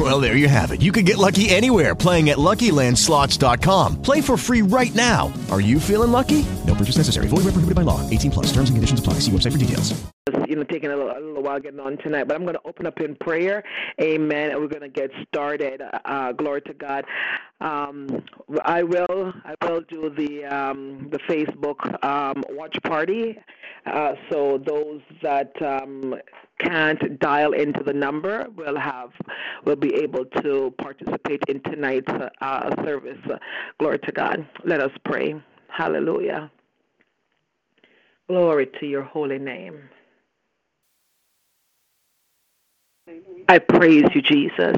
Well, there you have it. You can get lucky anywhere playing at LuckyLandSlots.com. Play for free right now. Are you feeling lucky? No purchase necessary. Void where prohibited by law. 18 plus. Terms and conditions apply. See website for details. you know, taking a little, a little while getting on tonight, but I'm going to open up in prayer. Amen. And we're going to get started. Uh, glory to God. Um, I will, I will do the um, the Facebook um, watch party. Uh, so those that um, can't dial into the number will have will be able to participate in tonight's uh, service. glory to God. Let us pray. Hallelujah. Glory to your holy name. I praise you, Jesus.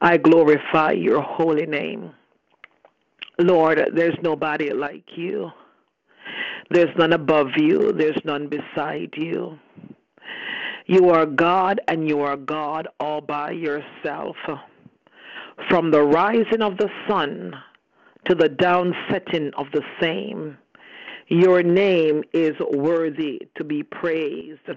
I glorify your holy name. Lord, there's nobody like you. There's none above you. There's none beside you. You are God and you are God all by yourself. From the rising of the sun to the downsetting of the same, your name is worthy to be praised.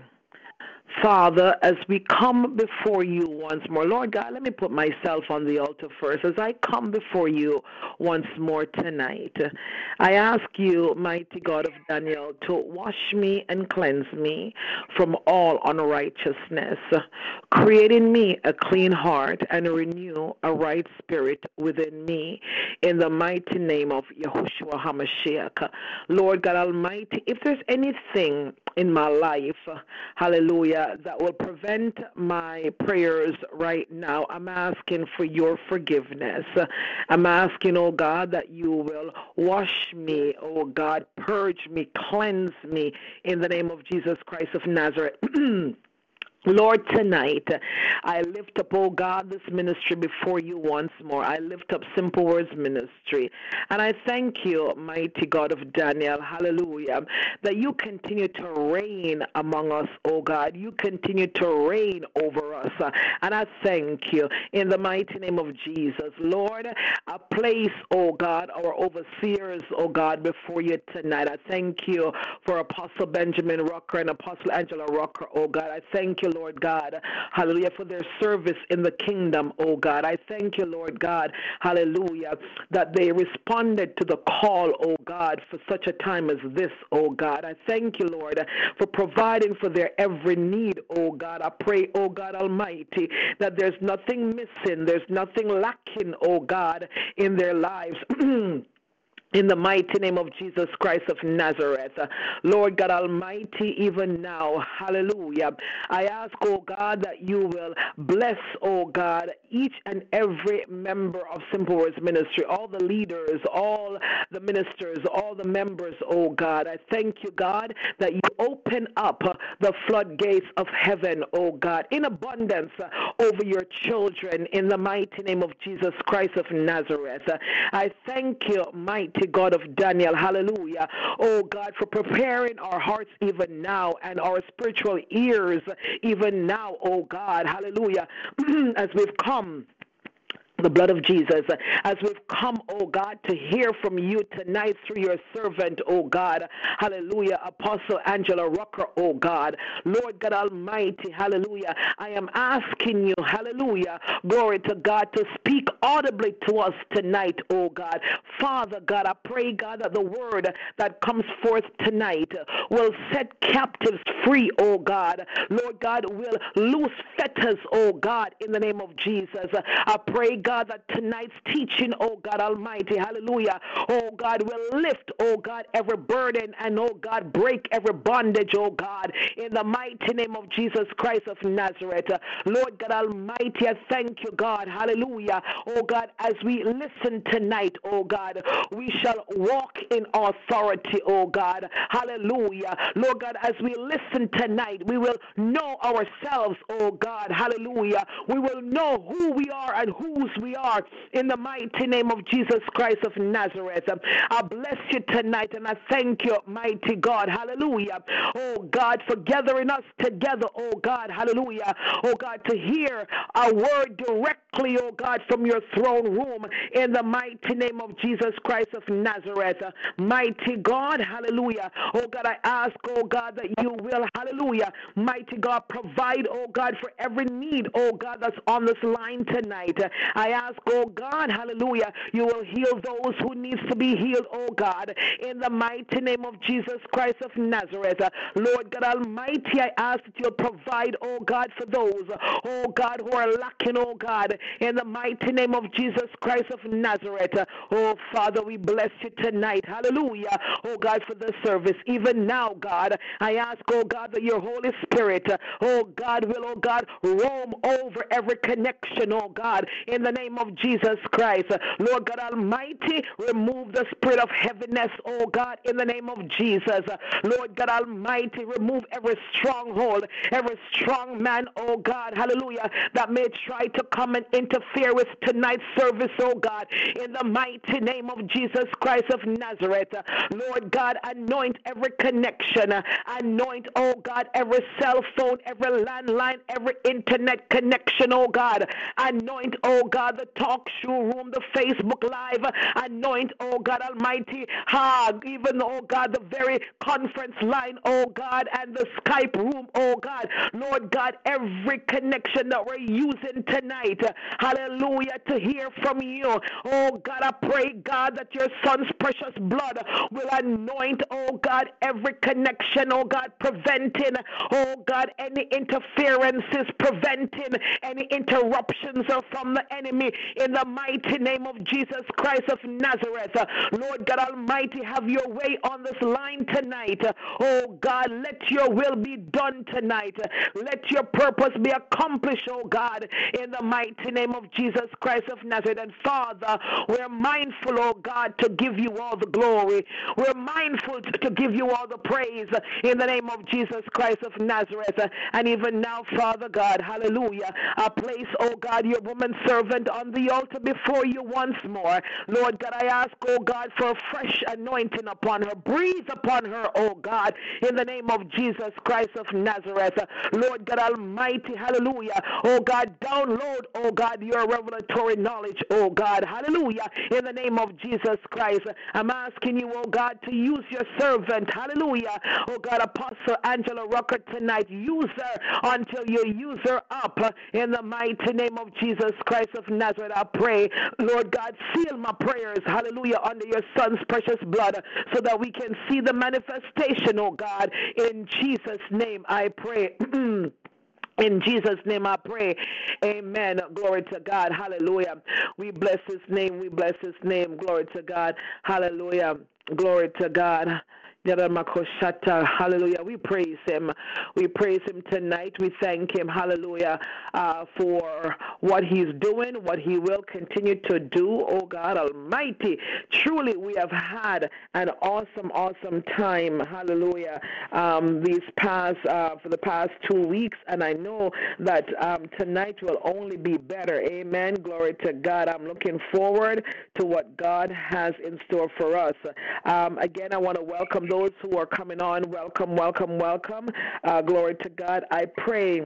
Father, as we come before you once more, Lord God, let me put myself on the altar first. As I come before you once more tonight, I ask you, mighty God of Daniel, to wash me and cleanse me from all unrighteousness, creating me a clean heart and renew a right spirit within me. In the mighty name of Yahushua HaMashiach. Lord God Almighty, if there's anything in my life, hallelujah, that will prevent my prayers right now. I'm asking for your forgiveness. I'm asking, oh God, that you will wash me, oh God, purge me, cleanse me in the name of Jesus Christ of Nazareth. Lord, tonight I lift up, oh God, this ministry before you once more. I lift up Simple Words Ministry. And I thank you, mighty God of Daniel, hallelujah, that you continue to reign among us, oh God. You continue to reign over us. And I thank you in the mighty name of Jesus. Lord, I place, oh God, our overseers, oh God, before you tonight. I thank you for Apostle Benjamin Rucker and Apostle Angela Rucker, oh God. I thank you, Lord God. Hallelujah, for their service in the kingdom, oh God. I thank you, Lord God. Hallelujah, that they responded to the call, oh God, for such a time as this, oh God. I thank you, Lord, for providing for their every need, oh God. I pray, oh God Almighty, that there's nothing missing, there's nothing lacking, oh God, in their lives. In the mighty name of Jesus Christ of Nazareth, Lord God Almighty, even now, hallelujah. I ask, oh God, that you will bless, oh God, each and every member of Simple Words Ministry, all the leaders, all the ministers, all the members, oh God. I thank you, God, that you open up the floodgates of heaven, oh God, in abundance over your children in the mighty name of Jesus Christ of Nazareth. I thank you, mighty God of Daniel. Hallelujah. Oh God, for preparing our hearts even now and our spiritual ears even now, oh God. Hallelujah. As we've come the blood of Jesus. As we've come, oh God, to hear from you tonight through your servant, oh God. Hallelujah. Apostle Angela Rucker, oh God. Lord God Almighty, hallelujah. I am asking you, hallelujah, glory to God, to speak audibly to us tonight, oh God. Father God, I pray, God, that the word that comes forth tonight will set captives free, oh God. Lord God, will loose fetters, oh God, in the name of Jesus. I pray, God God, that tonight's teaching, oh God Almighty, hallelujah, oh God, will lift, oh God, every burden and, oh God, break every bondage, oh God, in the mighty name of Jesus Christ of Nazareth. Lord God Almighty, I thank you, God, hallelujah, oh God, as we listen tonight, oh God, we shall walk in authority, oh God, hallelujah. Lord God, as we listen tonight, we will know ourselves, oh God, hallelujah. We will know who we are and whose we are in the mighty name of Jesus Christ of Nazareth. I bless you tonight and I thank you, mighty God. Hallelujah. Oh God, for gathering us together, oh God. Hallelujah. Oh God, to hear a word directly, oh God, from your throne room in the mighty name of Jesus Christ of Nazareth. Mighty God, hallelujah. Oh God, I ask, oh God, that you will, hallelujah, mighty God, provide, oh God, for every need, oh God, that's on this line tonight. I ask, oh God, hallelujah, you will heal those who needs to be healed, oh God, in the mighty name of Jesus Christ of Nazareth. Lord God Almighty, I ask that you'll provide, oh God, for those, oh God, who are lacking, oh God, in the mighty name of Jesus Christ of Nazareth. Oh Father, we bless you tonight. Hallelujah. Oh God, for the service. Even now, God, I ask, oh God, that your Holy Spirit, oh God, will, oh God, roam over every connection, oh God, in the name of Jesus Christ. Lord God Almighty, remove the spirit of heaviness, oh God, in the name of Jesus. Lord God Almighty, remove every stronghold, every strong man, oh God, hallelujah, that may try to come and interfere with tonight's service, oh God, in the mighty name of Jesus Christ of Nazareth. Lord God, anoint every connection, anoint, oh God, every cell phone, every landline, every internet connection, oh God. Anoint, oh God, the talk show room, the Facebook Live. Anoint, oh God Almighty, ah, even, oh God, the very conference line, oh God, and the Skype room, oh God. Lord God, every connection that we're using tonight, hallelujah, to hear from you. Oh God, I pray, God, that your son's precious blood will anoint, oh God, every connection, oh God, preventing, oh God, any interferences, preventing any interruptions from the enemy in the mighty name of Jesus Christ of Nazareth. Lord God Almighty, have your way on this line tonight. Oh God, let your will be done tonight. Let your purpose be accomplished, oh God, in the mighty name of Jesus Christ of Nazareth. And Father, we're mindful, oh God, to give you all the glory. We're mindful to, give you all the praise in the name of Jesus Christ of Nazareth. And even now, Father God, hallelujah, I place, oh God, your woman servant on the altar before you once more. Lord God, I ask, oh God, for a fresh anointing upon her. Breathe upon her, oh God, in the name of Jesus Christ of Nazareth. Lord God Almighty, hallelujah. Oh God, download, oh God, your revelatory knowledge, oh God, hallelujah, in the name of Jesus Christ. I'm asking you, oh God, to use your servant, hallelujah, oh God, Apostle Angela Rucker tonight. Use her until you use her up in the mighty name of Jesus Christ of Nazareth. I pray, Lord God, seal my prayers, hallelujah, under your son's precious blood so that we can see the manifestation, oh God. In Jesus' name I pray. In Jesus' name I pray. Amen. Glory to God. Hallelujah. We bless his name. We bless his name. Glory to God. Hallelujah. Glory to God. Hallelujah. We praise him. We praise him tonight. We thank him, hallelujah, uh, for what he's doing, what he will continue to do. Oh God Almighty. Truly, we have had an awesome, awesome time. Hallelujah. Um, these past, uh, for the past two weeks. And I know that um, tonight will only be better. Amen. Glory to God. I'm looking forward to what God has in store for us. Um, again, I want to welcome those who are coming on, welcome, welcome, welcome. Uh, glory to God. I pray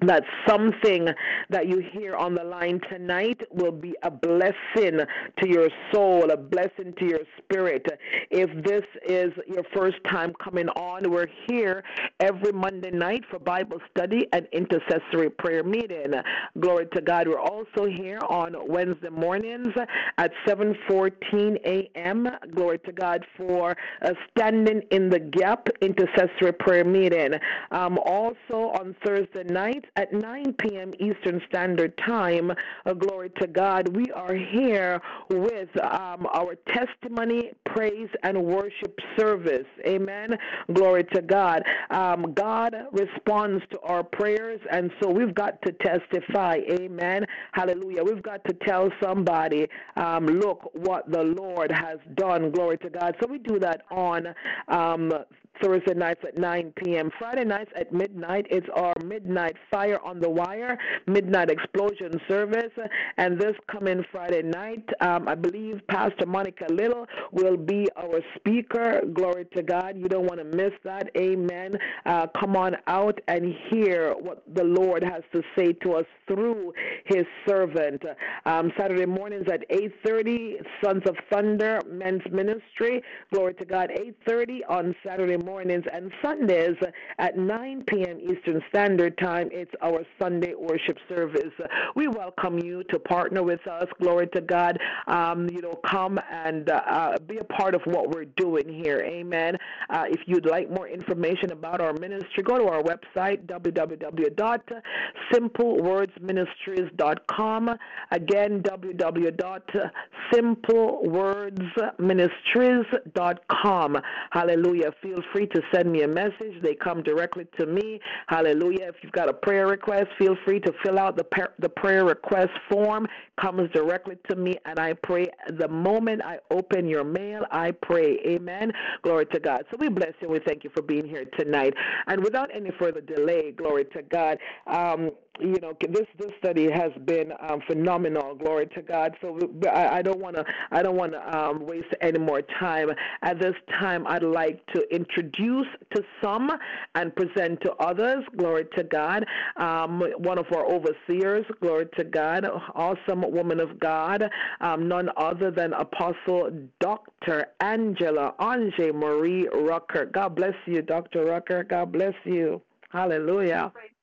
that something that you hear on the line tonight will be a blessing to your soul, a blessing to your spirit. If this is your first time coming on, we're here every Monday night for Bible study and intercessory prayer meeting. Glory to God. We're also here on Wednesday mornings at 7:14 a.m. Glory to God for a standing in the gap intercessory prayer meeting. Um, also on Thursday night at 9 p.m. Eastern Standard Time. Uh, glory to God. We are here with um, our testimony, praise, and worship service. Amen. Glory to God. Um, God responds to our prayers, and so we've got to testify. Amen. Hallelujah. We've got to tell somebody, um, look what the Lord has done. Glory to God. So we do that on um, Thursday nights at 9 p.m. Friday nights at midnight. It's our midnight fire on the wire, midnight explosion service. And this coming Friday night, um, I believe Pastor Monica Little will be our speaker. Glory to God. You don't want to miss that. Amen. Uh, come on out and hear what the Lord has to say to us through His servant. Um, Saturday mornings at 8:30, Sons of Thunder Men's Ministry. Glory to God. 8:30 on Saturday mornings and Sundays at 9 p.m. Eastern Standard Time. It's our Sunday worship service. We welcome you to partner with us. Glory to God. Um, you know, come and uh, be a part of what we're doing here. Amen. Uh, if you'd like more information about our ministry, go to our website www.simplewordsministries.com. Again, www.simplewordsministries.com. Hallelujah. Feel free to send me a message. They come directly to me. Hallelujah. If you've got a prayer request, feel free to fill out the, the prayer request form. Comes directly to me, and I pray the moment I open your mail, I pray. Amen. Glory to God. So we bless you. We thank you for being here tonight. And without any further delay, glory to God. Um, you know this this study has been um, phenomenal. Glory to god. So i, don't want to i don't want to um, waste any more time. At this time i'd like to introduce to some and present to others. Glory to god. Um, one of our overseers. Glory to god. Awesome woman of god. Um, none other than apostle dr angela ange marie rucker. God bless you dr rucker. God bless you. Hallelujah. Lord.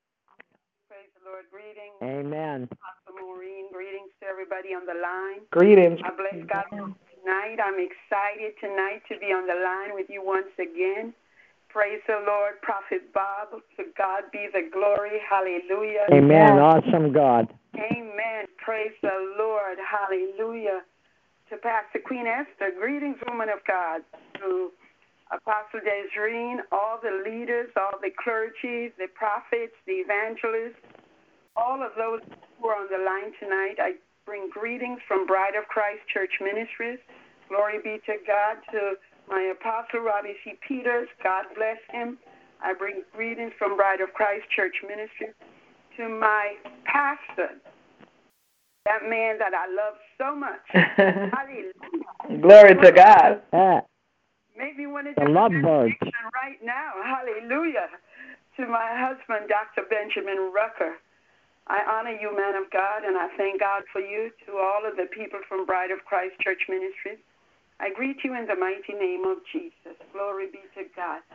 Amen. Pastor Maureen, greetings to everybody on the line. Greetings. I bless God tonight. I'm excited tonight to be on the line with you once again. Praise the Lord, Prophet Bob. To God be the glory. Hallelujah. Amen. Awesome God. Amen. Praise the Lord. Hallelujah. To Pastor Queen Esther, greetings, woman of God. To Apostle Desreen, all the leaders, all the clergy, the prophets, the evangelists, all of those who are on the line tonight, I bring greetings from Bride of Christ Church Ministries. Glory be to God, to my apostle, Robbie C. Peters. God bless him. I bring greetings from Bride of Christ Church Ministries. To my pastor, that man that I love so much. Hallelujah. Glory to God. Me want to do a benediction right now. Hallelujah. To my husband, Dr. Benjamin Rucker. I honor you, man of God, and I thank God for you to all of the people from Bride of Christ Church Ministries. I greet you in the mighty name of Jesus. Glory be to God.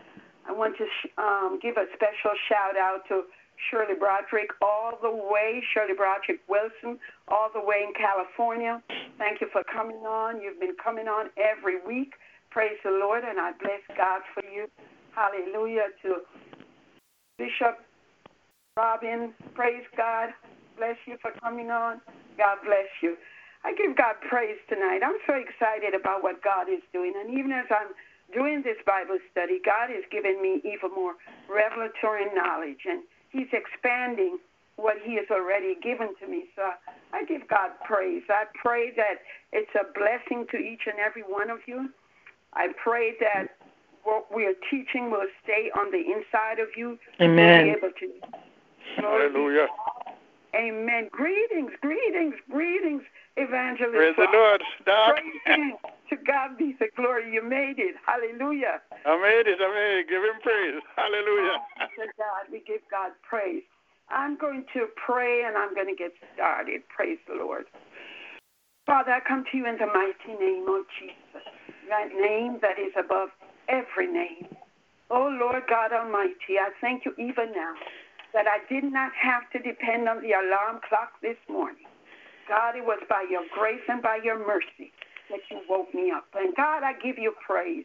I want to um, give a special shout out to Shirley Broderick, all the way, Shirley Broderick Wilson, all the way in California. Thank you for coming on. You've been coming on every week. Praise the Lord, and I bless God for you. Hallelujah to Bishop Robin, praise God. Bless you for coming on. God bless you. I give God praise tonight. I'm so excited about what God is doing. And even as I'm doing this Bible study, God is giving me even more revelatory knowledge. And He's expanding what He has already given to me. So I give God praise. I pray that it's a blessing to each and every one of you. I pray that what we are teaching will stay on the inside of you. Amen. To be able to Hallelujah. Amen. Greetings, greetings, greetings, evangelist. Praise the Lord. Doc. Praise to God be the glory. You made it. Hallelujah. I made it. I made it. Give him praise. Hallelujah. Oh, to God. We give God praise. I'm going to pray and I'm going to get started. Praise the Lord. Father, I come to you in the mighty name of Jesus, that name that is above every name. Oh, Lord God Almighty, I thank you even now that I did not have to depend on the alarm clock this morning. God, it was by your grace and by your mercy that you woke me up. And God, I give you praise.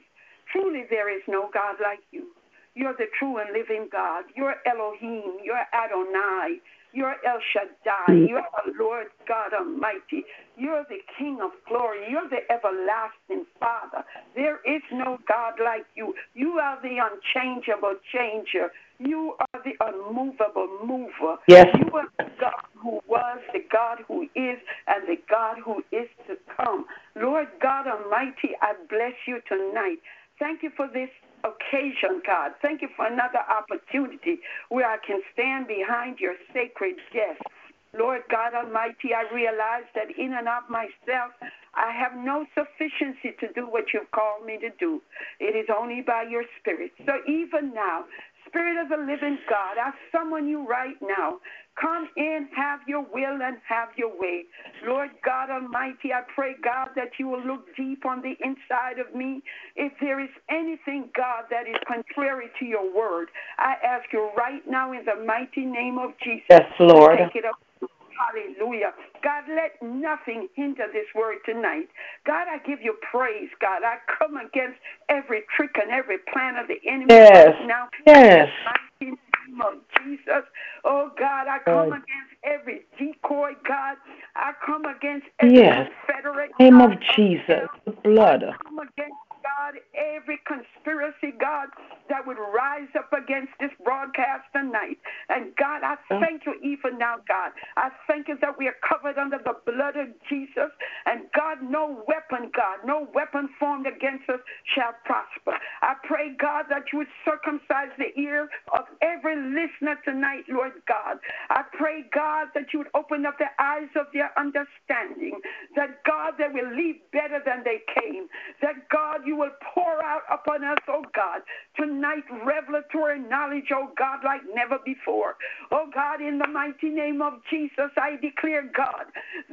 Truly, there is no God like you. You're the true and living God. You're Elohim. You're Adonai. You're El Shaddai. Mm. You're the Lord God Almighty. You're the King of glory. You're the everlasting Father. There is no God like you. You are the unchangeable changer. You are the unmovable mover. Yes. You are the God who was, the God who is, and the God who is to come. Lord God Almighty, I bless you tonight. Thank you for this occasion, God. Thank you for another opportunity where I can stand behind your sacred desk. Lord God Almighty, I realize that in and of myself, I have no sufficiency to do what you've called me to do. It is only by your Spirit. So even now, Spirit of the living God, I summon you right now. Come in, have your will, and have your way. Lord God Almighty, I pray, God, that you will look deep on the inside of me. If there is anything, God, that is contrary to your word, I ask you right now in the mighty name of Jesus. Yes, Lord. Take it up. Hallelujah. God, let nothing hinder this word tonight. God, I give you praise, God. I come against every trick and every plan of the enemy Yes. right now. Yes. In the name of Jesus. Oh, God, I come Lord. against every decoy, God. I come against every Yes. confederate. Name God, of Jesus. The blood. I come against, God, every conspiracy, God, that would rise up against this broadcast tonight. And God, I mm. thank you even now, God. I thank you that we are covered under the blood of Jesus. And God, no weapon, God, no weapon formed against us shall prosper. I pray, God, that you would circumcise the ear of every listener tonight, Lord God. I pray, God, that you would open up the eyes of their understanding. That, God, they will leave better than they came. That, God, you will pour out upon us, oh God, tonight revelatory knowledge, oh God, like never before. Oh God, in the mighty name of Jesus, I declare, God,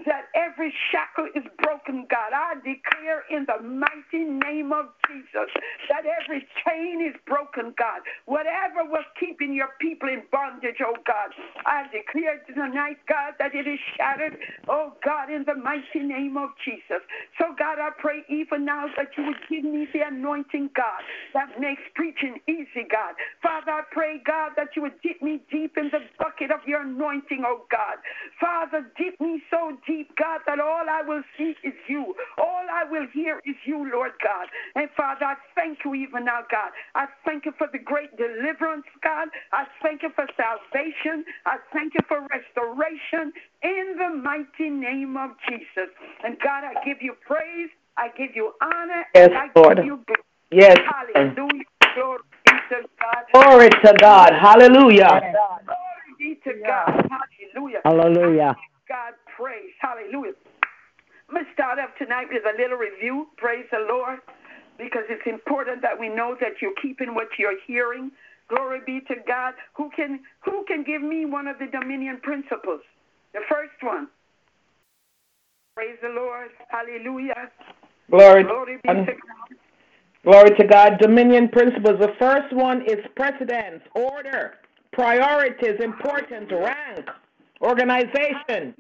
that every shackle is broken, God. I declare in the mighty name of Jesus that every chain is broken, God. Whatever was keeping your people in bondage, oh God, I declare tonight, God, that it is shattered, oh God, in the mighty name of Jesus. So, God, I pray even now that you would give me the anointing, God, that makes preaching easy, God. Father, I pray, God, that you would dip me deep in the bucket of your anointing, oh God. Father, dip me so deep, God, that all I will see is you. All I will hear is you, Lord God. And Father, I thank you even now, God. I thank you for the great deliverance, God. I thank you for salvation. I thank you for restoration in the mighty name of Jesus. And God, I give you praise. I give you honor. Yes, and I Lord. give you glory. Yes. Hallelujah. Glory be to God. Glory to God. Hallelujah. Glory be to God. Hallelujah. Hallelujah. God praise. Hallelujah. I'm going to start off tonight with a little review. Praise the Lord. Because it's important that we know that you're keeping what you're hearing. Glory be to God. Who can who can give me one of the dominion principles? The first one. Praise the Lord. Hallelujah. Glory. Glory to to God. God. Glory to God. Dominion principles. The first one is precedence, order, priorities, importance, rank, organization.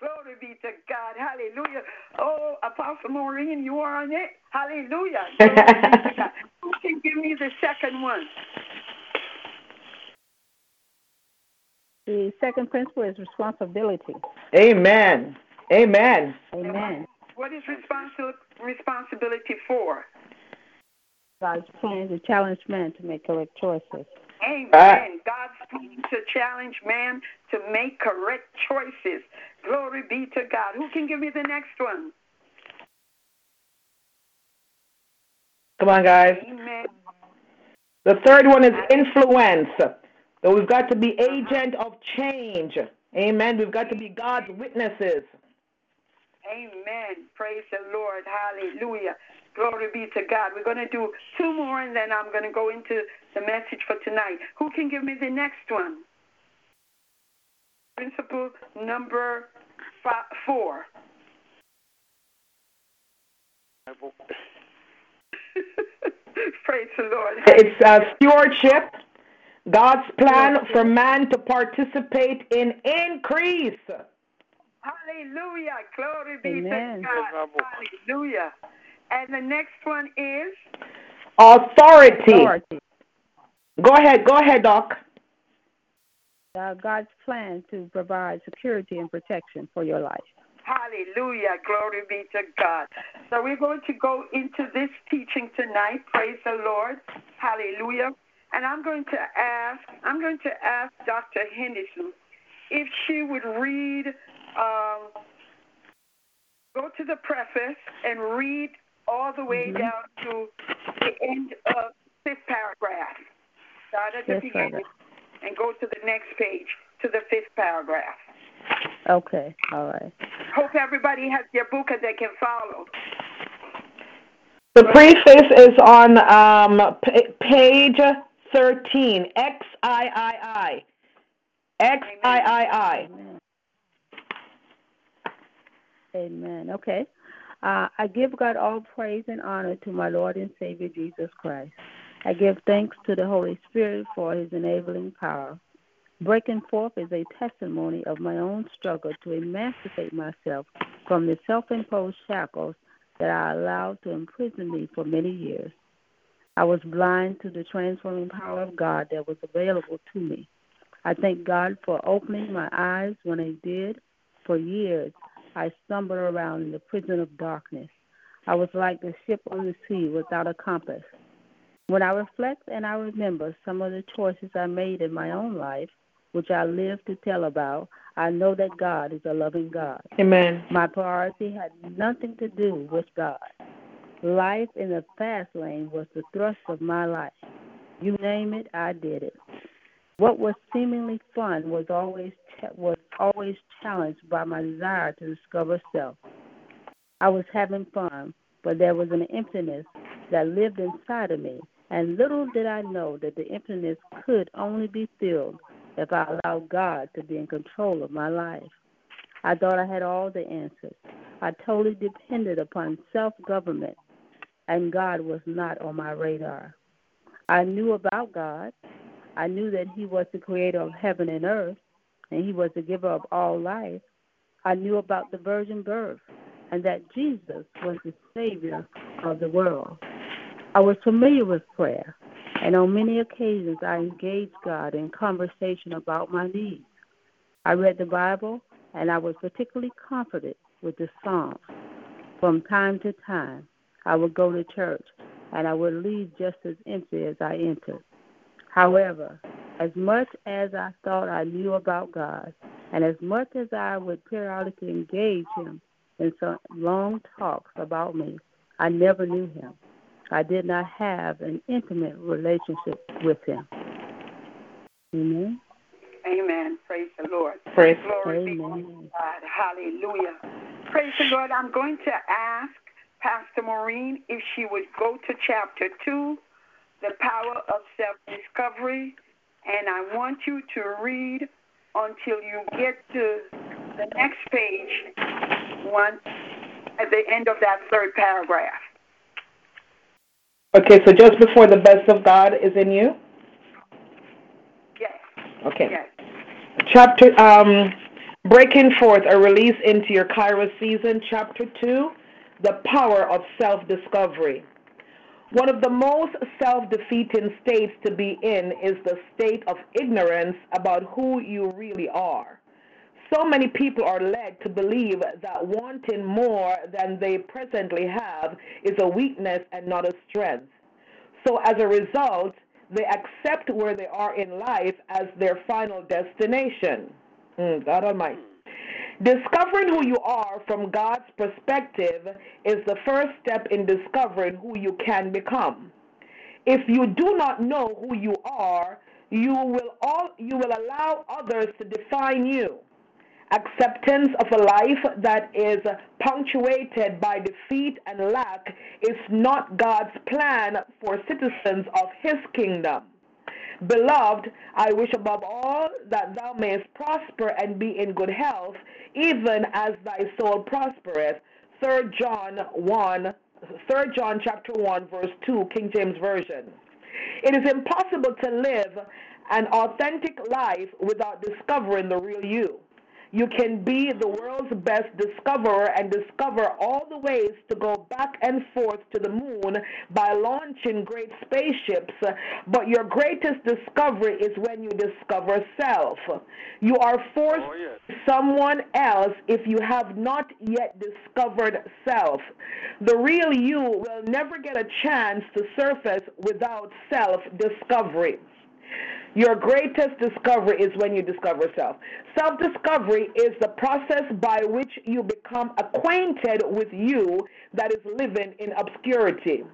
Glory be to God. Hallelujah. Oh, Apostle Maureen, you are on it. Hallelujah. Glory be. Who can give me the second one? The second principle is responsibility. Amen. Amen. Amen. What is responsi- responsibility for? God's plan to challenge man to make correct choices. Amen. Right. God's plan to challenge man to make correct choices. Glory be to God. Who can give me the next one? Come on, guys. Amen. The third one is influence. So we've got to be uh-huh. agent of change. Amen. We've got to be God's witnesses. Amen. Praise the Lord. Hallelujah. Glory be to God. We're going to do two more and then I'm going to go into the message for tonight. Who can give me the next one? Principle number five, four. Praise the Lord. It's uh, stewardship. God's plan for man to participate in increase. Hallelujah. Glory be Amen. to God. Hallelujah. And the next one is Authority. Authority. Go ahead. Go ahead, Doc. Uh, God's plan to provide security and protection for your life. Hallelujah. Glory be to God. So we're going to go into this teaching tonight. Praise the Lord. Hallelujah. And I'm going to ask, I'm going to ask Dr. Henderson if she would read, um, go to the preface and read all the way down to the end of fifth paragraph. Start at the Yes, beginning Father. and go to the next page to the fifth paragraph. Okay, all right. Hope everybody has their book and they can follow. The preface is on um, p- page 13, XIII. XIII. Amen. Amen. Okay. Uh, I give God all praise and honor to my Lord and Savior Jesus Christ. I give thanks to the Holy Spirit for his enabling power. Breaking forth is a testimony of my own struggle to emancipate myself from the self imposed shackles that I allowed to imprison me for many years. I was blind to the transforming power of God that was available to me. I thank God for opening my eyes when He did. For years, I stumbled around in the prison of darkness. I was like the ship on the sea without a compass. When I reflect and I remember some of the choices I made in my own life, which I live to tell about, I know that God is a loving God. Amen. My priority had nothing to do with God. Life in the fast lane was the thrust of my life. You name it, I did it. What was seemingly fun was always was always challenged by my desire to discover self. I was having fun, but there was an emptiness that lived inside of me, and little did I know that the emptiness could only be filled if I allowed God to be in control of my life. I thought I had all the answers. I totally depended upon self government, and God was not on my radar. I knew about God. I knew that He was the creator of heaven and earth, and He was the giver of all life. I knew about the virgin birth, and that Jesus was the Savior of the world. I was familiar with prayer, and on many occasions I engaged God in conversation about my needs. I read the Bible, and I was particularly comforted with the Psalms. From time to time, I would go to church, and I would leave just as empty as I entered. However, as much as I thought I knew about God, and as much as I would periodically engage Him in some long talks about me, I never knew Him. I did not have an intimate relationship with Him. Amen. Amen. Praise the Lord. Praise. Glory be Amen. God. Hallelujah. Praise the Lord. I'm going to ask Pastor Maureen if she would go to chapter 2, The Power of Self Discovery. And I want you to read until you get to the next page, one at the end of that third paragraph. Okay, so just before the best of God is in you? Yes. Okay. Yes. Chapter, um, Breaking Forth, a release into your Kairos season, chapter 2, the power of self discovery. One of the most self defeating states to be in is the state of ignorance about who you really are. So many people are led to believe that wanting more than they presently have is a weakness and not a strength. So as a result, they accept where they are in life as their final destination. Mm, God Almighty. Discovering who you are from God's perspective is the first step in discovering who you can become. If you do not know who you are, you will all you will allow others to define you. Acceptance of a life that is punctuated by defeat and lack is not God's plan for citizens of his kingdom. Beloved, I wish above all that thou mayest prosper and be in good health, even as thy soul prospereth. 3 John 1, 3 John chapter 1, verse 2, King James Version. It is impossible to live an authentic life without discovering the real you. You can be the world's best discoverer and discover all the ways to go back and forth to the moon by launching great spaceships, but your greatest discovery is when you discover self. You are forced Oh, yes. someone else if you have not yet discovered self. The real you will never get a chance to surface without self discovery. Your greatest discovery is when you discover self. Self discovery is the process by which you become acquainted with you that is living in obscurity.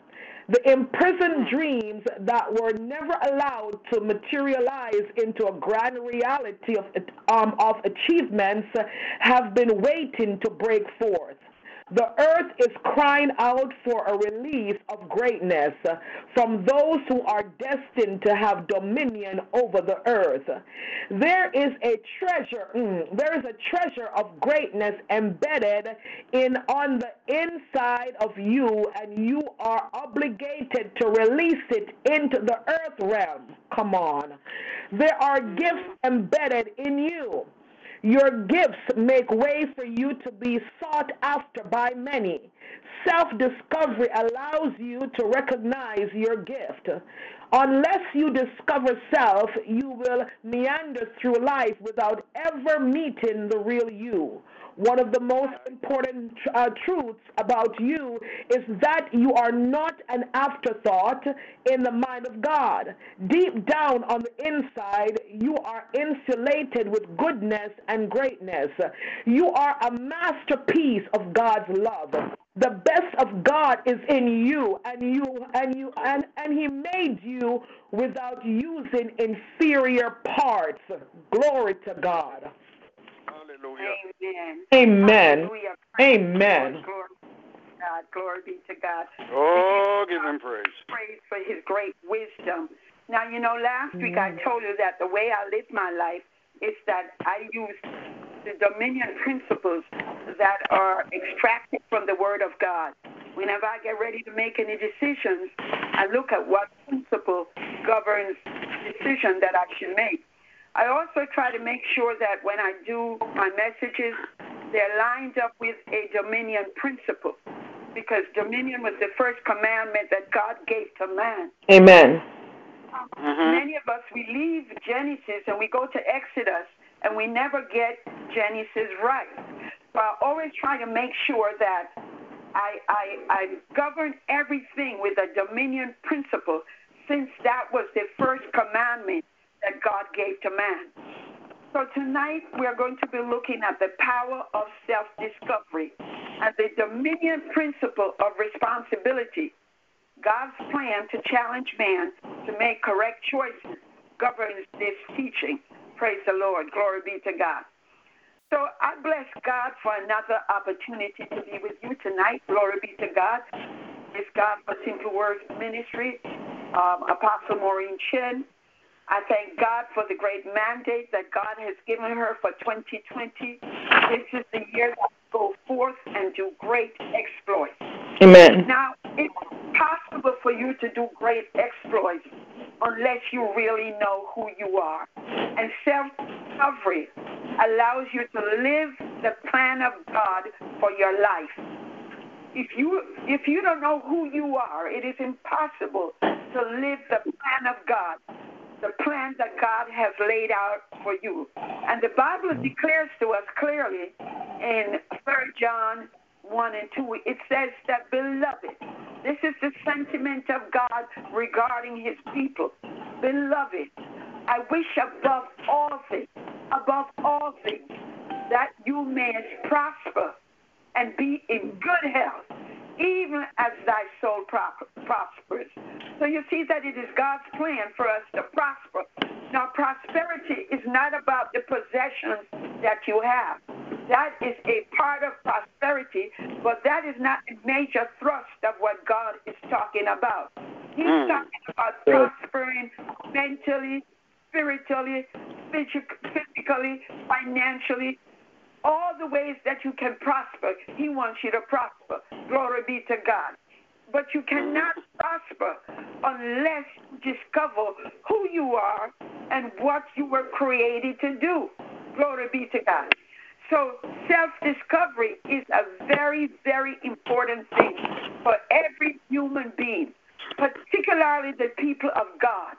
The imprisoned dreams that were never allowed to materialize into a grand reality of, um, of achievements have been waiting to break forth. The earth is crying out for a release of greatness from those who are destined to have dominion over the earth. There is a treasure, mm, there is a treasure of greatness embedded in on the inside of you, and you are obligated to release it into the earth realm. Come on. There are gifts embedded in you. Your gifts make way for you to be sought after by many. Self discovery allows you to recognize your gift. Unless you discover self, you will meander through life without ever meeting the real you. One of the most important uh, truths about you is that you are not an afterthought in the mind of God. Deep down on the inside, you are insulated with goodness and greatness. You are a masterpiece of God's love the best of God is in you and you and you and, and he made you without using inferior parts. Glory to God. Hallelujah. Amen. Amen. Hallelujah. Amen. Glory God. Glory be to God. Oh, give him praise. Praise for his great wisdom. Now, you know, last week I told you that the way I live my life is that I use the dominion principles that are extracted from the Word of God. Whenever I get ready to make any decisions, I look at what principle governs the decision that I should make. I also try to make sure that when I do my messages, they're lined up with a dominion principle because dominion was the first commandment that God gave to man. Amen. Mm-hmm. Many of us, we leave Genesis and we go to Exodus and we never get Genesis right. So I always try to make sure that I, I, I govern everything with a dominion principle since that was the first commandment that God gave to man. So tonight we're going to be looking at the power of self discovery and the dominion principle of responsibility. God's plan to challenge man to make correct choices governs this teaching. Praise the Lord. Glory be to God. So I bless God for another opportunity to be with you tonight. Glory be to God. It's God for Simple Words Ministry, um, Apostle Maureen Chen, I thank God for the great mandate that God has given her for 2020. This is the year that go forth and do great exploits. Amen. Now, it's possible for you to do great exploits unless you really know who you are. And self discovery allows you to live the plan of God for your life. If you if you don't know who you are, it is impossible to live the plan of God the plan that God has laid out for you. And the Bible declares to us clearly in 3 John 1 and 2, it says that, beloved, this is the sentiment of God regarding his people. Beloved, I wish above all things, above all things, that you may prosper and be in good health, even as thy soul prospers. So you see that it is God's plan for us to prosper. Now, prosperity is not about the possessions that you have. That is a part of prosperity, but that is not a major thrust of what God is talking about. He's mm. talking about prospering mentally, spiritually, physically, financially, all the ways that you can prosper. He wants you to prosper. Glory be to God. But you cannot prosper unless you discover who you are and what you were created to do. Glory be to God. So, self discovery is a very, very important thing for every human being, particularly the people of God.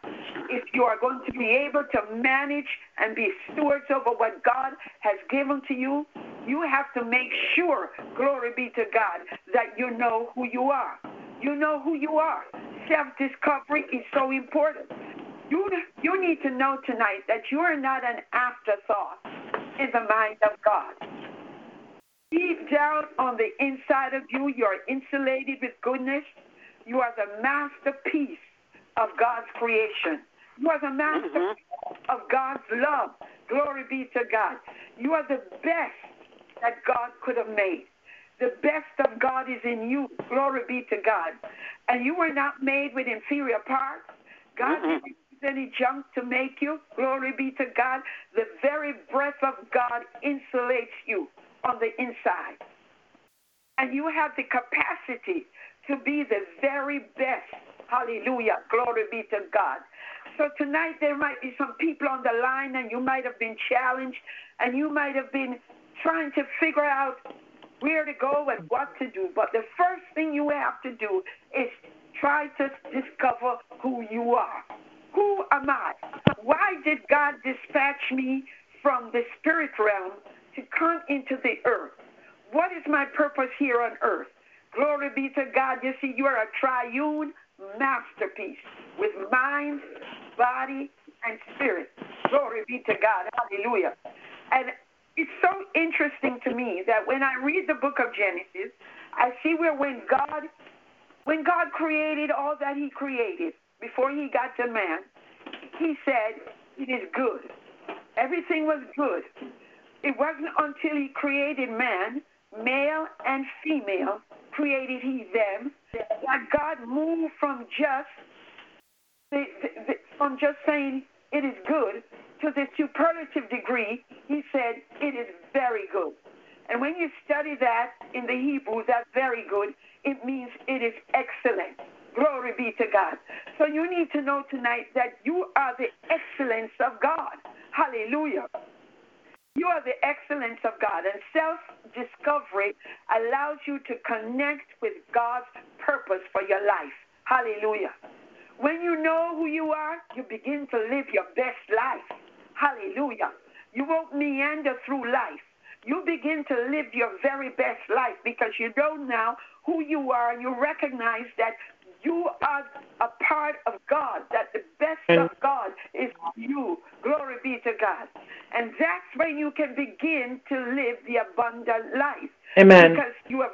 If you are going to be able to manage and be stewards over what God has given to you, you have to make sure, glory be to God, that you know who you are. You know who you are. Self discovery is so important. You, you need to know tonight that you are not an afterthought in the mind of God. Deep down on the inside of you, you're insulated with goodness, You are the masterpiece of God's creation. You are the masterpiece mm-hmm. of God's love. Glory be to God. You are the best that God could have made. The best of God is in you. Glory be to God. And you were not made with inferior parts. God mm-hmm. didn't use any junk to make you. Glory be to God. The very breath of God insulates you on the inside. And you have the capacity to be the very best. Hallelujah. Glory be to God. So tonight there might be some people on the line and you might have been challenged and you might have been trying to figure out where to go and what to do. But the first thing you have to do is try to discover who you are. Who am I? Why did God dispatch me from the spirit realm to come into the earth? What is my purpose here on earth? Glory be to God. You see, you are a triune masterpiece with mind, body, and spirit. Glory be to God. Hallelujah. And it's so interesting to me that when I read the book of Genesis, I see where when God when God created all that he created before he got to man, he said, It is good. Everything was good. It wasn't until he created man, male and female, created he them, that God moved from just the, the, the, from just saying it is good to the superlative degree, he said it is very good. And when you study that in the Hebrew, that very good, it means it is excellent. Glory be to God. So you need to know tonight that you are the excellence of God. Hallelujah. You are the excellence of God, and self discovery allows you to connect with God's purpose for your life. Hallelujah. When you know who you are, you begin to live your best life. Hallelujah. You won't meander through life. You begin to live your very best life because you know now who you are and you recognize that you are a part of God, that the best of God is you. Glory be to God. And that's when you can begin to live the abundant life. Amen. Because you have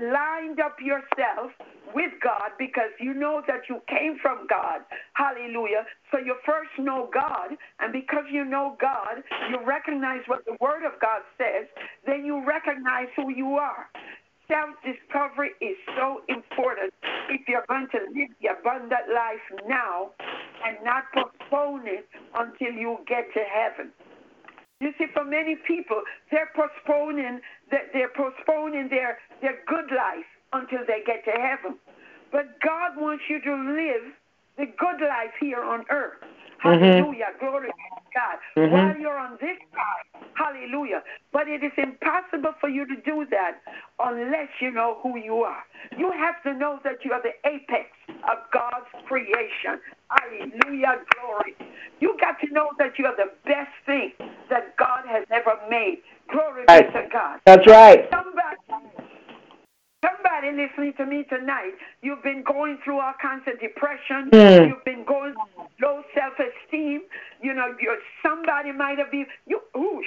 lined up yourself with God because you know that you came from God. Hallelujah. So you first know God, and because you know God, you recognize what the Word of God says, then you recognize who you are. Self discovery is so important if you're going to live the abundant life now and not postpone it until you get to heaven. You see, for many people, they're postponing they're postponing their, their good life until they get to heaven. But God wants you to live the good life here on earth. Mm-hmm. Hallelujah. Glory to God. Mm-hmm. While you're on this side. Hallelujah. But it is impossible for you to do that unless you know who you are. You have to know that you are the apex of God's creation. Hallelujah. Glory. You got to know that you are the best thing that God has ever made. Glory right. be to God. That's right. Somebody Somebody listening to me tonight, you've been going through all kinds of depression. Mm. You've been going through low self-esteem. You know, you're, somebody might have been you. Ooh,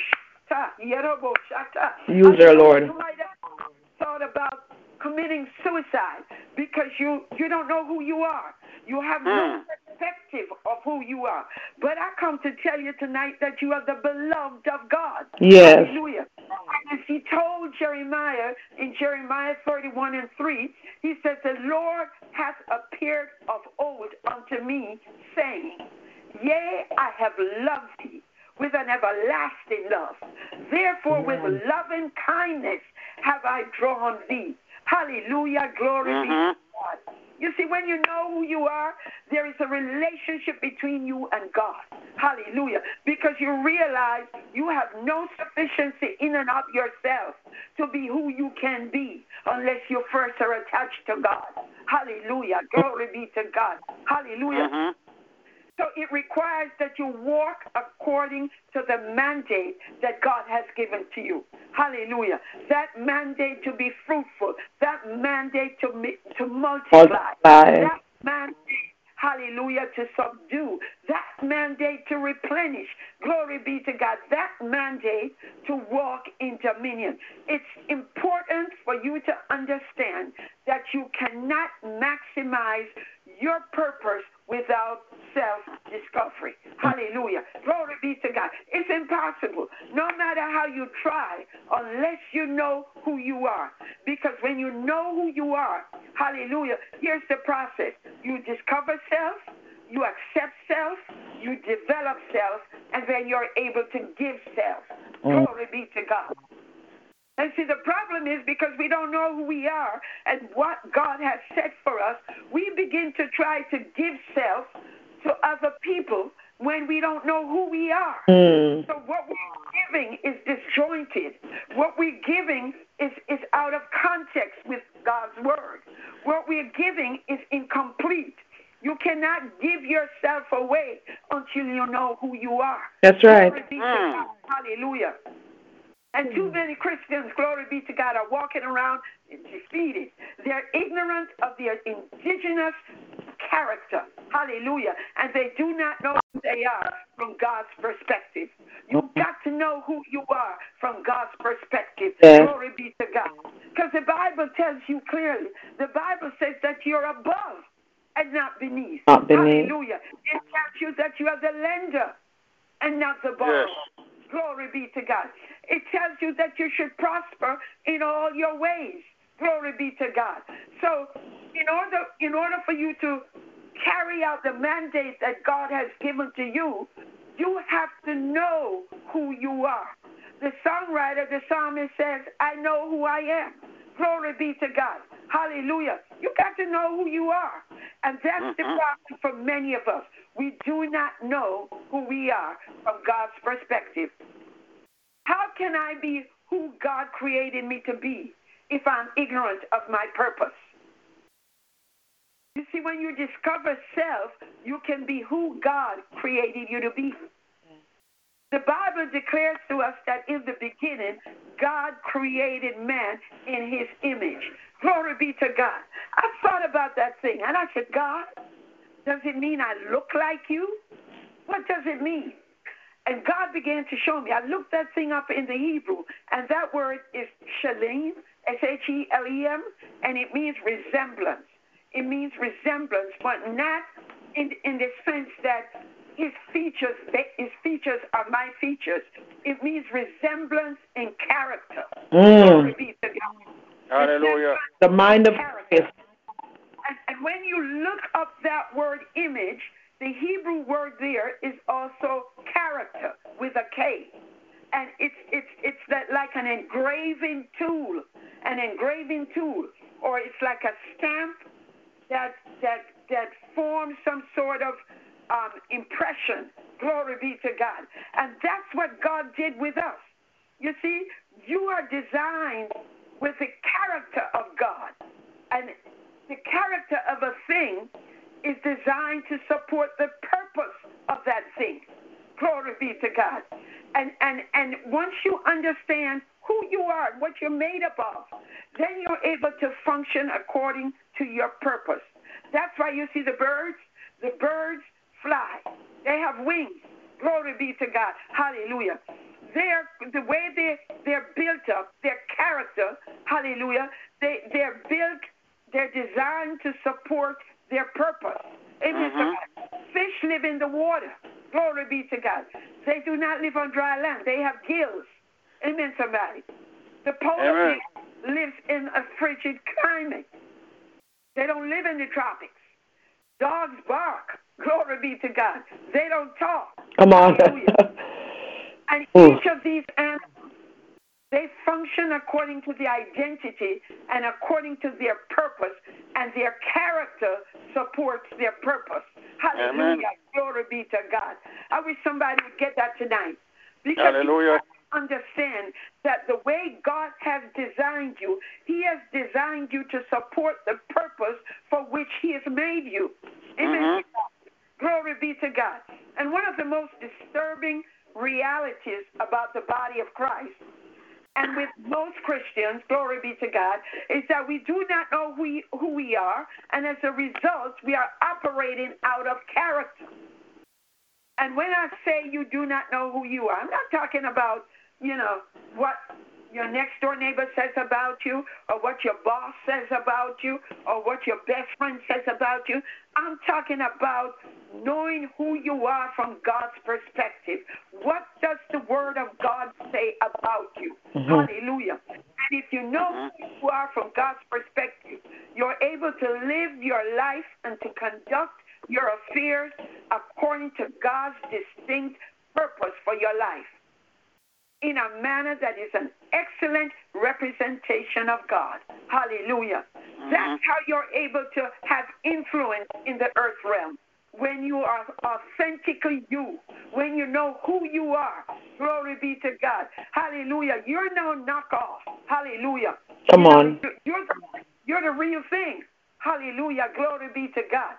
shata, shata. Use her, Lord. You might have thought about committing suicide because you you don't know who you are. You have mm. no perspective of who you are. But I come to tell you tonight that you are the beloved of God. Yes. Hallelujah. And as he told Jeremiah in Jeremiah 31 and 3, he says, The Lord hath appeared of old unto me, saying, Yea, I have loved thee with an everlasting love. Therefore, with loving kindness have I drawn thee. Hallelujah. Glory mm-hmm. be to mm-hmm. God. You see, when you know who you are, there is a relationship between you and God. Hallelujah. Because you realize you have no sufficiency in and of yourself to be who you can be unless you first are attached to God. Hallelujah. Glory be to God. Hallelujah. Mm-hmm. So it requires that you walk according to the mandate that God has given to you. Hallelujah. That mandate to be fruitful, that mandate to, to multiply, multiply. that mandate hallelujah, to subdue, that mandate to replenish. Glory be to God. That mandate to walk in dominion. It's important for you to understand that you cannot maximize your purpose without self discovery. Hallelujah. Glory be to God. It's impossible, no matter how you try, unless you know who you are. Because when you know who you are, hallelujah, here's the process you discover self, you accept self, you develop self, and then you're able to give self. Mm. Glory be to God. And see, the problem is because we don't know who we are and what God has set for us, we begin to try to give self to other people when we don't know who we are. Mm. So what we're giving is disjointed. What we're giving is, is out of context with God's word. What we're giving is incomplete. You cannot give yourself away until you know who you are. That's right. Mm. Hallelujah. And too hmm. many Christians, glory be to God, are walking around defeated. They're ignorant of their indigenous character. Hallelujah. And they do not know who they are from God's perspective. You've hmm. got to know who you are from God's perspective. Yes. Glory be to God. Because the Bible tells you clearly, the Bible says that you're above and not beneath. Not beneath. Hallelujah. It tells you that you are the lender and not the borrower. Yes. Glory be to God. It tells you that you should prosper in all your ways. Glory be to God. So, in order in order for you to carry out the mandate that God has given to you, you have to know who you are. The songwriter, the psalmist says, I know who I am. Glory be to God. Hallelujah. You got to know who you are. And that's the problem for many of us. We do not know who we are from God's perspective. How can I be who God created me to be if I'm ignorant of my purpose? You see, when you discover self, you can be who God created you to be. The Bible declares to us that in the beginning, God created man in his image. Glory be to God. I thought about that thing and I said, God, does it mean I look like you? What does it mean? And God began to show me. I looked that thing up in the Hebrew, and that word is shalem, S H E L E M, and it means resemblance. It means resemblance, but not in, in the sense that his features, his features are my features. It means resemblance in character. Mm. Hallelujah. The mind of Christ. And, and when you look up that word image, the Hebrew word there is also character with a K. And it's it's it's that like an engraving tool, an engraving tool, or it's like a stamp that that that forms some sort of um, impression. Glory be to God. And that's what God did with us. You see, you are designed with the character of God. And the character of a thing is designed to support the purpose of that thing. Glory be to God. And and and once you understand who you are, what you're made up of, then you're able to function according to your purpose. That's why you see the birds. The birds fly. They have wings. Glory be to God. Hallelujah. They're the way they they're built up, their character, hallelujah, they they're built, they're designed to support their purpose. Amen. Mm-hmm. Fish live in the water. Glory be to God. They do not live on dry land. They have gills. Amen, somebody. The polar bear lives in a frigid climate. They don't live in the tropics. Dogs bark. Glory be to God. They don't talk. Come on. and each of these animals they function according to the identity and according to their purpose, and their character supports their purpose. Hallelujah. Amen. Glory be to God. I wish somebody would get that tonight. Because Hallelujah. Understand that the way God has designed you, He has designed you to support the purpose for which He has made you. Amen. Mm-hmm. Glory be to God. And one of the most disturbing realities about the body of Christ and with most Christians, glory be to God, is that we do not know who we, who we are, and as a result, we are operating out of character. And when I say you do not know who you are, I'm not talking about, you know, what your next door neighbor says about you, or what your boss says about you, or what your best friend says about you. I'm talking about knowing who you are from God's perspective. What does the Word of God say about you? Mm-hmm. Hallelujah. And if you know who you are from God's perspective, you're able to live your life and to conduct your affairs according to God's distinct purpose for your life in a manner that is an excellent representation of God. Hallelujah. Mm-hmm. That's how you're able to have influence in the earth realm. When you are authentically you, when you know who you are, glory be to God. Hallelujah. You're no knockoff. Hallelujah. Come you on. You're, you're the real thing. Hallelujah. Glory be to God.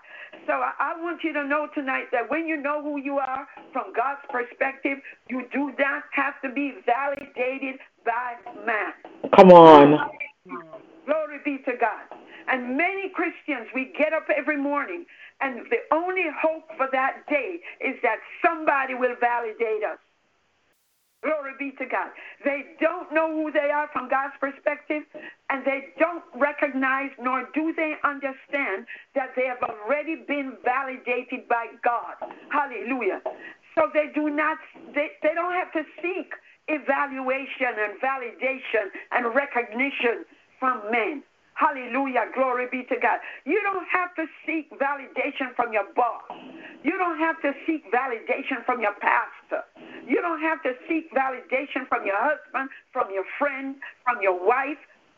So I, I, want you to know tonight that when you know who you are from God's perspective, you do not have to be validated by man. Come on. Glory be to God. And many Christians, we get up every morning, and the only hope for that day is that somebody will validate us. Glory be to God. They don't know who they are from God's perspective, and they don't recognize nor do they understand that they have already been validated by God. Hallelujah. So they do not, they, they don't have to seek evaluation and validation and recognition from men. Hallelujah. Glory be to God. You don't have to seek validation from your boss. You don't have to seek validation from your pastor. You don't have to seek validation from your husband, from your friend, from your wife.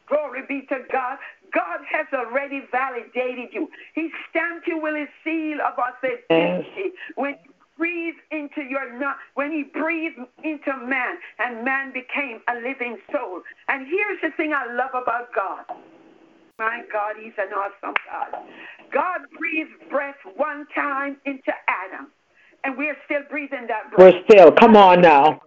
Glory be to God. God has already validated you. He stamped you with his seal of authenticity. When breathed into your not when he breathed into man and man became a living soul. And here's the thing I love about God. My God, he's an awesome God. God breathed breath one time into Adam, and we're still breathing that breath. We're still. Come on now.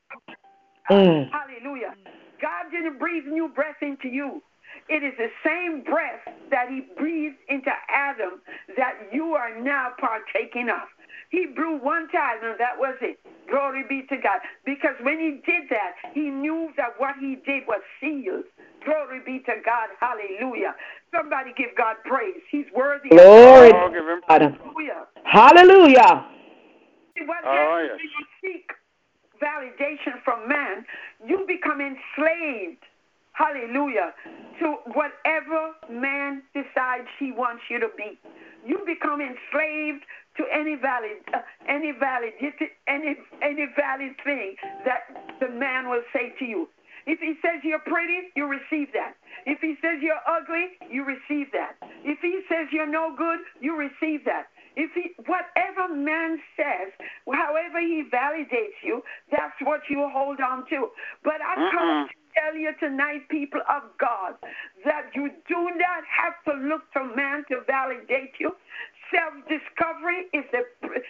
Mm. Hallelujah. God didn't breathe new breath into you. It is the same breath that he breathed into Adam that you are now partaking of. He blew one time and that was it. Glory be to God. Because when he did that, he knew that what he did was sealed. Glory be to God. Hallelujah. Somebody give God praise. He's worthy. Glory. Give him Hallelujah. Hallelujah. What oh, yes. you seek validation from man, you become enslaved. Hallelujah. To whatever man decides he wants you to be. You become enslaved to any valid, uh, any valid, any any valid thing that the man will say to you. If he says you're pretty, you receive that. If he says you're ugly, you receive that. If he says you're no good, you receive that. If he, whatever man says, however he validates you, that's what you hold on to. But I uh-uh. Tell you tonight, people of God, that you do not have to look to man to validate you. Self-discovery is the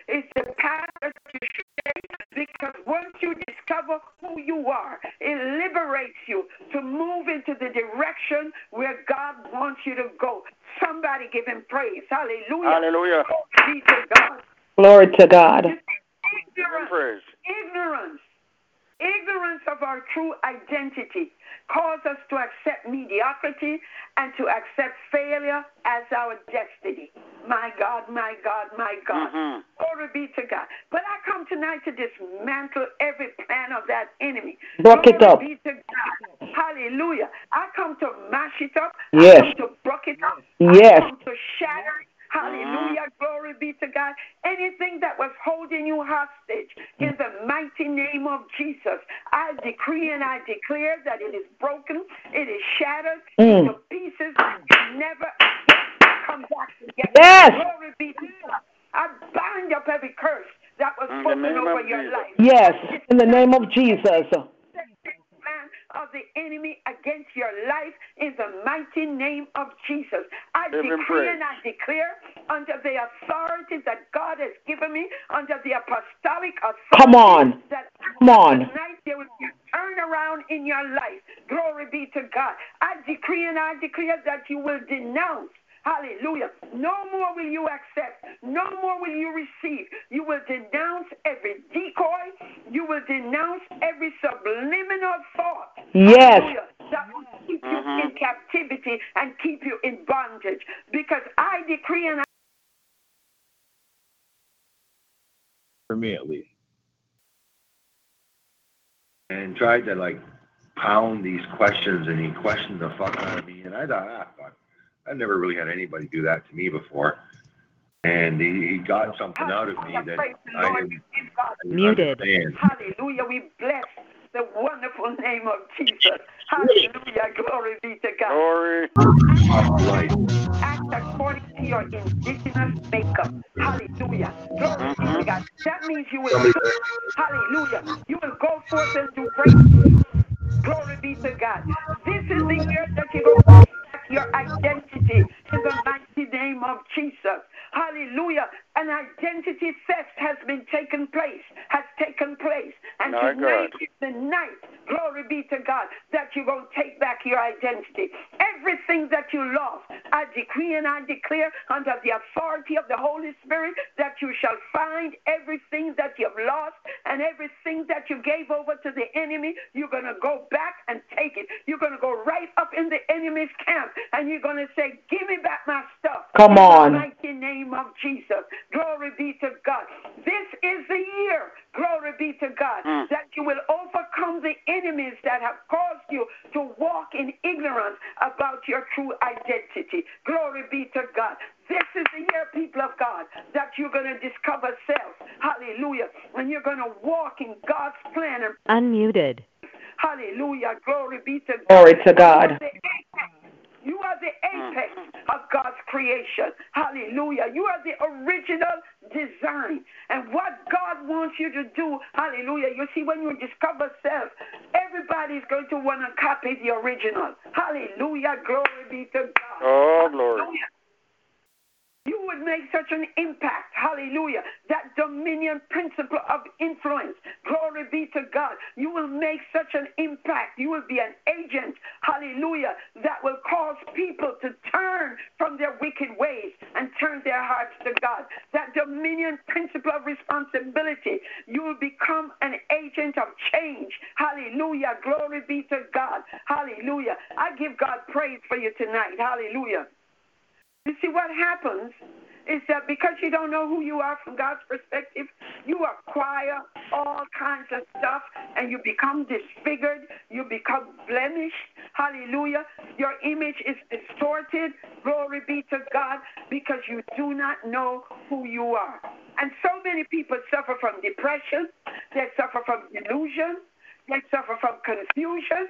is the path that you should take because once you discover who you are, it liberates you to move into the direction where God wants you to go. Somebody give him praise. Hallelujah. Hallelujah. Glory to God. Glory to God. Ignorance. Ignorance ignorance of our true identity cause us to accept mediocrity and to accept failure as our destiny. My God, my God, my God. Mm-hmm. Glory be to God. But I come tonight to dismantle every plan of that enemy. Broke it up. Be to God. Hallelujah. I come to mash it up. Yes. I come to broke it up. Yes. I come to shatter Hallelujah. Glory be to God. Anything that was holding you hostage in the mighty name of Jesus, I decree and I declare that it is broken, it is shattered mm. into pieces, never come back together. Yes. Glory be to God. I bind up every curse that was spoken over your Jesus. life. Yes, in the name of Jesus of the enemy against your life in the mighty name of Jesus. I decree and I declare under the authority that God has given me, under the apostolic authority Come on. that Come on. tonight there will be a turnaround in your life. Glory be to God. I decree and I declare that you will denounce Hallelujah. No more will you accept. No more will you receive. You will denounce every decoy. You will denounce every subliminal thought. Yes. Hallelujah. That will keep you mm-hmm. in captivity and keep you in bondage. Because I decree and I for me at least. And tried to like pound these questions and he questioned the fuck out of me and I thought, ah fuck. I've never really had anybody do that to me before. And he, he got something out of me that I didn't, Muted. understand. Hallelujah. We bless the wonderful name of Jesus. Hallelujah. Glory be to God. Glory. Right. Act according to your indigenous makeup. Hallelujah. Glory be to Mm-hmm. God. That means you will, hallelujah, you will go forth and do great. Glory be to God. This is the year that you go back your identity in the mighty name of Jesus. Hallelujah. An identity theft has been taken place, has taken place. And My tonight God. is the night, glory be to God, that you're going to take back your identity. Everything that you lost, I decree and I declare under the authority of the Holy Spirit that you shall find everything that you've lost and everything that you gave over to the enemy. You're going to go back and take it. You're going to go right up in the enemy's camp and you're going to say, Give me back my stuff. Come on. in. The mighty name of Jesus. Glory be to God. This is the year, glory be to God, Mm. that you will overcome the enemies that have caused you to walk in ignorance about your true identity. Glory be to God. This is the year, people of God, that you're going to discover self. Hallelujah. And you're going to walk in God's plan. And Unmuted. hallelujah. Glory be to God. Glory to God. You are the mm. apex of God's creation. Hallelujah. You are the original design. And what God wants you to do, hallelujah. You see, when you discover self, everybody's going to want to copy the original. Hallelujah. Glory be to God. Oh, glory. Hallelujah. Would make such an impact. Hallelujah. That dominion principle of influence. Glory be to God. You will make such an impact. You will be an agent. Hallelujah. That will cause people to turn from their wicked ways and turn their hearts to God. That dominion principle of responsibility. You will become an agent of change. Hallelujah. Glory be to God. Hallelujah. I give God praise for you tonight. Hallelujah. You see, what happens is that because you don't know who you are from God's perspective, you acquire all kinds of stuff and you become disfigured, you become blemished. Hallelujah. Your image is distorted. Glory be to God because you do not know who you are. And so many people suffer from depression, they suffer from delusion, they suffer from confusion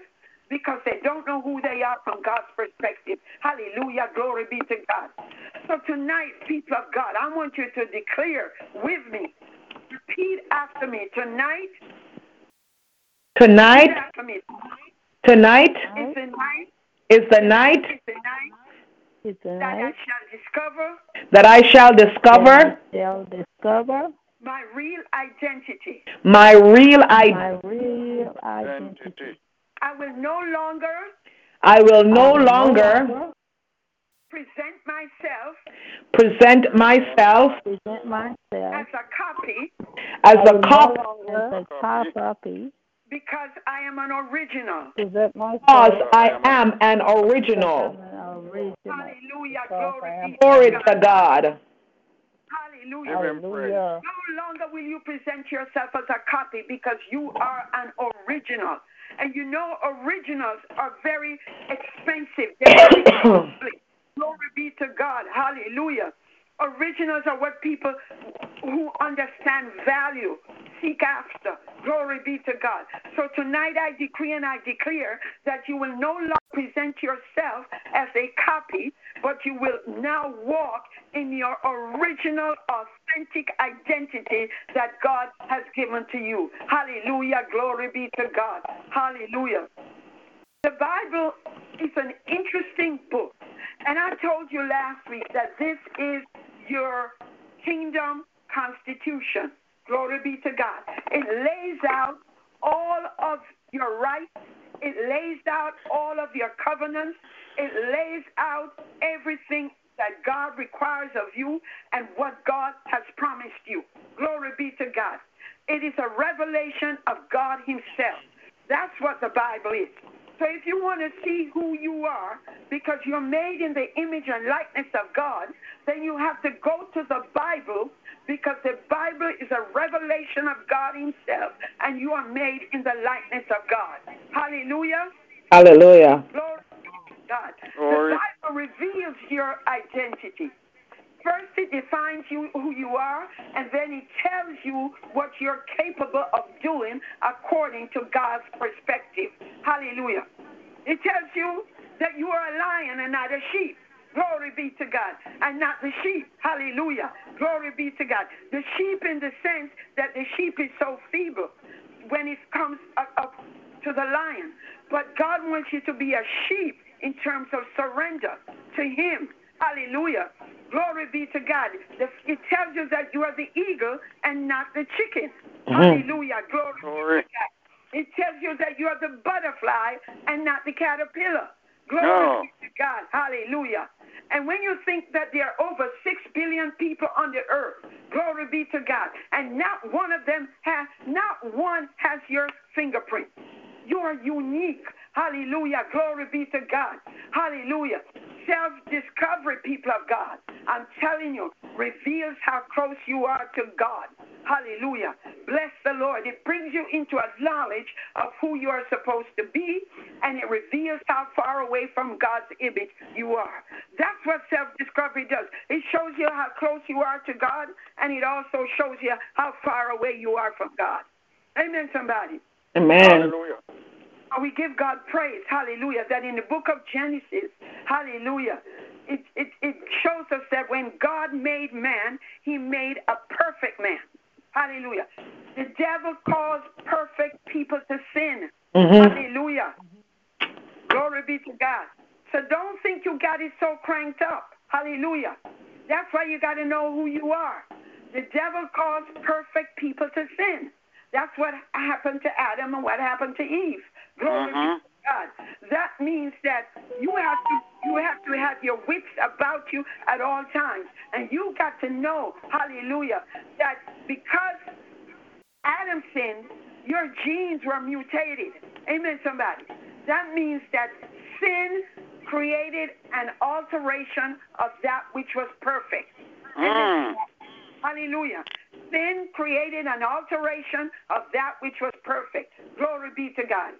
because they don't know who they are from God's perspective. Hallelujah. Glory be to God. So tonight, people of God, I want you to declare with me. Repeat after me. Tonight, Tonight, after me. tonight Is the night, is the night is the night It's the that I night shall discover that I shall discover shall discover my real identity. my real I my real identity. Identity. I will no longer I will no I will longer present myself present myself present myself as a copy as I a will no as a copy. because I am an original. Present myself because I am an as original. an original. Hallelujah. Because Glory Glory to to God. Hallelujah. Give him praise. Hallelujah. No longer will you present yourself as a copy because you are an original. And you know, originals are very expensive. Very. Glory be to God. Hallelujah. Originals are what people who understand value seek after. Glory be to God. So tonight I decree and I declare that you will no longer present yourself as a copy, but you will now walk in your original, authentic identity that God has given to you. Hallelujah. Glory be to God. Hallelujah. The Bible is an interesting book. And I told you last week that this is your kingdom constitution. Glory be to God. It lays out all of your rights. It lays out all of your covenants. It lays out everything that God requires of you and what God has promised you. Glory be to God. It is a revelation of God Himself. That's what the Bible is. So if you want to see who you are, because you're made in the image and likeness of God, then you have to go to the Bible because the Bible is a revelation of God Himself, and you are made in the likeness of God. Hallelujah. Hallelujah. Glory to God. Glory. The Bible reveals your identity. First, it defines you who you are, and then it tells you what you're capable of doing according to God's perspective. Hallelujah. It tells you that you are a lion and not a sheep. Glory be to God. And not the sheep. Hallelujah. Glory be to God. The sheep in the sense that the sheep is so feeble when it comes up, to the lion. But God wants you to be a sheep in terms of surrender to Him. Hallelujah. Glory be to God. It tells you that you are the eagle and not the chicken. Mhm. Hallelujah. Glory, Glory. be to God. It tells you that you are the butterfly and not the caterpillar. Glory No. be to God. Hallelujah. And when you think that there are over six billion people on the earth, glory be to God, and not one of them has, not one has your fingerprint. You are unique. Hallelujah. Glory be to God. Hallelujah. Self discovery, people of God, I'm telling you, reveals how close you are to God. Hallelujah. Bless the Lord. It brings you into a knowledge of who you are supposed to be, and it reveals how far away from God's image you are. That's what self discovery does. It shows you how close you are to God, and it also shows you how far away you are from God. Amen, somebody. Amen. Hallelujah. We give God praise, hallelujah, that in the book of Genesis, hallelujah, it, it, it shows us that when God made man, he made a perfect man. Hallelujah. The devil caused perfect people to sin. Mhm. Hallelujah. Glory be to God. So don't think you got it so cranked up. Hallelujah. That's why you got to know who you are. The devil caused perfect people to sin. That's what happened to Adam and what happened to Eve. Glory be to God. That means that you have to you have to have your wits about you at all times. And you got to know, hallelujah, that because Adam sinned, your genes were mutated. Amen, somebody. That means that sin created an alteration of that which was perfect. Mm. Hallelujah. Sin created an alteration of that which was perfect. Glory be to God.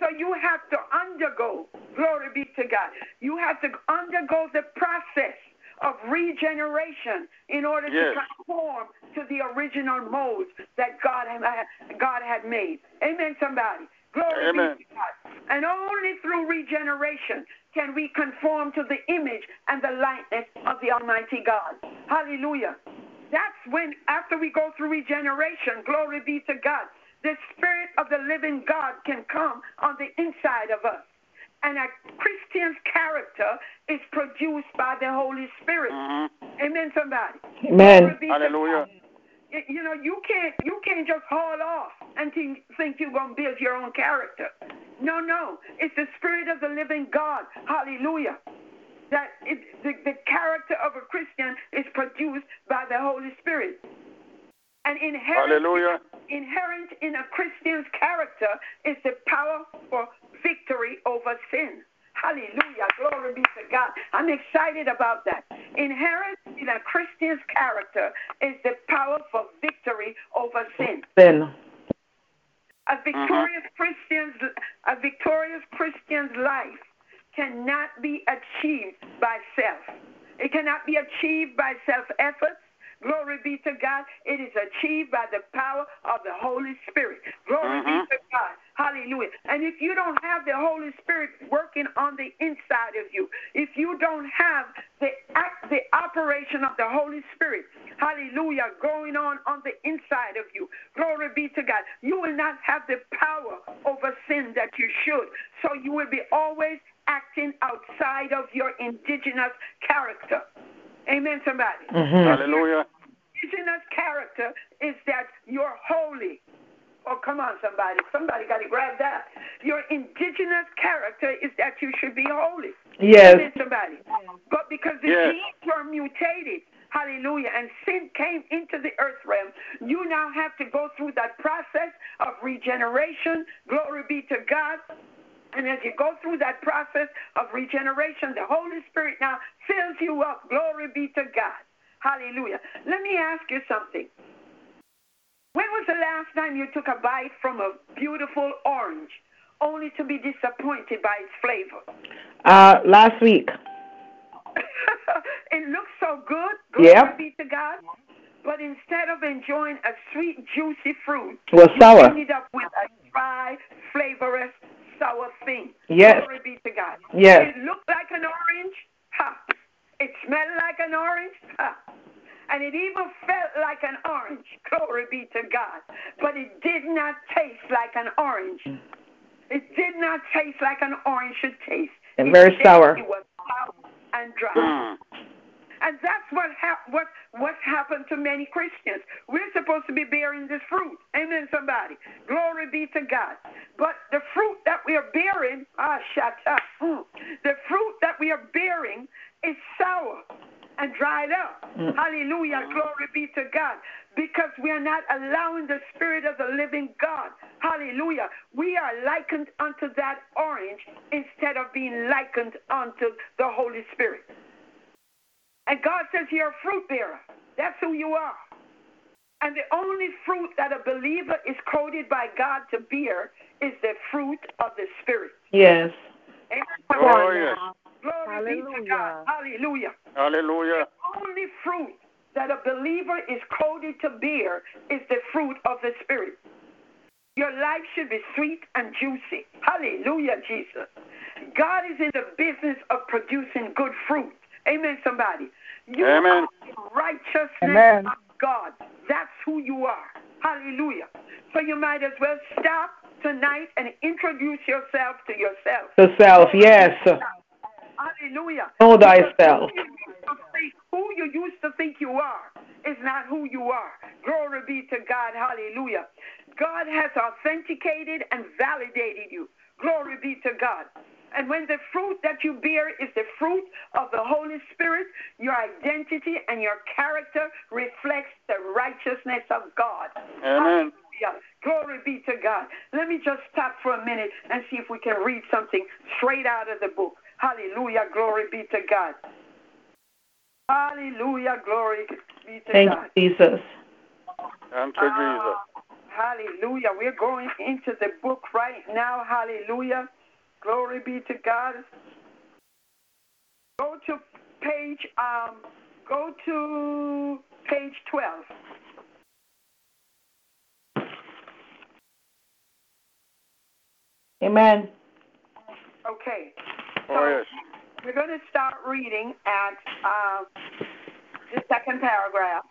So you have to undergo, glory be to God. You have to undergo the process of regeneration in order Yes. to conform to the original mold that God had, God had made. Amen, somebody. Glory Amen. be to God. And only through regeneration can we conform to the image and the likeness of the Almighty God. Hallelujah. That's when, after we go through regeneration, glory be to God, the Spirit of the living God can come on the inside of us. And a Christian's character is produced by the Holy Spirit. Mhm. Amen, somebody. Amen. Glory be to Hallelujah. You know, you can't you can't just haul off and think, think you're gonna build your own character. No, no. It's the spirit of the living God. Hallelujah. That it, the, the character of a Christian is produced by the Holy Spirit. And inherent, Hallelujah. inherent in a Christian's character is the power for victory over sin. Hallelujah. Glory be to God. I'm excited about that. Inherent in a Christian's character is the power for victory over sin. Sin. A victorious Christian's a victorious Christian's life cannot be achieved by self. It cannot be achieved by self efforts. Glory be to God. It is achieved by the power of the Holy Spirit. Glory be mm-hmm. to God. Hallelujah. And if you don't have the Holy Spirit working on the inside of you, if you don't have the act, the operation of the Holy Spirit, hallelujah, going on on the inside of you, glory be to God, you will not have the power over sin that you should. So you will be always acting outside of your indigenous character. Amen, somebody. Mhm. Hallelujah. Indigenous character is that you're holy. Oh, come on, somebody. Somebody got to grab that. Your indigenous character is that you should be holy. Yes. Amen, somebody. But because the Yes. genes were mutated, hallelujah, and sin came into the earth realm, you now have to go through that process of regeneration. Glory be to God. And as you go through that process of regeneration, the Holy Spirit now fills you up. Glory be to God. Hallelujah. Let me ask you something. When was the last time you took a bite from a beautiful orange only to be disappointed by its flavor? Uh, last week. it looks so good. Glory Yep. be to God. But instead of enjoying a sweet, juicy fruit, It was you sour. ended up with a dry, flavorless, sour thing. Yes. Glory be to God. Yes. It looked like an orange. Ha. It smelled like an orange. Ha. And it even felt like an orange. Glory be to God. But it did not taste like an orange. It did not taste like an orange should taste. And very Instead, sour. It was sour and dry. Mm. And that's what hap- what what's happened to many Christians. We're supposed to be bearing this fruit. Amen, somebody. Glory be to God. But the fruit that we are bearing, ah, shut up. Mm. The fruit that we are bearing is sour and dried up. Hallelujah. Glory be to God. Because we are not allowing the Spirit of the living God. Hallelujah. We are likened unto that orange instead of being likened unto the Holy Spirit. And God says you're a fruit bearer. That's who you are. And the only fruit that a believer is coded by God to bear is the fruit of the Spirit. Yes. Amen. Oh, yes. Glory be to God. Hallelujah. Hallelujah. Only fruit that a believer is coded to bear is the fruit of the Spirit. Your life should be sweet and juicy. Hallelujah, Jesus. God is in the business of producing good fruit. Amen, somebody. You Amen. are the righteousness Amen. of God. That's who you are. Hallelujah. So you might as well stop tonight and introduce yourself to yourself. The self, yes. Hallelujah. Know thyself. Who you used to think- Who you used to think you are is not who you are. Glory be to God. Hallelujah. God has authenticated and validated you. Glory be to God. And when the fruit that you bear is the fruit of the Holy Spirit, your identity and your character reflects the righteousness of God. Amen. Hallelujah. Glory be to God. Let me just stop for a minute and see if we can read something straight out of the book. Hallelujah. Glory be to God. Hallelujah. Glory be to God. Thank God. you, Jesus. Thank you, Jesus. Ah, hallelujah. We're going into the book right now. Hallelujah. Glory be to God. Go to page um go to page 12. Amen. Okay. Oh, yes. We're going to start reading at uh, the second paragraph.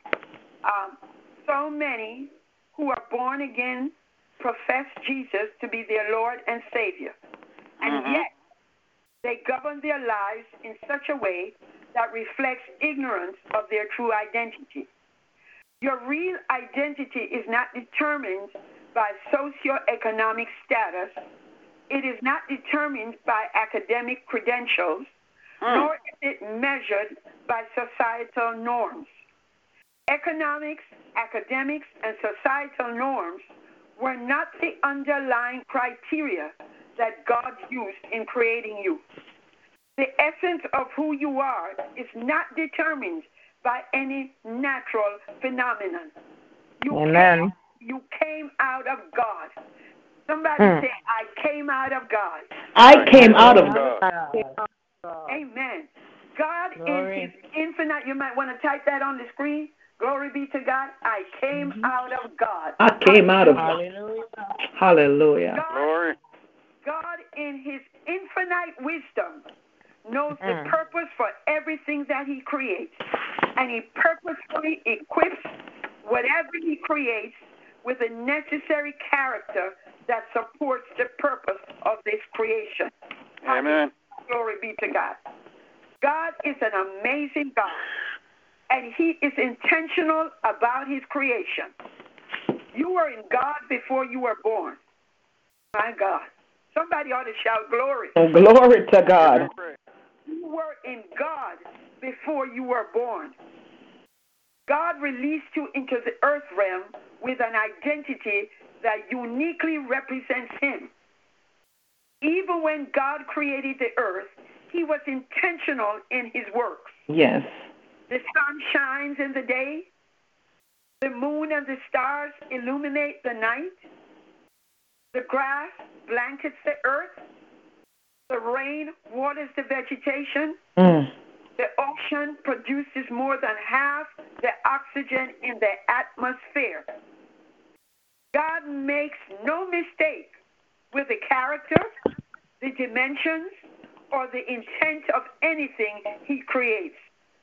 Um, so many who are born again profess Jesus to be their Lord and Savior, and Mhm. yet they govern their lives in such a way that reflects ignorance of their true identity. Your real identity is not determined by socioeconomic status. It is not determined by academic credentials, nor is it measured by societal norms. Economics, academics, and societal norms were not the underlying criteria that God used in creating you. The essence of who you are is not determined by any natural phenomenon. You Amen. Came, you came out of God. Somebody Mm. say, I came out of God. I came out of God. Amen. God Glory. in his infinite, you might want to type that on the screen. Glory be to God. I came out of God. I came out of Hallelujah. Hallelujah. God, Glory. God in his infinite wisdom knows the Mm. purpose for everything that he creates. And he purposefully equips whatever he creates with the necessary character that supports the purpose of this creation. Amen. Glory be to God. God is an amazing God, and He is intentional about His creation. You were in God before you were born. My God. Somebody ought to shout glory. Oh, glory to God. You were in God before you were born. God released you into the earth realm with an identity that uniquely represents Him. Even when God created the earth, He was intentional in His works. Yes. The sun shines in the day, the moon and the stars illuminate the night, the grass blankets the earth, the rain waters the vegetation. Mm. The ocean produces more than half the oxygen in the atmosphere. God makes no mistake with the character, the dimensions, or the intent of anything he creates.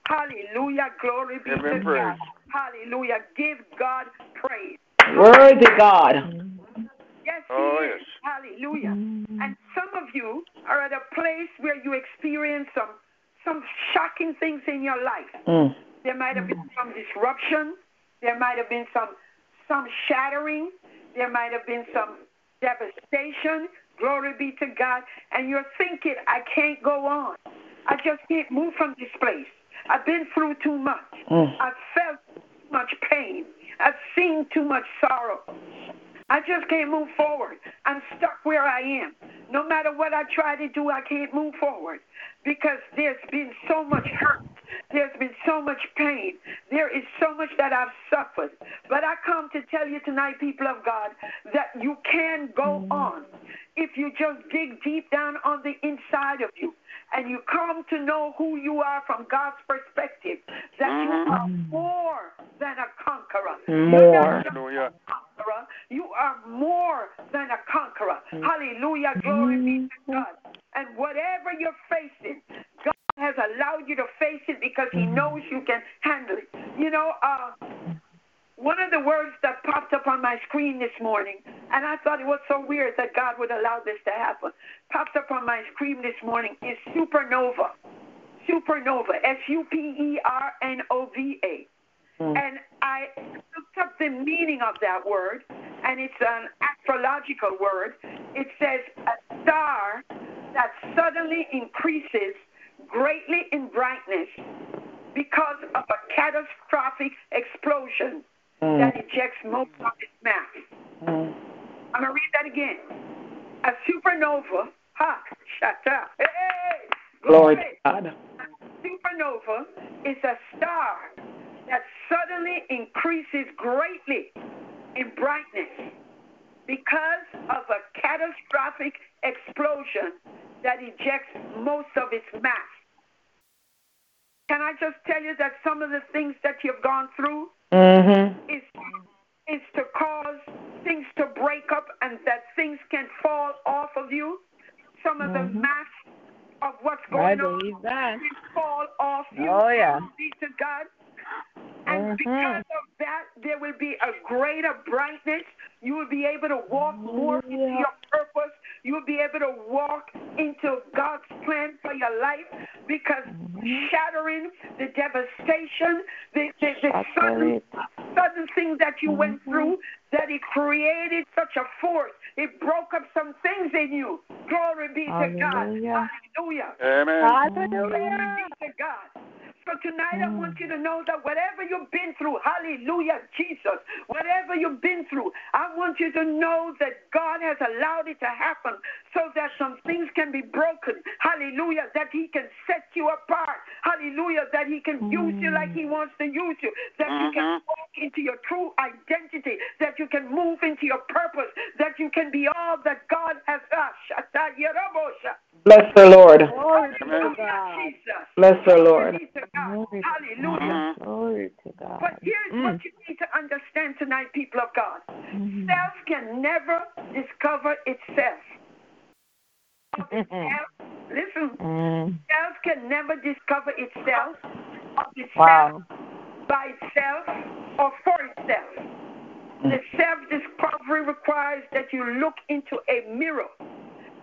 Hallelujah. Glory be Give to him praise. God. Hallelujah. Give God praise. Worthy God. Yes, he Oh, yes. Hallelujah. And some of you are at a place where you experience some some shocking things in your life. Mm. There might have been some disruption. There might have been some some shattering. There might have been some devastation. Glory be to God. And you're thinking, I can't go on. I just can't move from this place. I've been through too much. Mm. I've felt too much pain. I've seen too much sorrow. I just can't move forward. I'm stuck where I am. No matter what I try to do, I can't move forward because there's been so much hurt. There's been so much pain. There is so much that I've suffered. But I come to tell you tonight, people of God, that you can go mm-hmm. on if you just dig deep down on the inside of you and you come to know who you are from God's perspective, that you are mm-hmm. more than a conqueror. You're More. Not just Hallelujah. conqueror. You are more than a conqueror. Mm. Hallelujah. Glory be to mm-hmm. God. And whatever you're facing, God has allowed you to face it because He mm-hmm. knows you can handle it. You know, uh, one of the words that popped up on my screen this morning, and I thought it was so weird that God would allow this to happen, popped up on my screen this morning is supernova. Supernova, S U P E R N O V A. And I looked up the meaning of that word, and it's an astrological word. It says a star that suddenly increases greatly in brightness because of a catastrophic explosion that ejects most of its mass. Mm. I'm going to read that again. A supernova, ha, shut up. Hey, Glory to God. A supernova is a star that suddenly increases greatly in brightness because of a catastrophic explosion that ejects most of its mass. Can I just tell you that some of the things that you've gone through Mm-hmm. is is to cause things to break up and that things can fall off of you. Some of the mass of what's I going on that. fall off you. Oh, yeah. Be to God. And Mhm. because of that, there will be a greater brightness. You will be able to walk more into your purpose. You will be able to walk into God's plan for your life because shattering, the devastation, the, the, the sudden, sudden thing that you went through, that it created such a force. It broke up some things in you. Glory be to God. Hallelujah. Hallelujah. Amen. Hallelujah. Be to God. So tonight I want you hmm. to know that whatever you've been through, hallelujah, Jesus, whatever you've been through, I want you to know that God has allowed it to happen so that some things can be broken. Hallelujah, that He can set you apart. Hallelujah, that He can use you like He mm. wants to use you. That you can mm-hmm. walk into your true identity. That you can move into your purpose. That you can be all that God has. Shata yerabosha. Bless her, Lord. Glory to God. Bless her, Lord. Glory to God. Hallelujah. Glory to God. But here's what mm. you need to understand tonight, people of God. Mm-hmm. Self can never discover itself. Self- Listen, Mm. self can never discover itself of itself Wow. by itself or for itself. The self discovery requires that you look into a mirror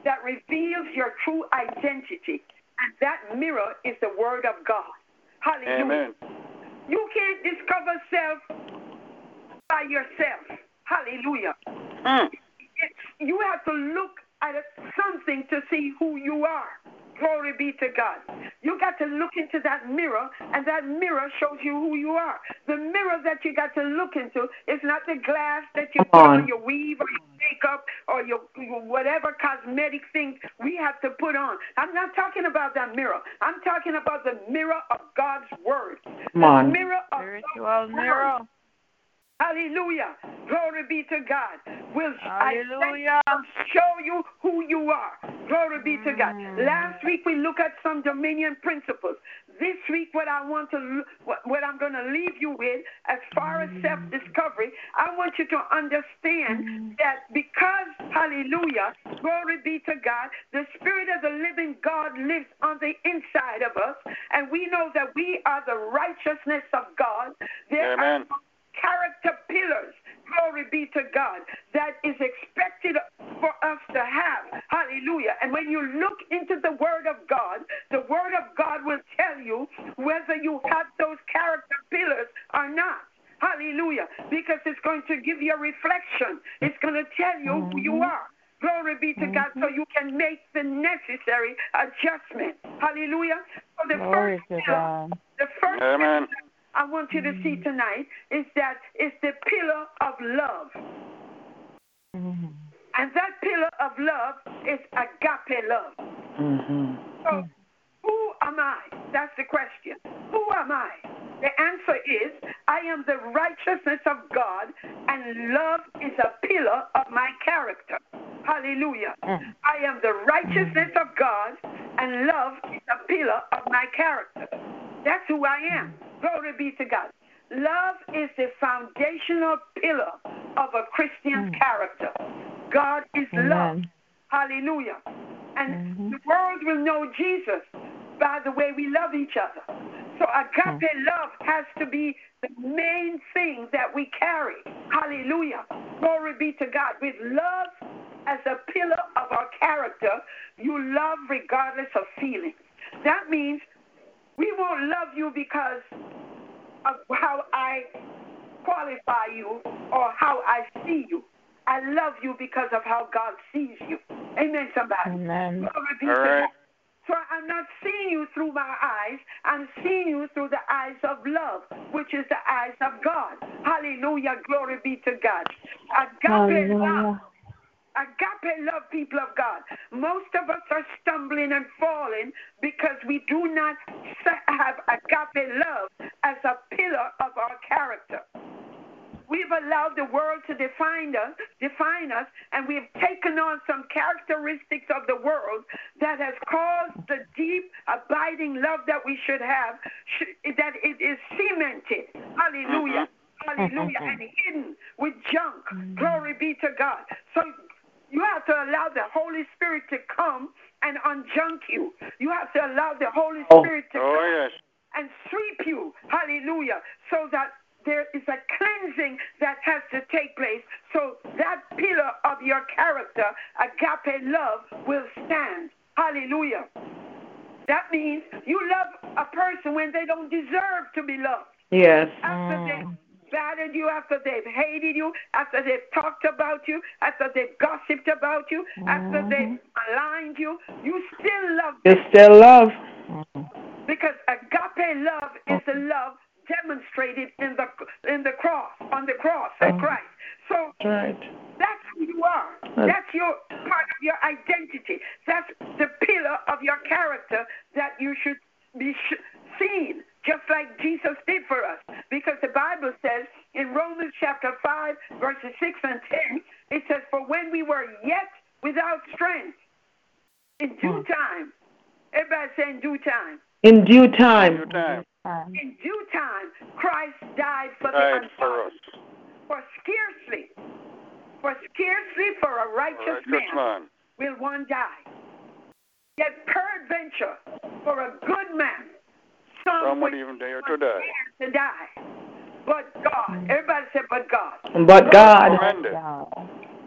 that reveals your true identity. And that mirror is the Word of God. Hallelujah. Amen. You can't discover self by yourself. Hallelujah. Mm. It's, you have to look at it- something to see who you are. Glory be to God. You got to look into that mirror, and that mirror shows you who you are. The mirror that you got to look into is not the glass that you put on. on your weave or your makeup or your, your whatever cosmetic thing we have to put on. I'm not talking about that mirror. I'm talking about the mirror of God's word. Come on. The mirror of Spiritual God's mirror. word. Hallelujah. Glory be to God. Will Hallelujah. I show you who you are. Glory be to God. Mm. Last week we looked at some dominion principles. This week, what I want to, what, what I'm going to leave you with, as far as mm. self-discovery, I want you to understand mm. that because, Hallelujah, glory be to God, the Spirit of the living God lives on the inside of us, and we know that we are the righteousness of God. There Amen. are character pillars, glory be to God, that is expected for us to have. Hallelujah. And when you look into the Word of God, the Word of God will tell you whether you have those character pillars or not. Hallelujah. Because it's going to give you a reflection, it's going to tell you who you mm-hmm. are. Glory be to God, so mm-hmm. you can make the necessary adjustment. Hallelujah. So the Glory first to pillar, God. the first Amen. pillar I want you to see tonight is that it's the pillar of love. Mhm. And that pillar of love is agape love. Mm-hmm. So, who am I? That's the question. Who am I? The answer is I am the righteousness of God, and love is a pillar of my character. Hallelujah. Mm. I am the righteousness of God, and love is a pillar of my character. That's who I am. Glory be to God. Love is the foundational pillar of a Christian's character. God is love. Hallelujah. And Mhm. the world will know Jesus by the way we love each other. So agape love has to be the main thing that we carry. Hallelujah. Glory be to God. With love as a pillar of our character, you love regardless of feelings. That means we won't love you because of how I qualify you or how I see you. I love you because of how God sees you. Amen, somebody. Amen. Glory be All to right. God. So I'm not seeing you through my eyes. I'm seeing you through the eyes of love, which is the eyes of God. Hallelujah. Glory be to God. Uh, Agape love. Agape love, people of God. Most of us are stumbling and falling because we do not have agape love as a pillar of our character. We've allowed the world to define us, define us, and we've taken on some characteristics of the world that has caused the deep, abiding love that we should have, sh- that it is cemented. Hallelujah. Mm-hmm. Hallelujah. Mm-hmm. and hidden with junk. Mm-hmm. Glory be to God. So you have to allow the Holy Spirit to come and unjunk you. You have to allow the Holy Oh. Spirit to Oh, come yes. and sweep you. Hallelujah. So that there is a cleansing that has to take place. So that pillar of your character, agape love, will stand. Hallelujah. That means you love a person when they don't deserve to be loved. Yes. After they've mm. Battered you, after they've hated you, after they've talked about you, after they've gossiped about you, after mm-hmm. they've maligned you, you still love them. You still love. Because agape love is the love demonstrated in the in the cross, on the cross of oh. Christ. So That's right. that's who you are. That's your part of your identity. That's the pillar of your character that you should be sh- seen, just like Jesus did for us. Because the Bible says in Romans chapter 5, verses 6 and 10, it says, For when we were yet without strength, in due hmm. time, everybody say in due time, In due time. Your time. in due time, Christ died for the Died for ungodly. us. For scarcely, for scarcely for a righteous, Righteous man man. will one die. Yet peradventure, for a good man, some, Some would would even dare to die. to die. But God, everybody said, but God. But God. Commended.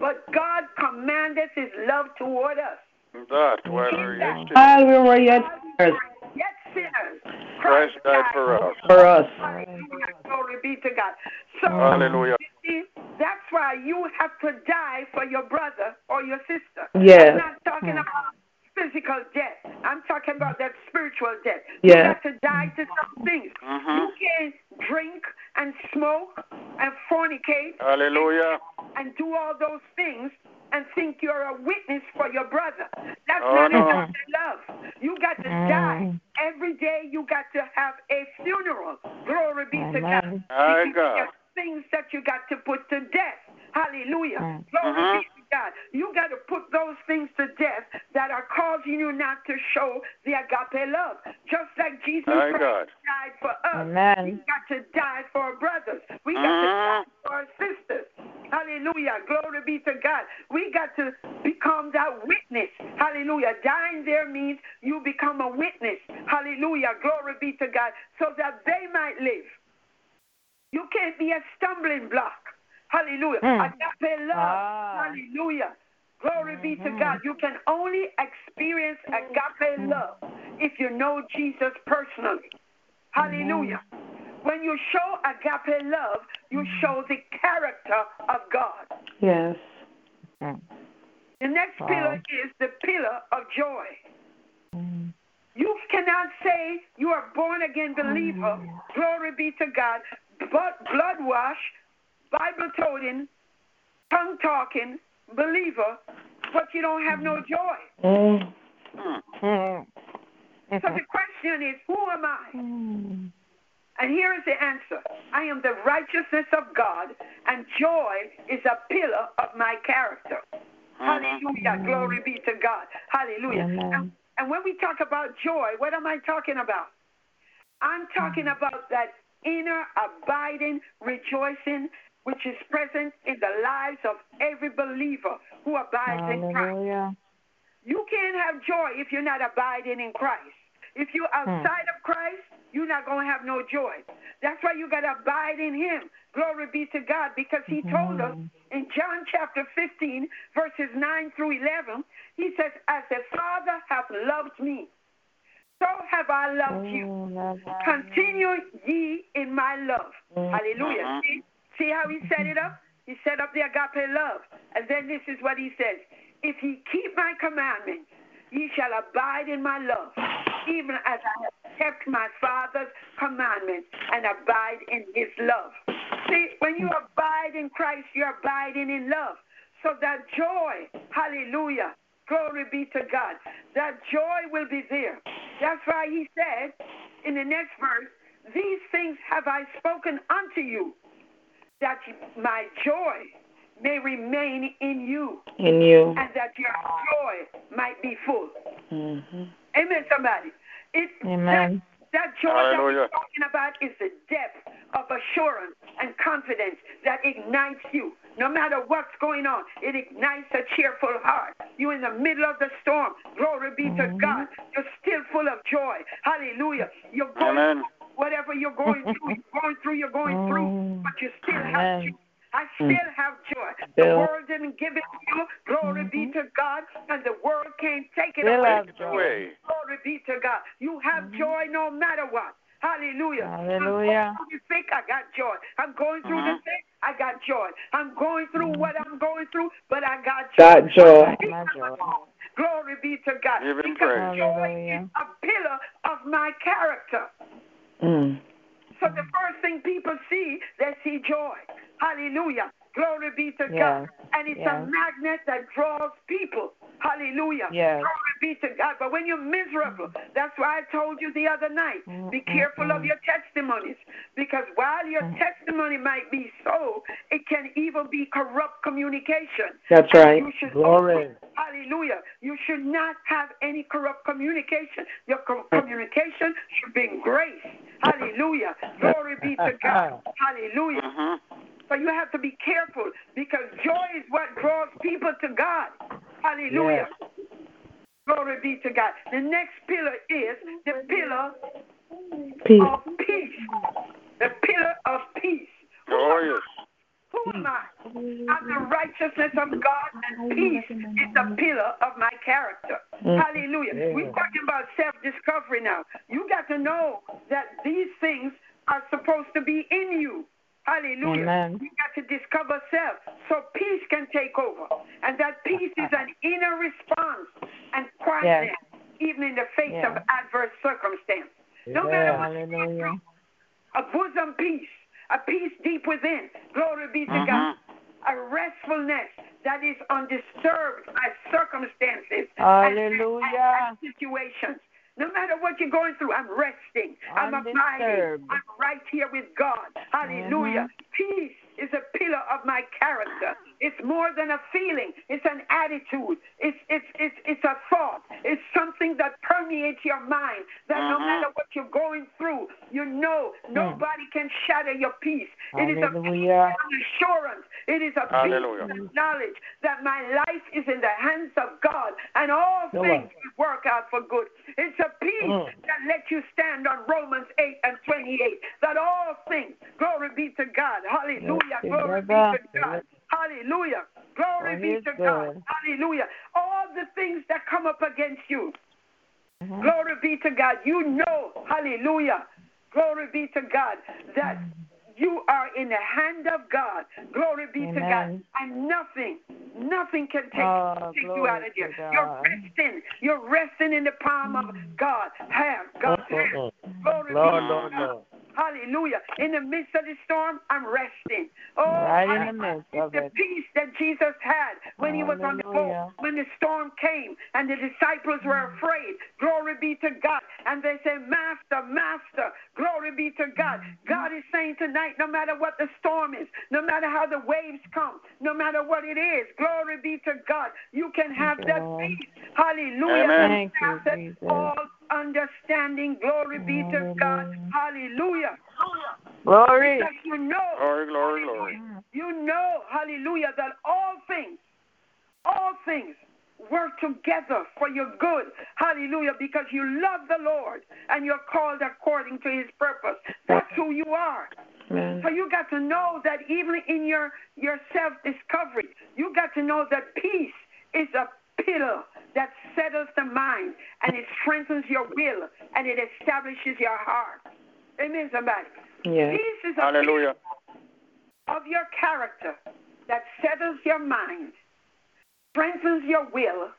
But God commanded his love toward us. That while we were yet sinners, While we were yet sinners, Yet sinners, Christ died for us. for us. Hallelujah. Glory be to God. So, Hallelujah. you see, That's why you have to die for your brother or your sister. Yes. I'm not talking about physical death. I'm talking about that spiritual death. Yes. You have to die to some things. Mhm. You can't drink and smoke and fornicate Hallelujah. and do all those things and think you're a witness for your brother. That's Oh, not no. agape love. You got to die. Every day you got to have a funeral. Glory be to God. Amen. My God. there's things that you got to put to death. Hallelujah. Mm. Glory Mhm. be to God. You got to put those things to death that are causing you not to show the agape love. Just like Jesus Christ God. died for us. Amen. We got to die for our brothers. We got to Mhm. die for our sisters. Hallelujah. Glory be to God. We got to become that witness. Hallelujah. Dying there means you become a witness. Hallelujah. Glory be to God. So that they might live. You can't be a stumbling block. Hallelujah. Mm. Agape love. Ah. Hallelujah. Glory be to Mhm. God. You can only experience agape love if you know Jesus personally. Hallelujah. When you show agape love, you show the character of God. Yes. Mm. The next Wow. pillar is the pillar of joy. Mm. You cannot say you are born again believer, glory be to God, but blood wash, Bible toting, tongue talking believer, but you don't have no joy. Mm. Mm. Mm. So the question is, who am I? Mm. And here is the answer I am the righteousness of God, and joy is a pillar of my character. Hallelujah. Glory be to God. Hallelujah. Amen. And, and when we talk about joy, what am I talking about? I'm talking about that inner abiding rejoicing which is present in the lives of every believer who abides in Christ. You can't have joy if you're not abiding in Christ. If you're outside of Christ, you're not going to have no joy. That's why you got to abide in Him. Glory be to God, because He told us in John chapter 15, verses 9 through 11, He says, As the Father hath loved me, so have I loved you. Mm, love. Continue ye in my love. Hallelujah. Mhm. See, see how he set it up? He set up the agape love. And then this is what he says If ye keep my commandments, ye shall abide in my love, even as I have kept my Father's commandments and abide in his love. See, when you abide in Christ, you're abiding in love. So that joy, hallelujah, glory be to God, that joy will be there. That's why he said in the next verse, These things have I spoken unto you, that my joy may remain in you, In you. and that your joy might be full. Mm-hmm. Amen, somebody. It, Amen. That, that joy that we're talking about is the depth of assurance and confidence that ignites you. No matter what's going on, it ignites a cheerful heart. You're in the middle of the storm. Glory be to God. You're still full of joy. Hallelujah. You're going Amen. Whatever you're going through, you're going through, you're going through, oh, but you still have Amen. joy. I hmm. still have joy. The Still. world didn't give it to you. Glory be mm-hmm. to God. And the world can't take it Still away. have joy. Glory be to God. You have mm-hmm. joy no matter what. Hallelujah. Hallelujah. I'm going through the sick, I got joy. I'm going through the Mhm. sick, I got joy. I'm going through mm-hmm. what I'm going through, but I got joy. Got joy. My joy. Glory be to God. Give because praise. joy Hallelujah. is a pillar of my character. Mm. So the first thing people see, they see joy. Hallelujah. Glory be to Yes. God. And it's a magnet that draws people. Hallelujah. Yes. Glory be to God. But when you're miserable, mm. that's why I told you the other night mm, be mm, careful of your testimonies. Because while your testimony might be so, it can even be corrupt communication. That's And right. You should Glory. Hallelujah. You should not have any corrupt communication. Your co- communication should be in grace. Hallelujah. Glory be to God. Hallelujah. Mhm. So you have to be careful because joy is what draws people to God. Hallelujah. Glory be to God. The next pillar is the pillar Peace. of peace. The pillar of peace. Oh, yes. Who am I? I'm the righteousness of God, and peace is the pillar of my character. Mm. Hallelujah. We're talking about self discovery now. You got to know that these things are supposed to be in you. Hallelujah. Amen. You got to discover self so peace can take over. And that peace is an inner response and quietness, even in the face Yeah. of adverse circumstance. No Yeah. matter what you're Hallelujah. going through, a bosom peace, a peace deep within. Glory be to Mhm. God. A restfulness that is undisturbed by circumstances and- Hallelujah. and, and situations. No matter what you're going through, I'm resting. I'm abiding. I'm right here with God. Hallelujah. Uh-huh. Peace is a pillar of my character. It's more than a feeling. It's an attitude. It's it's it's it's a thought. It's something that permeates your mind. That no Mhm. matter what you're going through, you know nobody can shatter your peace. It is a peace Hallelujah. of assurance. It is a Hallelujah. peace knowledge that my life is in the hands of God and all Come things work out for good. It's a peace Mm. that lets you stand on Romans 8 and 28. That all things, glory be to God. Hallelujah. Yes, glory be to God. Hallelujah. Glory be to God. Hallelujah. All the things that come up against you, Mhm. Glory be to God. You know, hallelujah. Glory be to God that you are in the hand of God. Glory be to God. Amen. And nothing, nothing can take, Oh, take you out of here. You're resting. You're resting in the palm of God. Oh, hand, God's hand. Glory Lord, be to Lord, God. Lord. Hallelujah. In the midst of the storm, I'm resting. Oh, Right in the hallelujah. midst of the it. peace that Jesus had when he was on the boat, when the storm came and the disciples were mm. afraid. Glory be to God. And they said, Master, Master, glory be to God. Mm. God is saying tonight, no matter what the storm is, no matter how the waves come, no matter what it is, glory be to God. You can have you, that Lord. peace. Hallelujah. Amen. Thank you, Jesus. all understanding. Glory be to God. Hallelujah. Glory. Because you know, Glory, glory, glory. you know, hallelujah, that all things, all things work together for your good. Hallelujah. Because you love the Lord and you're called according to his purpose. That's who you are. So you got to know that even in your, your self discovery, you got to know that peace is a pillar that settles the mind and it strengthens your will and it establishes your heart. Amen, somebody. Yes. Peace is a Hallelujah. pillar of your character that settles your mind, strengthens your will,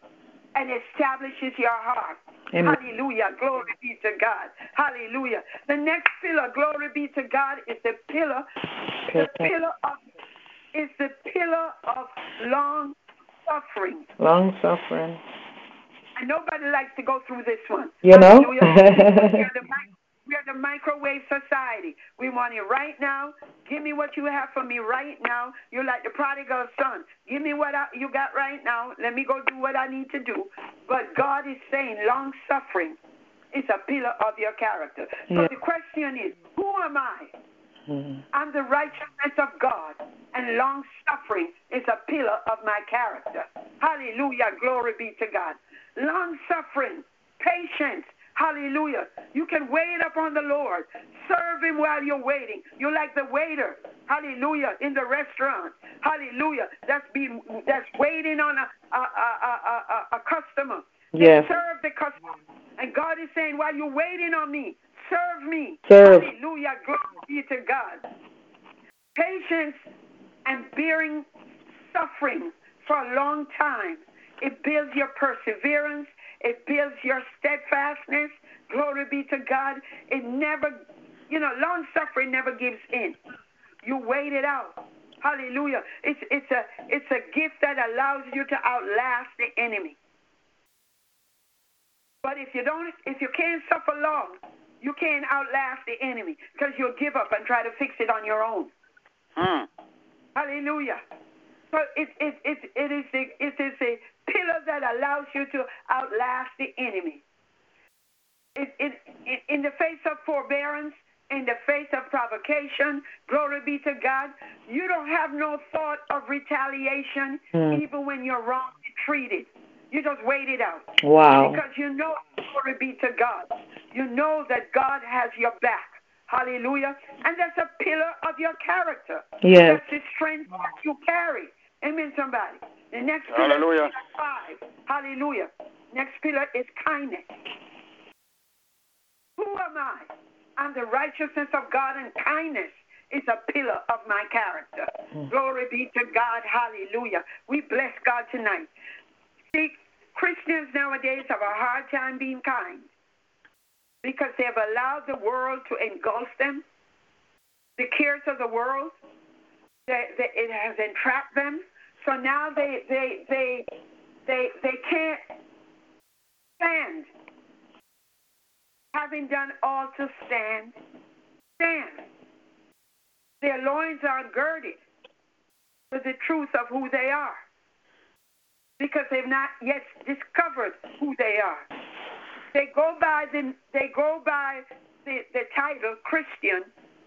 and establishes your heart. Amen. Hallelujah. Glory be to God. Hallelujah. The next pillar, glory be to God, is the pillar, the pillar of is the pillar of long suffering. Long suffering. And nobody likes to go through this one. You know? Hallelujah. we're, the, mi- we're the microwave society. We want it right now. Give me what you have for me right now. You're like the prodigal son. Give me what I, you got right now. Let me go do what I need to do. But God is saying long suffering is a pillar of your character. So Yeah. the question is, who am I? Mhm. I'm the righteousness of God, and long suffering is a pillar of my character. Hallelujah. Glory be to God. Long suffering, patience. Hallelujah. You can wait upon the Lord. Serve him while you're waiting. You're like the waiter. Hallelujah. In the restaurant. Hallelujah. That's being that's waiting on a a, a, a, a, customer. They Yes. Serve the customer. And God is saying, while you're waiting on me, serve me. Serve. Hallelujah. Glory be to God. Patience and bearing suffering for a long time. It builds your perseverance. It builds your steadfastness. Glory be to God. It never, you know, long suffering never gives in. You wait it out. Hallelujah. It's it's a it's a gift that allows you to outlast the enemy. But if you don't, if you can't suffer long, you can't outlast the enemy because you'll give up and try to fix it on your own. Hmm. Hallelujah. So it it it it is a, it is a pillar that allows you to outlast the enemy. It, it, it, in the face of forbearance, in the face of provocation, glory be to God, you don't have no thought of retaliation Hmm. even when you're wrongly treated. You just wait it out. Wow. Because you know, glory be to God. You know that God has your back. Hallelujah. And that's a pillar of your character. Yes. That's the strength that you carry. Amen, somebody. The next pillar Hallelujah. is five. Hallelujah. Next pillar is kindness. Who am I? I'm the righteousness of God, and kindness is a pillar of my character. Hmm. Glory be to God. Hallelujah. We bless God tonight. See, Christians nowadays have a hard time being kind because they have allowed the world to engulf them. The cares of the world, they, they, it has entrapped them. So now they they they they they can't stand. Having done all to stand, stand. Their loins are girded with the truth of who they are because they've not yet discovered who they are. They go by the they go by the, the title Christian,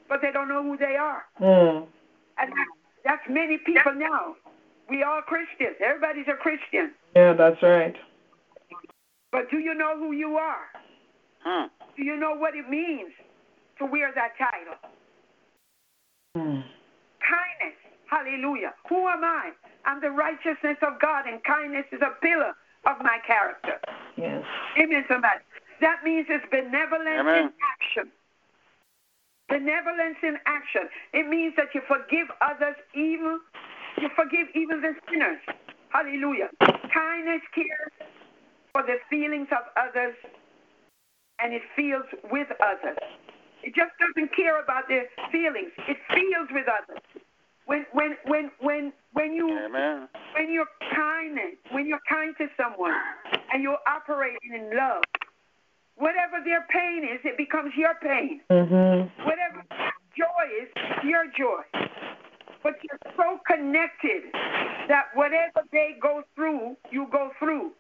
but they don't know who they are. Mm. And that, that's many people now. We are Christians. Everybody's a Christian. Yeah, that's right. But do you know who you are? Hmm. Do you know what it means to wear that title? Mm. Kindness. Hallelujah. Who am I? I'm the righteousness of God, and kindness is a pillar of my character. Yes. Amen, somebody. That means it's benevolence Amen. in action. Benevolence in action. It means that you forgive others even, you forgive even the sinners. Hallelujah. Kindness cares for the feelings of others and it feels with others. It just doesn't care about their feelings. It feels with others. When when when when when you Amen. when you're kind when you're kind to someone and you're operating in love, whatever their pain is, it becomes your pain. Mhm. Whatever joy is, your joy. But you're so connected that whatever they go through, you go through.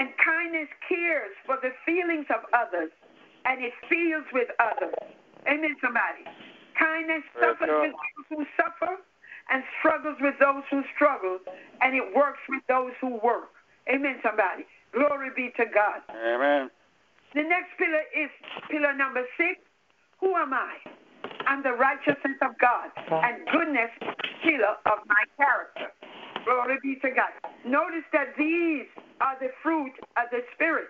And kindness cares for the feelings of others and it feels with others. Amen, somebody. Kindness Praise suffers God. with those who suffer and struggles with those who struggle, and it works with those who work. Amen, somebody. Glory be to God. Amen. The next pillar is pillar number six. Who am I? I'm the righteousness of God, and goodness is the pillar of my character. Glory be to God. Notice that these are the fruit of the Spirit.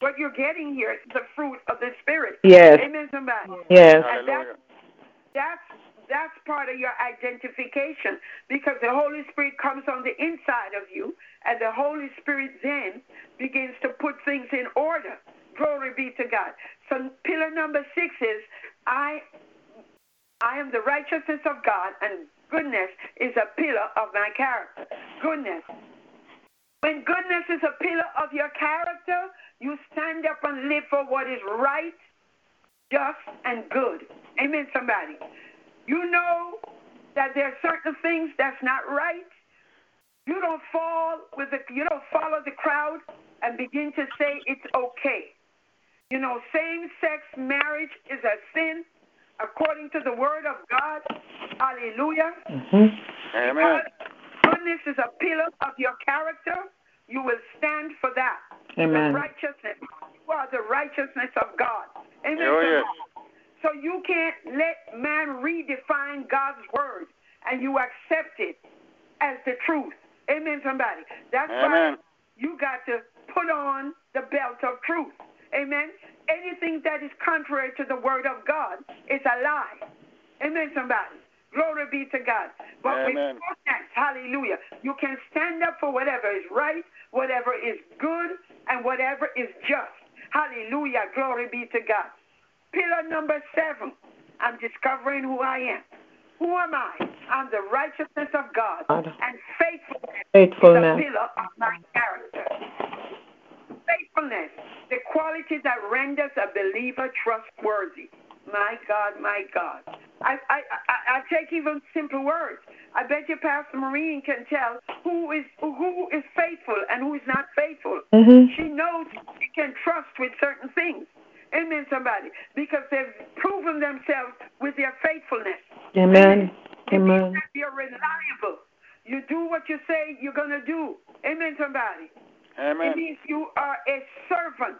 What you're getting here is the fruit of the Spirit. Yes. Amen, somebody. Yes. And that's that's that's part of your identification because the Holy Spirit comes on the inside of you, and the Holy Spirit then begins to put things in order. Glory be to God. So pillar number six is I I am the righteousness of God, and goodness is a pillar of my character. Goodness. When goodness is a pillar of your character, you stand up and live for what is right, just, and good. Amen, somebody. You know that there are certain things that's not right. You don't fall with the you don't follow the crowd and begin to say it's okay. You know, same sex marriage is a sin according to the word of God. Hallelujah. Mhm. Amen. Goodness is a pillar of your character. You will stand for that. Amen. The righteousness. You are the righteousness of God. Amen. Oh, yes. So you can't let man redefine God's word and you accept it as the truth. Amen, somebody. That's why you got to put on the belt of truth. Amen. Anything that is contrary to the word of God is a lie. Amen, somebody. Glory be to God. But with Amen. goodness, hallelujah, you can stand up for whatever is right, whatever is good, and whatever is just. Hallelujah. Glory be to God. Pillar number seven. I'm discovering who I am. Who am I? I'm the righteousness of God, God. and faithfulness Faithfulness. is a pillar of my character. Faithfulness, the quality that renders a believer trustworthy. My God, my God. I, I, I, I take even simple words. I bet you Pastor Marine can tell who is who is faithful and who is not faithful. Mhm. She knows she can trust with certain things. Amen, somebody. Because they've proven themselves with their faithfulness. Amen. Amen. you're reliable. You do what you say you're going to do. Amen, somebody. It means you are a servant.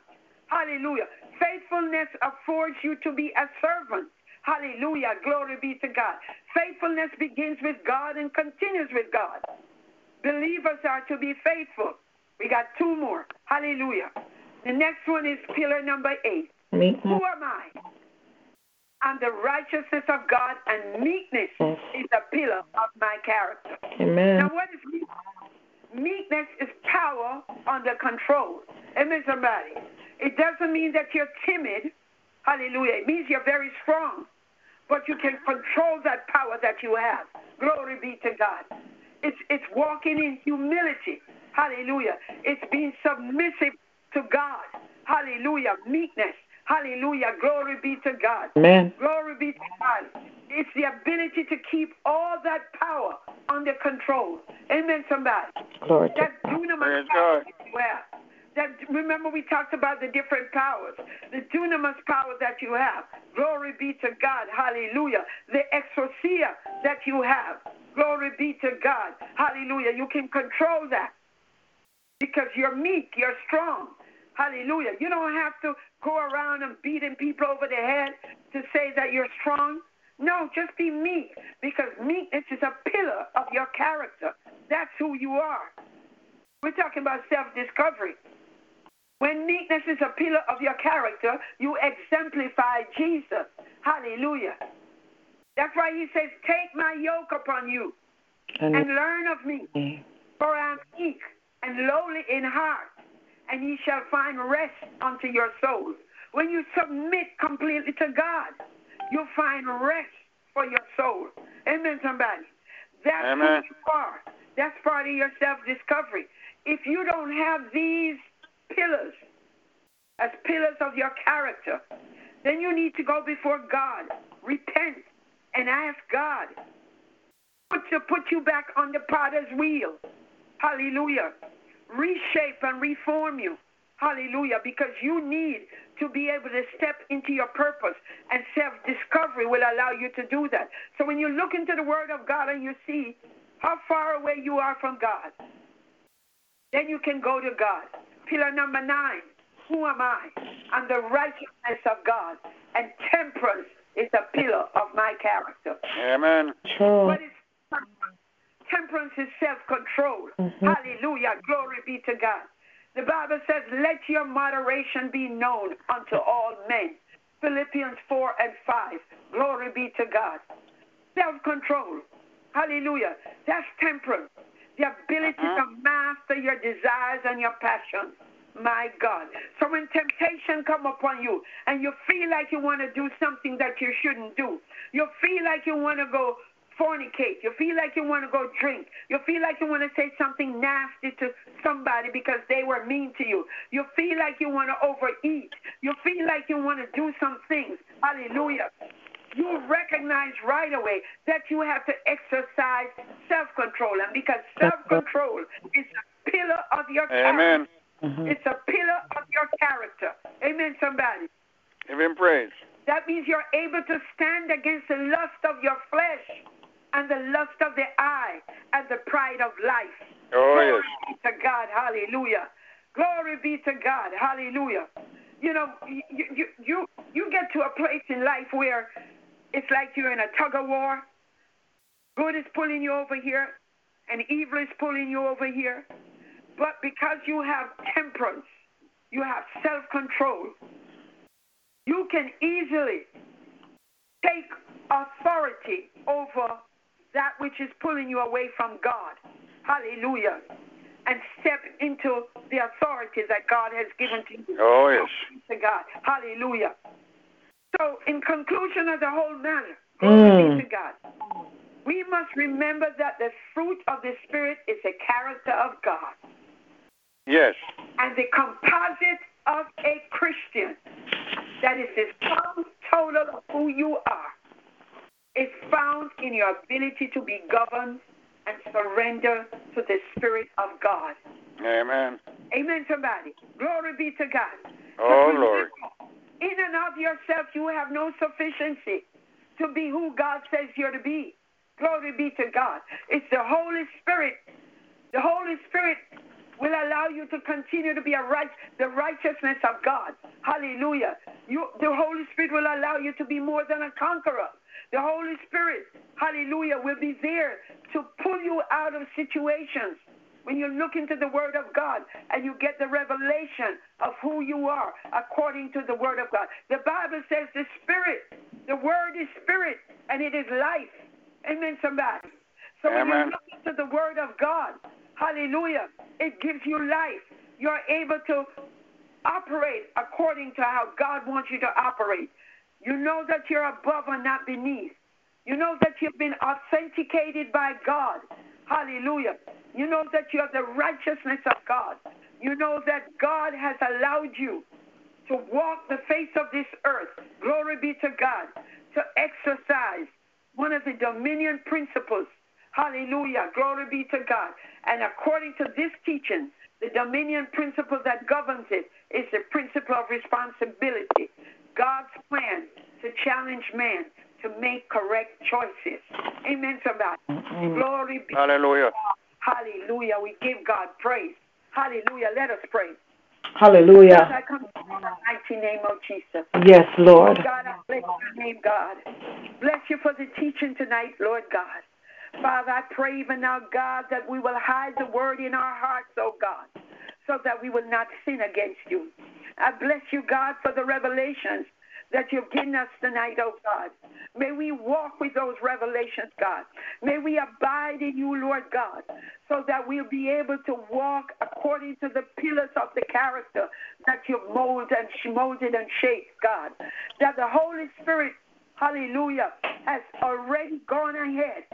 Hallelujah. Faithfulness affords you to be a servant. Hallelujah. Glory be to God. Faithfulness begins with God and continues with God. Believers are to be faithful. We got two more. Hallelujah. The next one is pillar number eight. Me. Who am I? and the righteousness of God, and meekness is a pillar of my character. Amen. Now, what is meekness? Meekness is power under control. Amen, somebody. It doesn't mean that you're timid. Hallelujah. It means you're very strong. But you can control that power that you have. Glory be to God. It's, it's walking in humility. Hallelujah. It's being submissive to God. Hallelujah. Meekness. Hallelujah. Glory be to God. Amen. Glory be to God. It's the ability to keep all that power under control. Amen, somebody. Glory to That dunamis Praise power God. that. That remember we talked about the different powers. The dunamis power that you have. Glory be to God. Hallelujah. The exousia that you have. Glory be to God. Hallelujah. You can control that because you're meek, you're strong. Hallelujah. You don't have to go around and beating people over the head to say that you're strong. No, just be meek because meekness is a pillar of your character. That's who you are. We're talking about self discovery. When meekness is a pillar of your character, you exemplify Jesus. Hallelujah. That's why he says, Take my yoke upon you And and learn of me, mm. for I am meek and lowly in heart, and ye shall find rest unto your souls. When you submit completely to God, you'll find rest for your soul. Amen, somebody. That's Amen. who you are. That's part of your self discovery. If you don't have these pillars as pillars of your character, then you need to go before God, repent, and ask God put to put you back on the potter's wheel. Hallelujah. Reshape and reform you. Hallelujah. Because you need to be able to step into your purpose, and self discovery will allow you to do that. So when you look into the Word of God and you see how far away you are from God, then you can go to God. Pillar number nine Who am I? I'm the righteousness of God, and temperance is a pillar of my character. Amen. True. What is temperance? Temperance is self control. Mhm. Hallelujah. Glory be to God. The Bible says, Let your moderation be known unto all men. Philippians 4 and 5. Glory be to God. Self control. Hallelujah. That's temperance. The ability uh-huh. to master your desires and your passions. My God. So when temptation come upon you and you feel like you want to do something that you shouldn't do, you feel like you want to go fornicate, you feel like you want to go drink, you feel like you want to say something nasty to somebody because they were mean to you, you feel like you want to overeat, you feel like you want to do some things. Hallelujah you recognize right away that you have to exercise self control. And because self control is a pillar of your Amen. character, mm-hmm. it's a pillar of your character. Amen, somebody. Amen, praise. That means you're able to stand against the lust of your flesh and the lust of the eye and the pride of life. Oh, Glory yes. be to God. Hallelujah. Glory be to God. Hallelujah. You know, you, you, you, you get to a place in life where it's like you're in a tug of war. Good is pulling you over here, and evil is pulling you over here. But because you have temperance, you have self control, you can easily take authority over that which is pulling you away from God. Hallelujah. And step into the authority that God has given to you. Oh, yes. To God. Hallelujah. So, in conclusion of the whole matter, mm. be to God. We must remember that the fruit of the Spirit is the character of God. Yes. And the composite of a Christian, that is the sum total of who you are, is found in your ability to be governed and surrender to the Spirit of God. Amen. Amen, somebody. Glory be to God. Oh, But Lord. In and of yourself, you have no sufficiency to be who God says you're to be. Glory be to God. It's the Holy Spirit. The Holy Spirit will allow you to continue to be a right, the righteousness of God. Hallelujah. You, the Holy Spirit will allow you to be more than a conqueror. The Holy Spirit, hallelujah, will be there to pull you out of situations. When you look into the Word of God and you get the revelation of who you are according to the Word of God. The Bible says the Spirit The word is spirit and it is life. Amen, somebody. So when you Amen. look into the word of God, hallelujah, it gives you life. You're able to operate according to how God wants you to operate. You know that you're above and not beneath. You know that you've been authenticated by God. Hallelujah. You know that you're the righteousness of God. You know that God has allowed you to walk the face of this earth. Glory be to God. To exercise one of the dominion principles. Hallelujah. Glory be to God. And according to this teaching, the dominion principle that governs it is the principle of responsibility. God's plan to challenge man to make correct choices. Amen, somebody. Mm-hmm. Glory be Hallelujah. to God. Hallelujah. We give God praise. Hallelujah. Let us pray. Hallelujah. I come to you in the mighty name of Jesus. Yes, Lord. Oh God, I bless your name, God. Bless you for the teaching tonight, Lord God. Father, I pray even now, God, that we will hide the word in our hearts, oh God, so that we will not sin against you. I bless you, God, for the revelations that you've given us tonight, oh God. May we walk with those revelations, God. May we abide in you, Lord God, so that we'll be able to walk according to the pillars of the character that you've molded and molded and shaped, God. That the Holy Spirit, hallelujah, has already gone ahead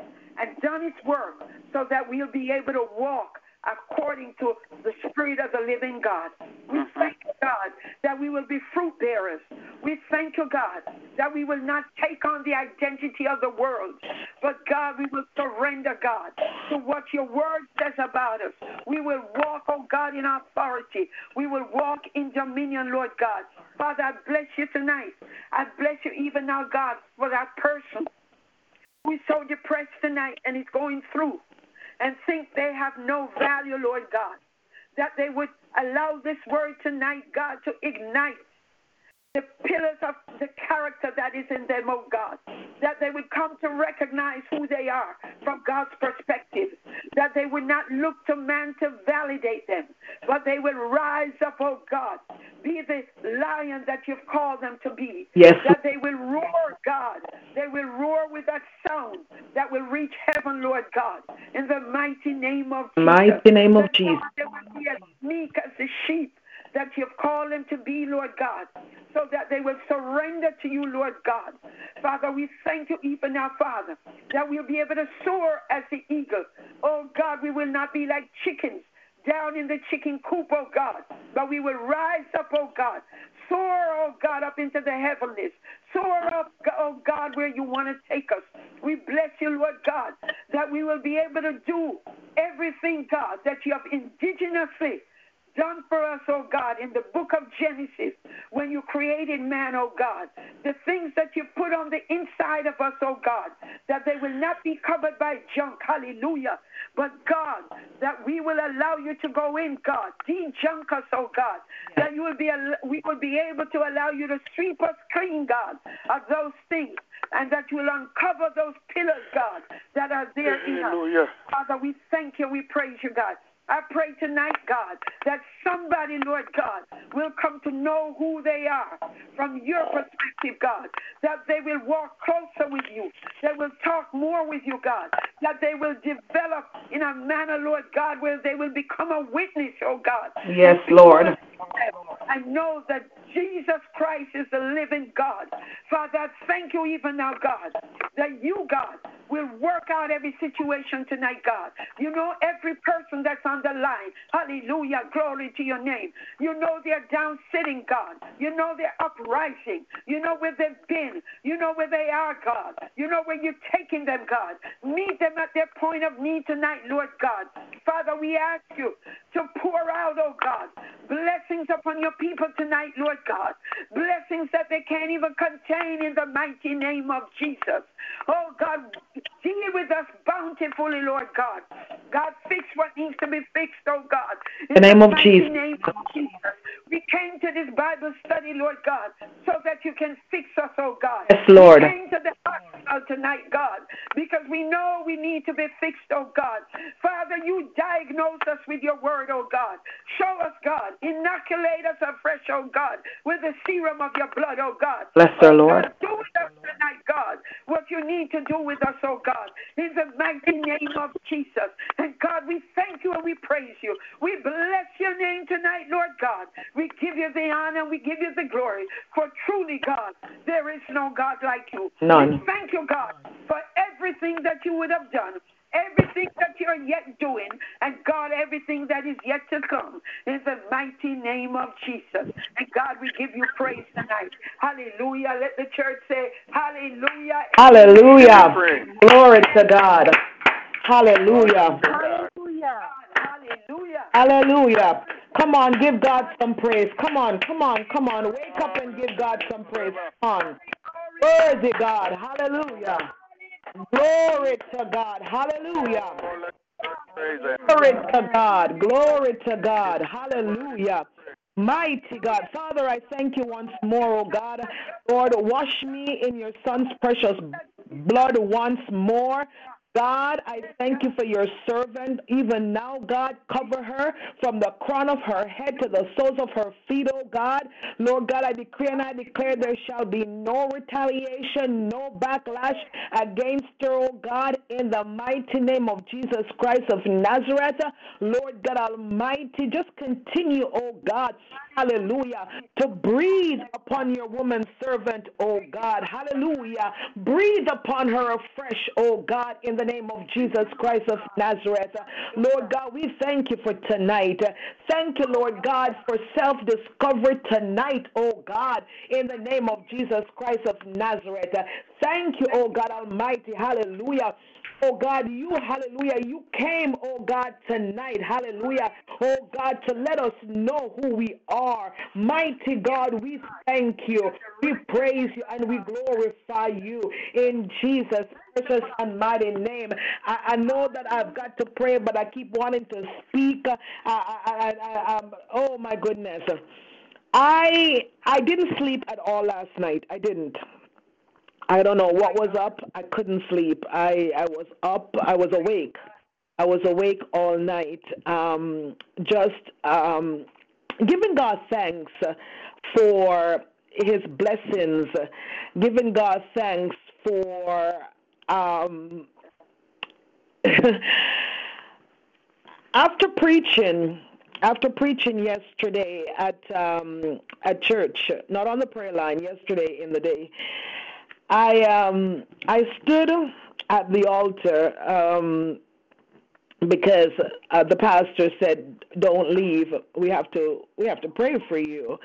and done its work so that we'll be able to walk according to the Spirit of the living God. We uh-huh. thank you, God, that we will be fruit bearers. We thank you, God, that we will not take on the identity of the world, but God, we will surrender, God, to what your word says about us. We will walk, oh God, in authority. We will walk in dominion, Lord God. Father, I bless you tonight. I bless you even now, God, for that person who's so depressed tonight and is going through and think they have no value, Lord God, that they would allow this word tonight, God, to ignite the pillars of the character that is in them, oh God, that they would come to recognize who they are from God's perspective, that they would not look to man to validate them, but they would rise up, oh God, be the lion that you've called them to be. Yes. That they will roar, God. They will roar with that sound that will reach heaven, Lord God, in the mighty name of Jesus. Mighty name of Jesus. They will be as meek as the sheep that you've called them to be, Lord God, so that they will surrender to you, Lord God. Father, we thank you even now, Father, that we'll be able to soar as the eagle. Oh God, we will not be like chickens down in the chicken coop, oh God, but we will rise up, oh God, soar, oh God, up into the heavens, soar up, oh God, where you want to take us. We bless you, Lord God, that we will be able to do everything, God, that you have indigenously done for us, oh God, in the book of Genesis, when you created man, oh God. The things that you put on the inside of us, oh God, that they will not be covered by junk, hallelujah. But God, that we will allow you to go in, God, de-junk us, oh God, that you will be, al- we will be able to allow you to sweep us clean, God, of those things, and that you will uncover those pillars, God, that are there in us. Hallelujah. Father, we thank you, we praise you, God. I pray tonight, God, that somebody, Lord God, will come to know who they are from your perspective, God, that they will walk closer with you, they will talk more with you, God, that they will develop in a manner, Lord God, where they will become a witness, oh God. Yes, Lord. I know that Jesus Christ is the living God. Father, I thank you even now, God, that you, God, will work out every situation tonight, God. You know every person that's on the line. Hallelujah. Glory to your name. You know they're down sitting, God. You know they're uprising. You know where they've been. You know where they are, God. You know where you're taking them, God. Meet them at their point of need tonight, Lord God. Father, we ask you to pour out, oh God, blessings upon your people tonight, Lord God. Blessings that they can't even contain in the mighty name of Jesus. Oh God, deal with us bountifully, Lord God. God, fix what needs to be fixed, oh God. In the name of Jesus. name of Jesus. We came to this Bible study, Lord God, so that you can fix us, oh God. Yes, Lord. We came to the hospital tonight, God, because we know we need to be fixed, oh God. Father, you diagnose us with your word, oh God. Show us, God. Inoculate us afresh, oh God, with the serum of your blood, oh God. Bless Oh, Lord. God, do with us tonight, God, what you need to do with us, oh God, in the mighty name of Jesus. And God, we thank you and we praise you. We bless your name tonight, Lord God. We give you the honor, and we give you the glory. For truly, God, there is no God like you. None. We thank you, God, for everything that you would have done everything that you're yet doing, and God, everything that is yet to come, in the mighty name of Jesus. And God, we give you praise tonight. Hallelujah. Let the church say, Hallelujah. Hallelujah. Glory to God. Hallelujah. Hallelujah. Hallelujah. Hallelujah. Come on, give God some praise. Come on, come on, come on. Wake up and give God some praise. Come on. Worthy God. Hallelujah. Glory to God. Hallelujah. Glory to God. Glory to God. Hallelujah. Mighty God. Father, I thank you once more, oh God. Lord, wash me in your son's precious blood once more. God, I thank you for your servant. Even now, God, cover her from the crown of her head to the soles of her feet, oh God. Lord God, I decree and I declare there shall be no retaliation, no backlash against her, oh God, in the mighty name of Jesus Christ of Nazareth. Lord God Almighty, just continue, oh God, hallelujah, to breathe upon your woman servant, oh God, hallelujah. Breathe upon her afresh, oh God, in the name of Jesus Christ of Nazareth. Lord God, we thank you for tonight. Thank you, Lord God, for self discovery tonight, oh God, in the name of Jesus Christ of Nazareth. Thank you, oh God Almighty. Hallelujah. Oh God, you, hallelujah, you came, oh God, tonight, hallelujah, oh God, to let us know who we are. Mighty God, we thank you, we praise you, and we glorify you in Jesus' precious and mighty name. I, I know that I've got to pray, but I keep wanting to speak. I, I, I, um, oh my goodness. I I didn't sleep at all last night. I didn't. I don't know what was up. I couldn't sleep. I I was up. I was awake. I was awake all night. Um, just um, giving God thanks for His blessings. Giving God thanks for. Um, after preaching after preaching yesterday at um, at church, not on the prayer line, yesterday in the day, I um I stood at the altar um because uh, the pastor said don't leave. We have to we have to pray for you.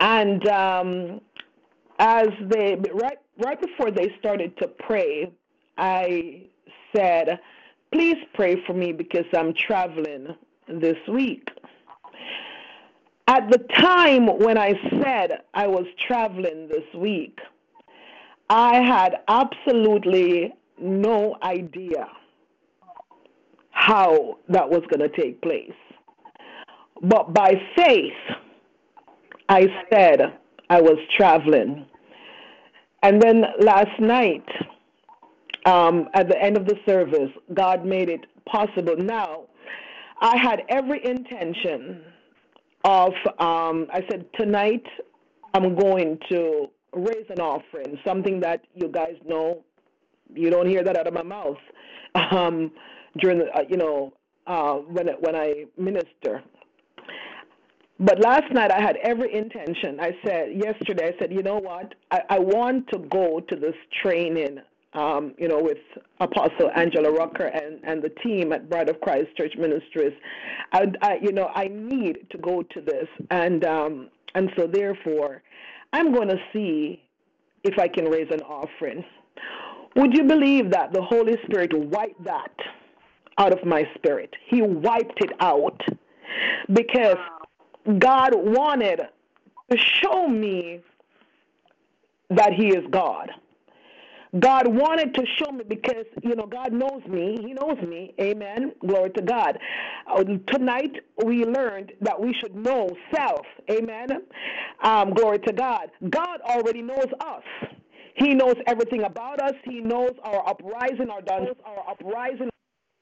And um as they right right before they started to pray I said please pray for me because I'm traveling this week. At the time when I said I was traveling this week I had absolutely no idea how that was going to take place. But by faith, I said I was traveling. And then last night, um, at the end of the service, God made it possible. Now, I had every intention of, um, I said, tonight I'm going to raise an offering, something that you guys know. You don't hear that out of my mouth um, during the, uh, you know, uh, when when I minister. But last night I had every intention. I said yesterday. I said, you know what? I, I want to go to this training. Um, you know, with Apostle Angela Rucker and, and the team at Bride of Christ Church Ministries, I, I you know I need to go to this, and um, and so therefore, I'm going to see if I can raise an offering. Would you believe that the Holy Spirit wiped that out of my spirit? He wiped it out because God wanted to show me that He is God. God wanted to show me because, you know, God knows me. He knows me. Amen. Glory to God. Uh, tonight we learned that we should know self. Amen. Um, glory to God. God already knows us. He knows everything about us. He knows our uprising, our downs, our uprising.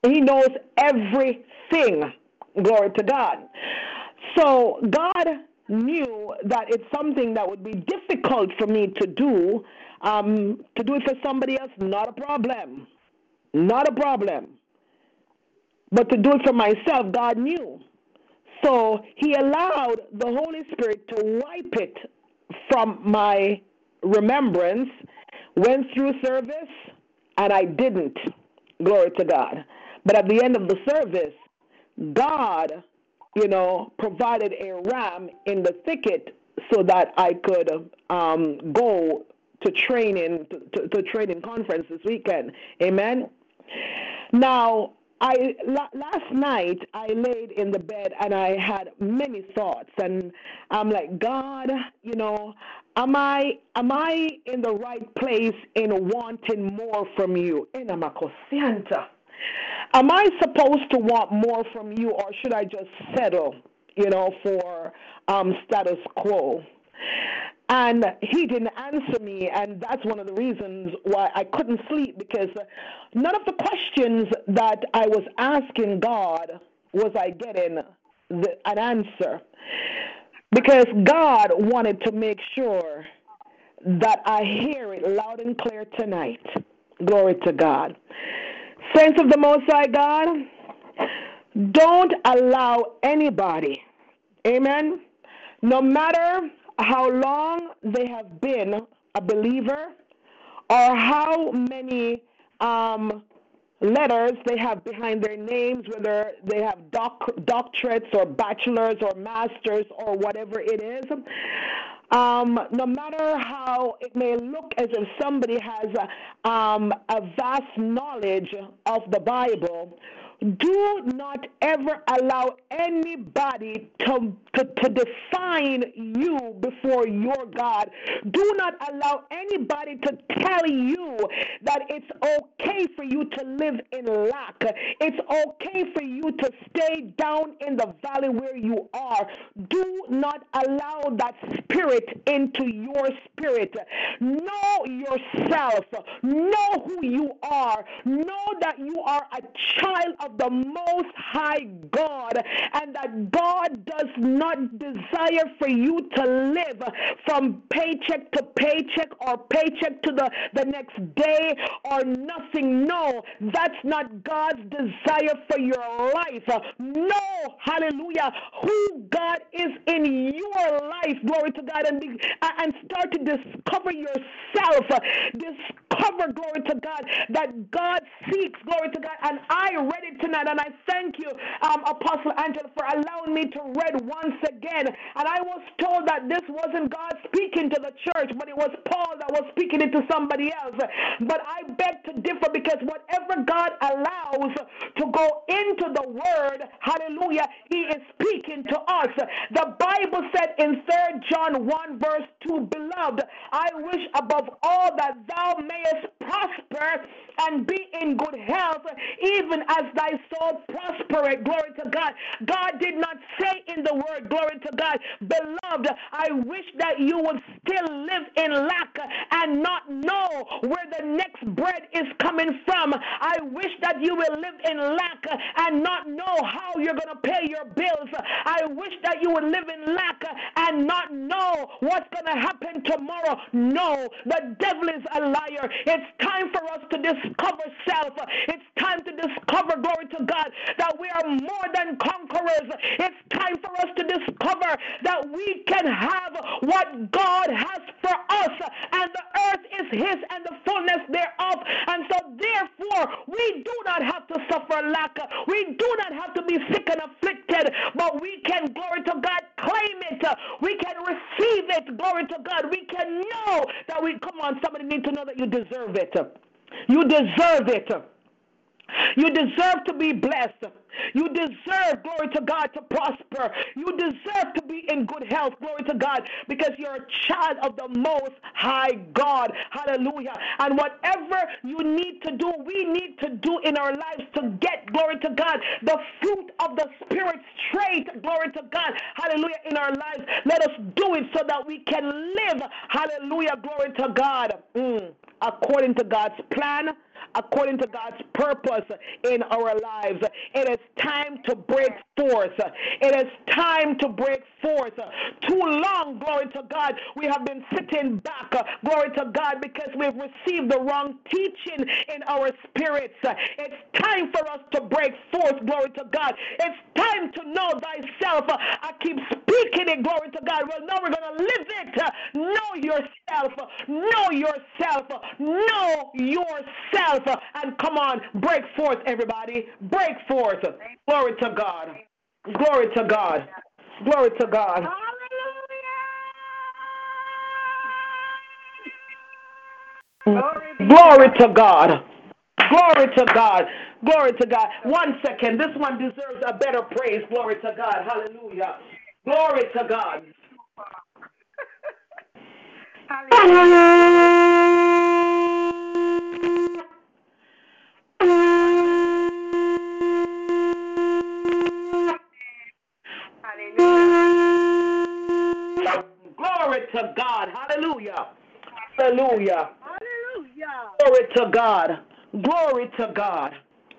He knows everything. Glory to God. So God knew that it's something that would be difficult for me to do um, to do it for somebody else, not a problem. Not a problem. But to do it for myself, God knew. So he allowed the Holy Spirit to wipe it from my remembrance, went through service, and I didn't. Glory to God. But at the end of the service, God, you know, provided a ram in the thicket so that I could um, go to training to, to, training conference this weekend. Amen. Now, I last night I laid in the bed and I had many thoughts and I'm like God, you know, am I am I in the right place in wanting more from you? Am I supposed to want more from you or should I just settle, you know, for um, status quo? And he didn't answer me, and that's one of the reasons why I couldn't sleep because none of the questions that I was asking God was I getting the, an answer. Because God wanted to make sure that I hear it loud and clear tonight. Glory to God. Saints of the Most High God, don't allow anybody, amen, no matter how long they have been a believer or how many um, letters they have behind their names, whether they have doc- doctorates or bachelors or masters or whatever it is. Um, no matter how it may look as if somebody has a, um, a vast knowledge of the Bible, do not ever allow anybody to, to, to, define you before your God. Do not allow anybody to tell you that it's okay for you to live in lack. It's okay for you to stay down in the valley where you are. Do not allow that spirit into your spirit. Know yourself. Know who you are. Know that you are a child of the Most High God, and that God does not desire for you to live from paycheck to paycheck or paycheck to the, the next day or nothing. No, that's not God's desire for your life. No, hallelujah, who God is in your life, glory to God, and, be, and start to discover yourself. Discover, glory to God, that God seeks, glory to God. And I read it tonight, and I thank you, um, Apostle Angel, for allowing me to read once again. And I was told that this wasn't God speaking to the church, but it was Paul that was speaking it to somebody else. But I beg to differ because whatever God allows to go into the word, hallelujah, he is speaking to us. The Bible said in 3 John 1, verse 2, Beloved, I wish above all that thou mayest prosper and be in good health, even as thy soul prospereth. Glory to God. God did not say in the word, glory to God, beloved, I wish that you would still live in lack and not know where the next bread is coming from. I wish that you will live in lack and not know how you're going to pay your bills. I wish that you would live in lack and not know what's going to happen tomorrow. No, the devil is a liar. It's time for us to discover self. It's time to discover, glory to God, that we are more than conquerors. It's time for us to discover that we can have what God has for us, and the earth is His and the fullness thereof. And so, therefore, we do not have to suffer lack. We do not have to be sick and afflicted, but we can, glory to God, claim it. We can receive it, glory to God. We can know that we, come on, somebody need to know that you deserve it. You deserve it. You deserve to be blessed. You deserve, glory to God, to prosper. You deserve to be in good health, glory to God, because you're a child of the Most High God. Hallelujah. And whatever you need to do, we need to do in our lives to get, glory to God, the fruit of the Spirit straight, glory to God. Hallelujah. In our lives, let us do it so that we can live, hallelujah, glory to God, mm, according to God's plan according to God's purpose in our lives. It is time to break forth. It is time to break forth. Too long, glory to God, we have been sitting back, glory to God, because we've received the wrong teaching in our spirits. It's time for us to break forth, glory to God. It's time to know thyself. I keep speaking it, glory to God. Well, now we're going to live it. Know yourself. Know yourself. Know yourself. And come on, break forth, everybody. Break forth. Glory to God. Glory to God. Glory to God. Glory to God. Glory to God. Glory to God. One second. This one deserves a better praise. Glory to God. Hallelujah. Glory to God. Glory to God. Hallelujah. Hallelujah. Hallelujah. Glory to God. Glory to God.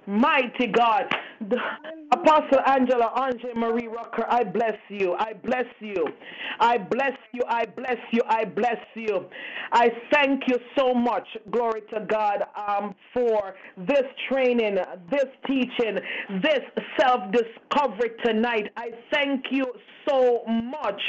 Mighty God. Apostle Angela Andre Marie Rucker, I bless you. I bless you. I bless you. I bless you. I bless you. I thank you so much, glory to God, um, for this training, this teaching, this self discovery tonight. I thank you so much,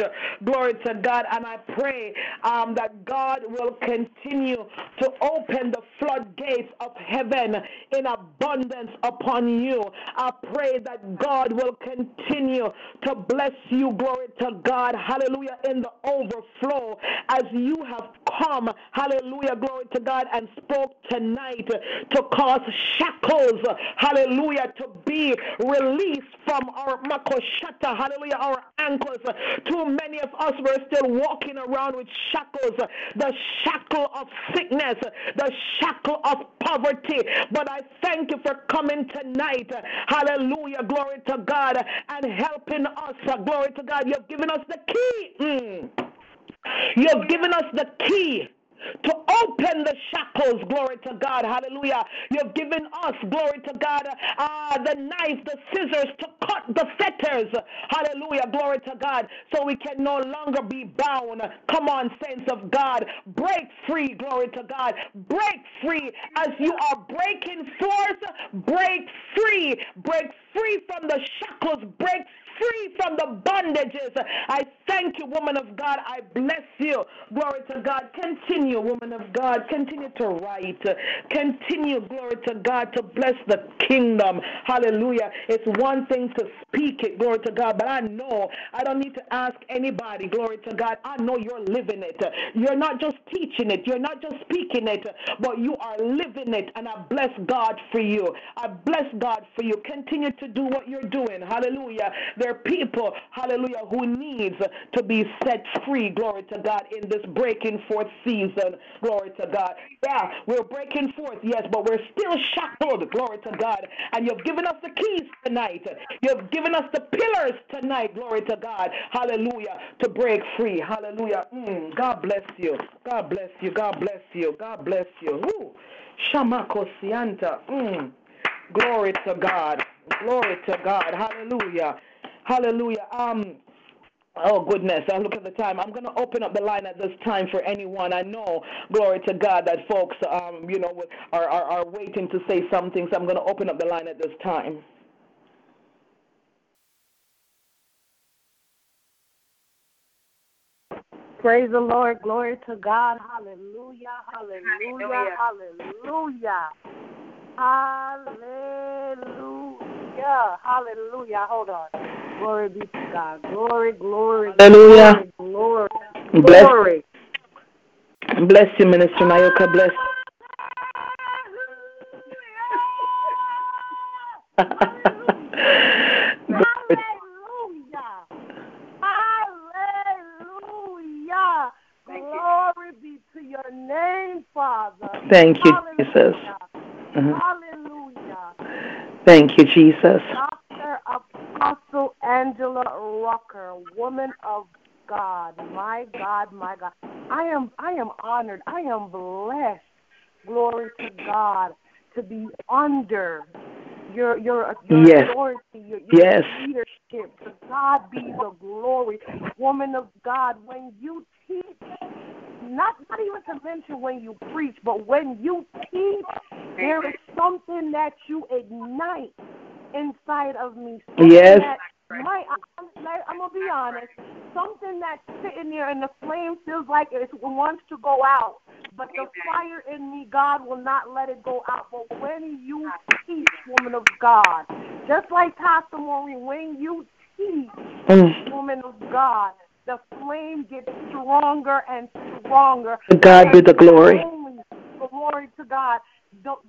glory to God, and I pray um, that God will continue to open the floodgates of heaven in abundance upon you. I pray that God will continue to bless you, glory to God, hallelujah, in the overflow as you have come, hallelujah, glory to God, and spoke tonight to cause shackles, hallelujah, to be released from our makoshata, hallelujah, our ankles. Too many of us were still walking around with shackles, the shackle of sickness, the shackle of poverty. But I thank you for coming tonight, hallelujah, glory to God, and helping us, glory to God. You've given us the key. Mm. You've given us the key to open the shackles, glory to God, hallelujah. You've given us, glory to God, uh, the knife, the scissors to cut the fetters, hallelujah, glory to God, so we can no longer be bound. Come on, saints of God, break free, glory to God, break free as you are breaking forth, break free, break free from the shackles, break free from the bondages. I thank you, woman of God. I bless you. Glory to God. Continue, woman of God. Continue to write. Continue, glory to God, to bless the kingdom. Hallelujah. It's one thing to speak it, glory to God, but I know I don't need to ask anybody, glory to God. I know you're living it. You're not just teaching it, you're not just speaking it, but you are living it. And I bless God for you. I bless God for you. Continue to do what you're doing. Hallelujah. There are people, hallelujah, who needs to be set free, glory to God, in this breaking forth season, glory to God. Yeah, we're breaking forth, yes, but we're still shackled, glory to God. And you've given us the keys tonight. You've given us the pillars tonight, glory to God. Hallelujah, to break free. Hallelujah. Mm, God bless you. God bless you. God bless you. God bless you. Woo. Shamako Sianta. Mm. Glory to God. Glory to God. Hallelujah. Hallelujah. Um, Oh goodness, I look at the time. I'm going to open up the line at this time for anyone. I know, glory to God, that folks, um, you know, are, are, are waiting to say something. So I'm going to open up the line at this time. Praise the Lord. Glory to God. Hallelujah. Hallelujah. Hallelujah. Hallelujah. Hallelujah. Hold on. Glory be to God. Glory, glory, Hallelujah. glory, glory. Bless, glory. bless you, Minister Nayoka. Bless. Hallelujah. Hallelujah. Glory be to your name, Father. Thank you, Jesus. Hallelujah. Mhm. Hallelujah. Thank you, Jesus. Dr. Apostle Angela Rucker, woman of God. My God, my God. I am I am honored. I am blessed. Glory to God to be under your your, your Yes. authority, your, your Yes. leadership. To God be the glory, woman of God. When you teach, not not even to mention when you preach, but when you teach, there is something that you ignite inside of me. Something Yes. that my, I'm, I'm gonna be honest. Something that's sitting there and the flame feels like it wants to go out, but the fire in me, God will not let it go out. But when you teach, woman of God, just like Pastor Maureen, when you teach, Mm. woman of God, the flame gets stronger and stronger. God be the glory. Glory to God. Don't,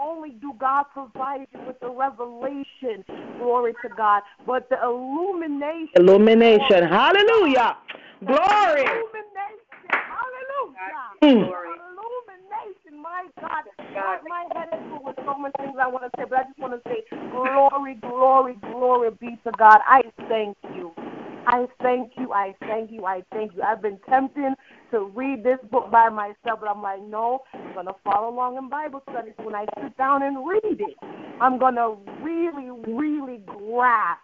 only do God provide you with the revelation, glory to God, but the illumination. Illumination. Hallelujah. Glory. Illumination. Hallelujah. Mm. Illumination. My God. My, my head is full with so many things I want to say, but I just want to say glory, glory, glory be to God. I thank you. I thank you. I thank you. I thank you. I've been tempted to read this book by myself, but I'm like, no, I'm going to follow along in Bible studies. When I sit down and read it, I'm going to really, really grasp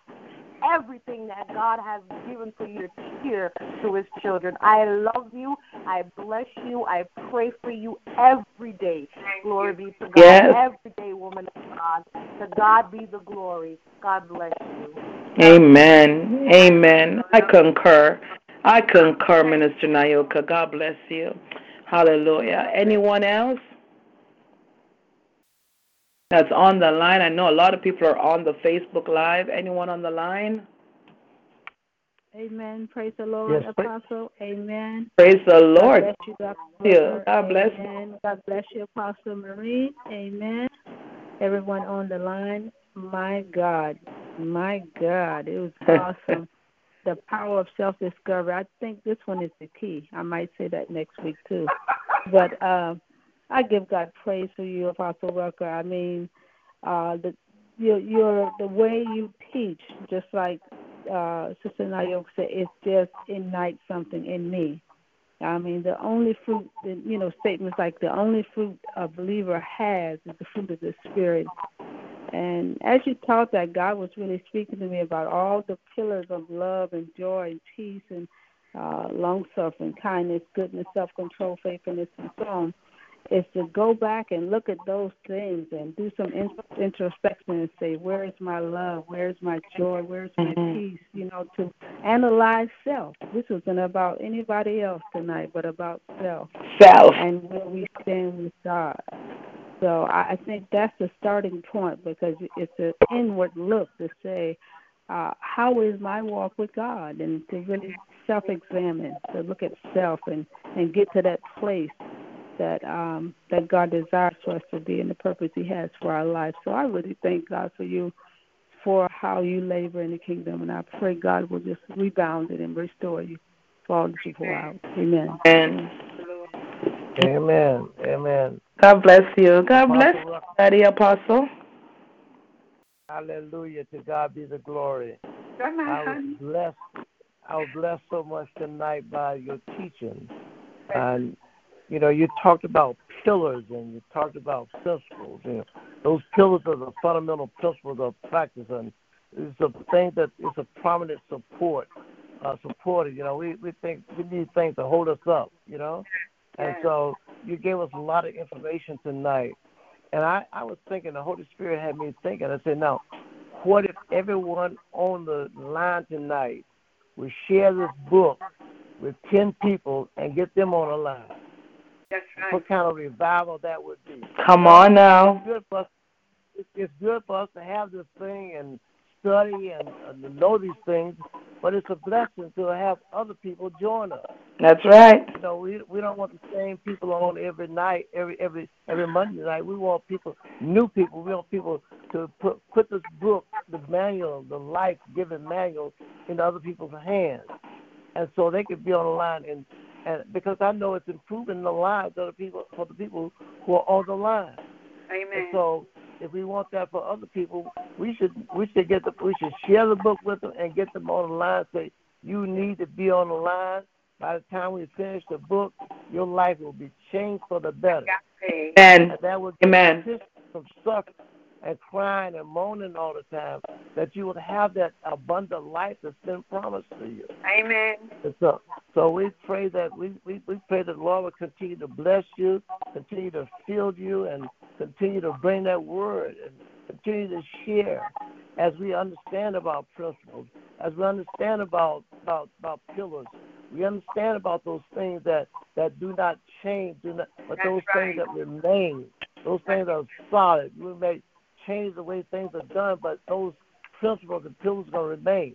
everything that God has given for you to hear to his children. I love you. I bless you. I pray for you every day. Glory be to God. Yes. Every day, woman of God. To God be the glory. God bless you. Amen. Amen. I concur. I concur, Minister Nayoka. God bless you. Hallelujah. Anyone else that's on the line? I know a lot of people are on the Facebook Live. Anyone on the line? Amen. Praise the Lord, Yes, Apostle. Amen. Praise the Lord. God bless you, Dr. God bless you. God bless you, Apostle Marie. Amen. Everyone on the line, my God, my God, it was awesome. the power of self discovery. I think this one is the key. I might say that next week too. But um, I give God praise for you, Apostle Rucker. I mean, uh, the your your the way you teach, just like uh, Sister Nayoka said, it just ignites something in me. I mean, the only fruit, you know, statements like the only fruit a believer has is the fruit of the Spirit. And as you taught that, God was really speaking to me about all the pillars of love and joy and peace and uh, long suffering, kindness, goodness, self control, faithfulness, and so on. Is to go back and look at those things and do some in- introspection and say, where is my love? Where is my joy? Where is my Mhm. peace? You know, to analyze self. This isn't about anybody else tonight, but about self Self. and where we stand with God. So I I think that's the starting point because it's an inward look to say, uh, how is my walk with God, and to really self-examine, to look at self and and get to that place that um, that God desires for us to be and the purpose He has for our life. So I really thank God for you for how you labor in the kingdom, and I pray God will just rebound it and restore you for all that you pour out. Amen. Amen. Amen. Amen. God bless you. God bless Apostle Daddy Apostle. Hallelujah. To God be the glory. I was blessed. I was blessed so much tonight by your teaching. And you know, you talked about pillars and you talked about principles. You know, those pillars are the fundamental principles of practice and it's a thing that is a prominent support uh supported. You know, we, we think we need things to hold us up, you know? And so you gave us a lot of information tonight. And I, I was thinking the Holy Spirit had me thinking, I said, now, what if everyone on the line tonight would share this book with 10 people and get them on the line? That's right. What kind of revival that would be? Come on now. It's good for us, it's, it's good for us to have this thing and study and, and know these things, but it's a blessing to have other people join us. That's right. You know, we we don't want the same people on every night, every every every Monday night. We want people, new people. We want people to put put this book, the manual, the life giving manual, into other people's hands, and so they could be on the line. And and because I know it's improving the lives of the people for the people who are on the line. And Amen. so if we want that for other people, we should we should get the we should share the book with them and get them on the line. Say you need to be on the line. By the time we finish the book, your life will be changed for the better. Amen. And that will Amen. assist of suffering and crying and moaning all the time, that you would have that abundant life that's been promised to you. Amen. And so, so we pray that we, we, we pray that the Lord will continue to bless you, continue to fill you, and continue to bring that word and continue to share as we understand about principles, as we understand about about, about pillars. We understand about those things that, that do not change, do not, but That's those right. things that remain, those things that are solid. We may change the way things are done, but those principles and pillars are going to remain.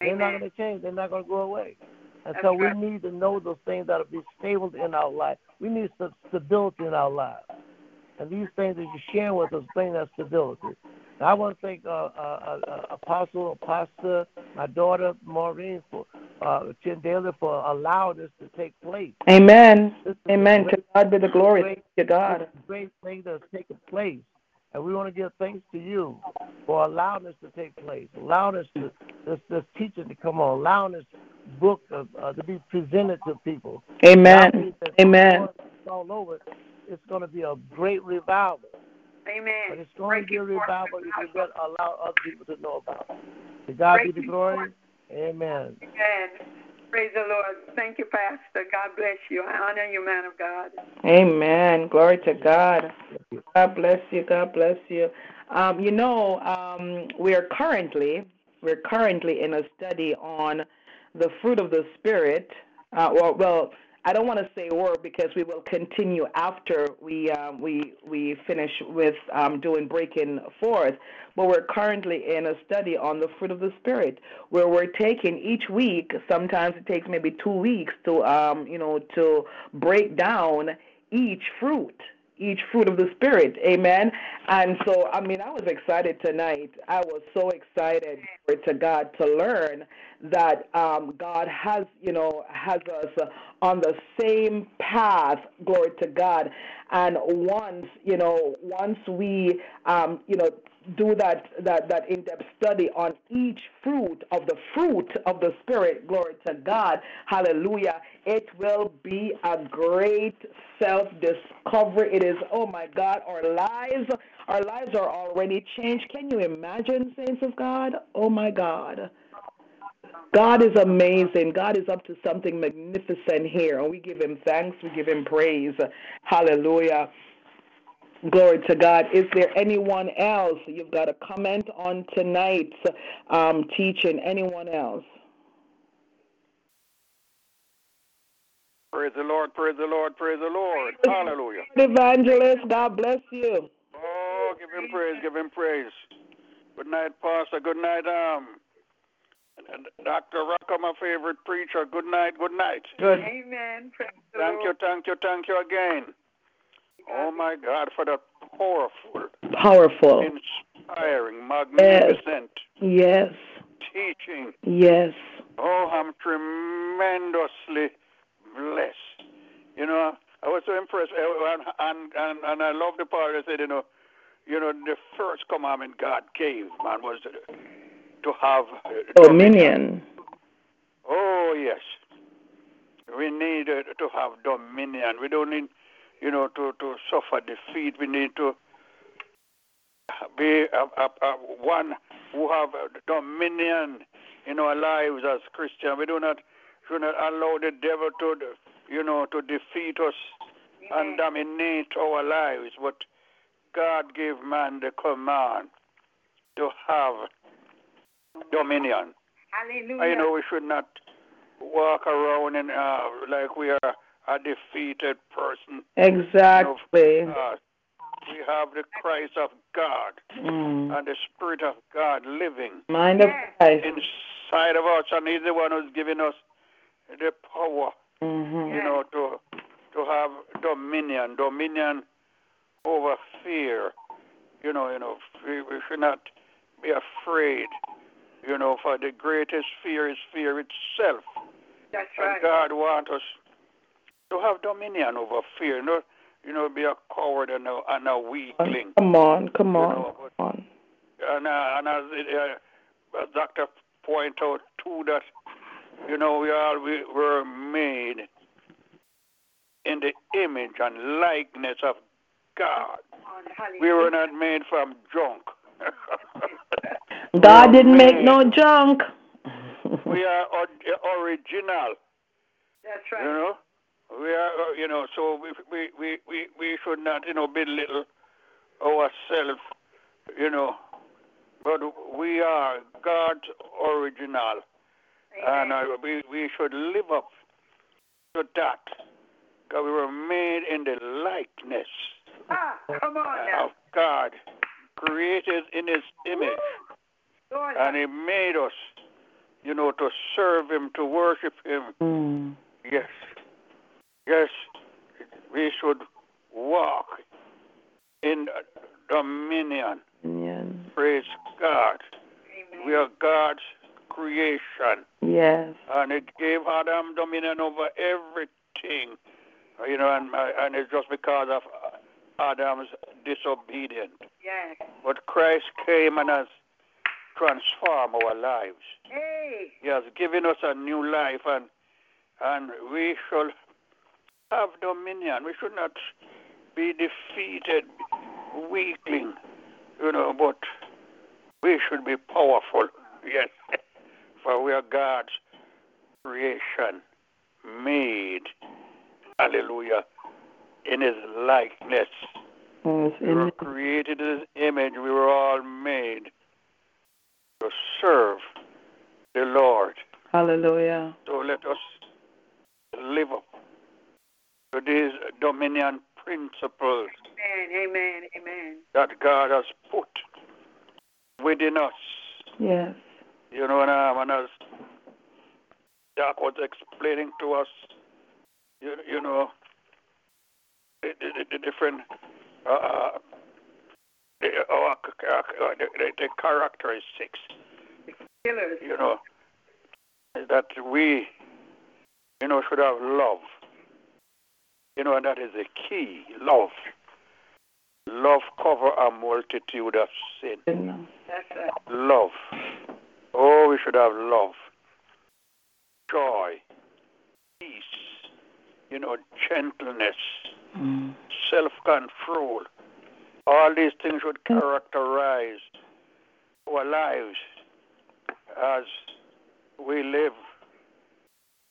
They're not going to change. They're not going to go away. And That's so we right. need to know those things that will be stable in our life. We need st- stability in our lives. And these things that you're sharing with us bring that stability. And I want to thank uh, uh, uh, Apostle, Pastor, my daughter Maureen, for uh, Tim Daly for allowing this to take place. Amen. This is a Amen. great- To God be the glory. great- To God. this is a great thing that's taking place. And we want to give thanks to you for allowing this to take place, allowing us to this this teaching to come on, allowing this book of, uh, to be presented to people. Amen. Amen. it's all over, it's going to be a great revival. Amen. But it's going to be a revival if you let allow other people to know about it. To God be the Breaking glory. Amen. Amen. Praise the Lord. Thank you, Pastor. God bless you. I honor you, man of God. Amen. Glory to God. God bless you. God bless you. Um, you know, um, we are currently we're currently in a study on the fruit of the spirit. Uh, well, well, I don't want to say word because we will continue after we um, we we finish with um, doing breaking forth. But we're currently in a study on the fruit of the spirit, where we're taking each week. Sometimes it takes maybe two weeks to um, you know to break down each fruit each fruit of the spirit. Amen. And so i mean i was excited tonight. I was so excited to god to learn that um, god has you know has us on the same path. Glory to god. And once you know once we um, you know do that that that in-depth study on each fruit of the fruit of the spirit glory to god hallelujah it will be a great self-discovery it is oh my god our lives our lives are already changed can you imagine saints of god oh my god God is amazing. God is up to something magnificent here, and we give Him thanks. We give Him praise. Hallelujah. Glory to God. Is there anyone else? You've got a comment on tonight's um, teaching. Anyone else? Praise the Lord, praise the Lord, praise the Lord. Hallelujah. Evangelist, God bless you. Oh, give him praise, give him praise. Good night, Pastor. Good night, um, Dr. Rucker, my favorite preacher. Good night, good night. Good. Amen. Praise Thank you, thank you, thank you again. Oh, my God, for that powerful, Powerful. inspiring, magnificent Yes. teaching. Yes. Oh, I'm tremendously blessed. You know, I was so impressed, uh, and and and, and I love the part that said, you know, you know, the first commandment God gave man was to have uh, Dominion. Oh yes, we need uh, to have dominion. We don't need, you know, to to suffer defeat. We need to be a, a, a one who have dominion in our lives as Christians. We do not should not allow the devil to, you know, to defeat us and dominate our lives. But God gave man the command to have dominion. Hallelujah. You know, we should not walk around and uh, like we are a defeated person. Exactly. We have the Christ of God Mm. and the Spirit of God living Mind of Christ. inside of us, and He's the one who's giving us the power, Mhm. you know, to to have dominion, dominion over fear. You know, you know, we, we should not be afraid. You know, for the greatest fear is fear itself. That's And. God wants us to have dominion over fear, not you know, be a coward and a, and a weakling. Come on. Come You on. know, but- Come on. And, uh, and as it, uh, Doctor point out too that you know we are we were made in the image and likeness of God. We were not made from junk. God didn't make no junk. we are original. That's right. You know, we are. uh, You know, so we we we we, we should not you know belittle ourselves. You know, but we are God's original, and uh, we we should live up to that. Because we were made in the likeness Ah, come on now. of God, created in His image, and He made us, you know, to serve Him, to worship Him. Mm. Yes. Yes. We should walk in dominion. Praise God. We are God's creation. Yes. And it gave Adam dominion over everything. You know, and, and it's just because of Adam's disobedience. yes. But Christ came and has transformed our lives. Hey, He has given us a new life, and and we should have dominion. We should not be defeated, weakling, you know, but we should be powerful. Yes, for we are God's creation, made, hallelujah, in His likeness. Yes, We were created in His image. We were all made to serve the Lord. Hallelujah. So let us live up to these dominion principles amen, amen, amen. that God has put within us. Yes. You know, and, um, and as Doc was explaining to us, you, you know, the, the, the different, uh, the, uh, the, the, the characteristics, you know, that we, you know, should have love. You know, and that is the key, love. Love cover a multitude of sin. That's right. Love. Oh, we should have love, joy, peace, you know, gentleness, Mm. self control. All these things should characterize our lives as we live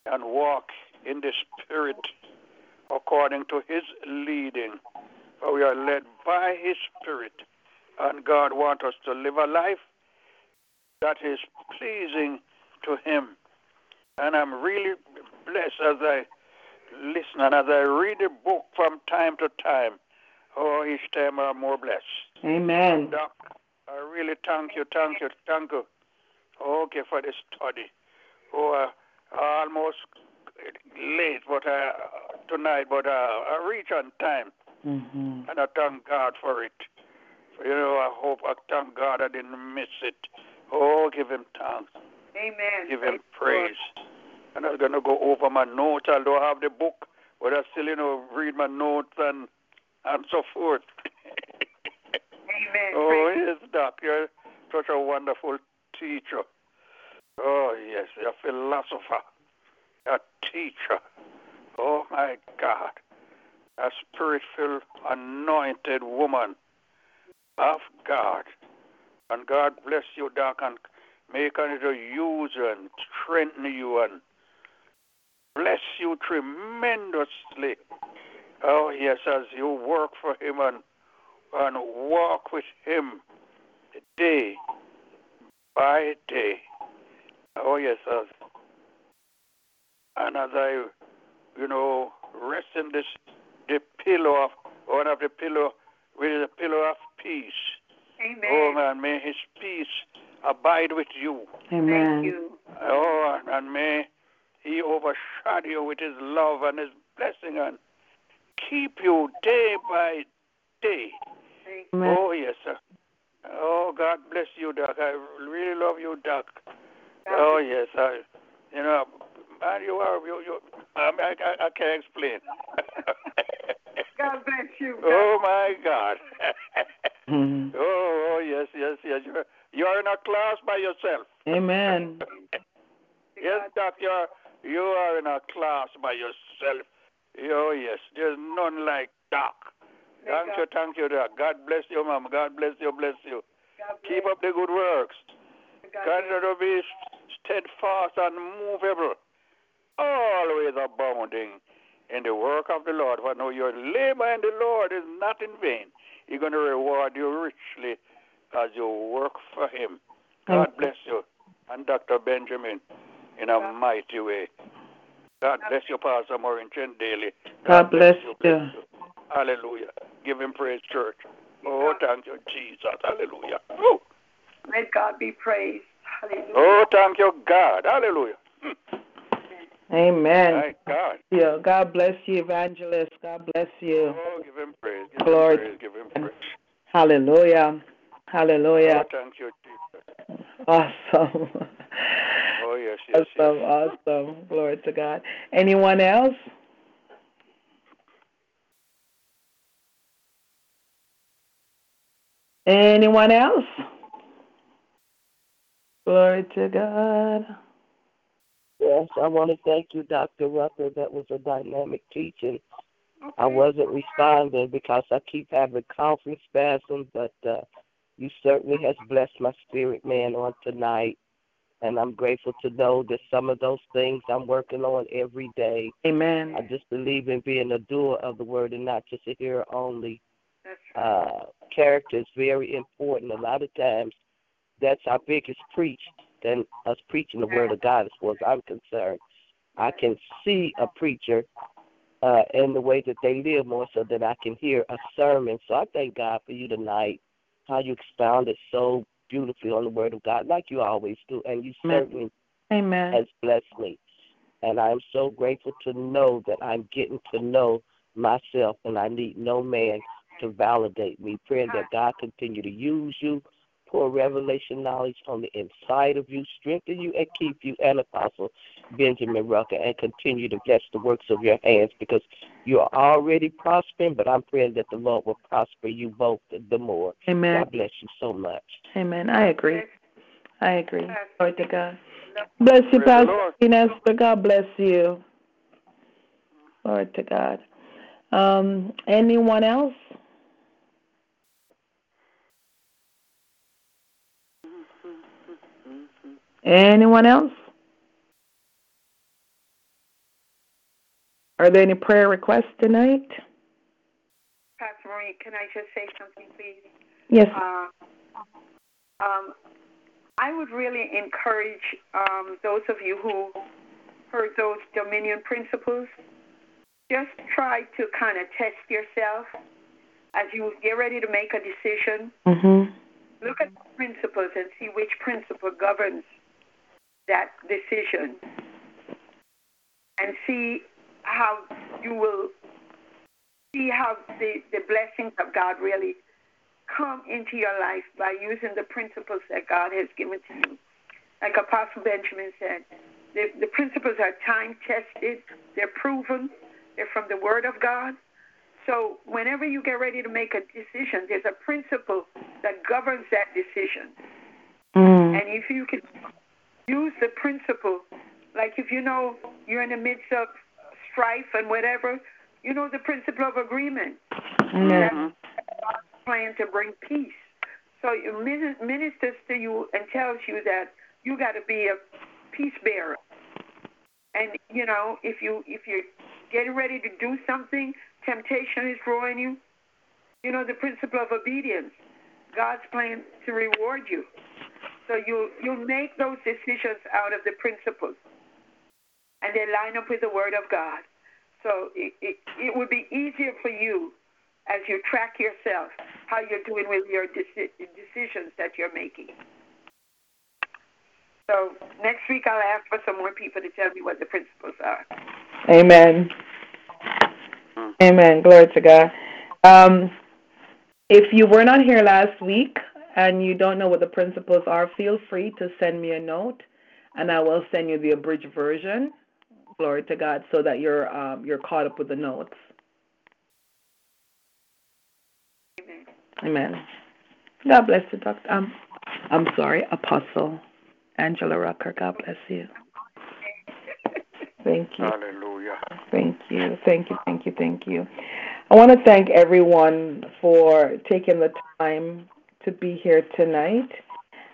and walk in the Spirit according to His leading. For we are led by His Spirit, and God wants us to live a life that is pleasing to Him. And I'm really blessed as I listen and as I read the book from time to time. Oh, each time I'm more blessed. Amen. Doc, I really thank you, thank you, thank you. Okay, for the study. Oh, uh, almost late, but uh, tonight, but uh, I reach on time, Mm-hmm. and I thank God for it. You know, I hope I thank God I didn't miss it. Oh, give Him thanks, Amen. give Him praise. And I'm gonna go over my notes. I don't have the book, but I still, you know, read my notes and and so forth. Amen. Oh, yes, Doc, you're such a wonderful teacher. Oh, yes, you're a philosopher, a teacher. Oh, my God. A spirit filled, anointed woman of God. And God bless you, Doc, and may continue to use and strengthen you and bless you tremendously. Oh, yes, as you work for Him and and walk with him day by day. Oh yes, sir. And as I, you know, rest in this the pillow of one of the pillow with the pillow of peace. Amen. Oh man, may his peace abide with you. Amen. Thank you. Oh, and may he overshadow you with his love and his blessing and keep you day by day. Amen. Oh, yes, sir. Oh, God bless you, Doc. I really love you, Doc. Oh, yes. I, you know, man, you are, you, you, um, I, I, I can't explain. God bless you. oh, my God. Mhm. oh, oh, yes, yes, yes. You're, you're in a class by yourself. Amen. Yes, Doc, you're, you are in a class by yourself. Oh, yes. There's none like Doc. Thank you, thank you, Doc. God bless you, Mom. God bless you, bless you. Keep up the good works. Continue to be steadfast and movable, always abounding in the work of the Lord. For now your labor in the Lord is not in vain. He's going to reward you richly as you work for Him. God bless you. And Dr. Benjamin in a mighty way. God bless you, Pastor Maureen Daily. God bless you. Hallelujah. Give him praise, church. Oh, thank you, Jesus. Hallelujah. Oh, Let God be praised. Hallelujah. oh thank you, God. Hallelujah. Hmm. Amen. My God. Yeah, God bless you, evangelist. God bless you. Oh, give him praise. Give Glory. him praise. Give him praise. Hallelujah. Hallelujah. Oh, thank you, Jesus. Awesome. Oh, yes, yes, awesome, yes. awesome. Glory to God. Anyone else? Anyone else? Glory to God. Yes, I want to thank you, Dr. Rucker. That was a dynamic teaching. I wasn't responding because I keep having coughing spasms, but uh, you certainly has blessed my spirit, man, on tonight. And I'm grateful to know that some of those things I'm working on every day. Amen. I just believe in being a doer of the word and not just a hearer only. Uh, character is very important. A lot of times, that's our biggest preach than us preaching the word of God, as far as I'm concerned. I can see a preacher uh, in the way that they live more so that I can hear a sermon. So I thank God for you tonight, how you expounded so beautifully on the word of God, like you always do. And you Amen. certainly Amen. has blessed me. And I'm so grateful to know that I'm getting to know myself and I need no man to validate me. Praying that God continue to use you, pour revelation knowledge on the inside of you, strengthen you and keep you and Apostle Benjamin Rucker and continue to bless the works of your hands because you are already prospering, but I'm praying that the Lord will prosper you both the more. Amen. God bless you so much. Amen. I agree. I agree. Glory to God. Bless you, Praise the Pastor Lord. Esther. God bless you. Glory to God. Um, anyone else? Anyone else? Are there any prayer requests tonight? Pastor Marie, can I just say something, please? Yes. Uh, um, I would really encourage um, those of you who heard those dominion principles, just try to kind of test yourself as you get ready to make a decision. Mm-hmm. Look at the principles and see which principle governs that decision and see how you will see how the, the blessings of God really come into your life by using the principles that God has given to you. Like Apostle Benjamin said, the, the principles are time tested, they're proven, they're from the Word of God. So whenever you get ready to make a decision, there's a principle that governs that decision. Mm. And if you can use the principle, like if you know you're in the midst of strife and whatever, you know the principle of agreement. Amen. God's plan to bring peace. So it ministers to you and tells you that you got to be a peace bearer. And you know, if you if you're getting ready to do something, temptation is drawing you. You know the principle of obedience. God's plan to reward you. So you you make those decisions out of the principles, and they line up with the Word of God. So it, it, it would be easier for you as you track yourself how you're doing with your deci- decisions that you're making. So next week I'll ask for some more people to tell me what the principles are. Amen. Amen. Glory to God. Um, if you were not here last week and you don't know what the principles are, feel free to send me a note, and I will send you the abridged version. Glory to God, so that you're um, you're caught up with the notes. Amen. God bless you, Doctor. Um, I'm sorry, Apostle Angela Rucker. God bless you. Thank you. Hallelujah. Thank you. Thank you. Thank you. Thank you. I want to thank everyone for taking the time to be here tonight.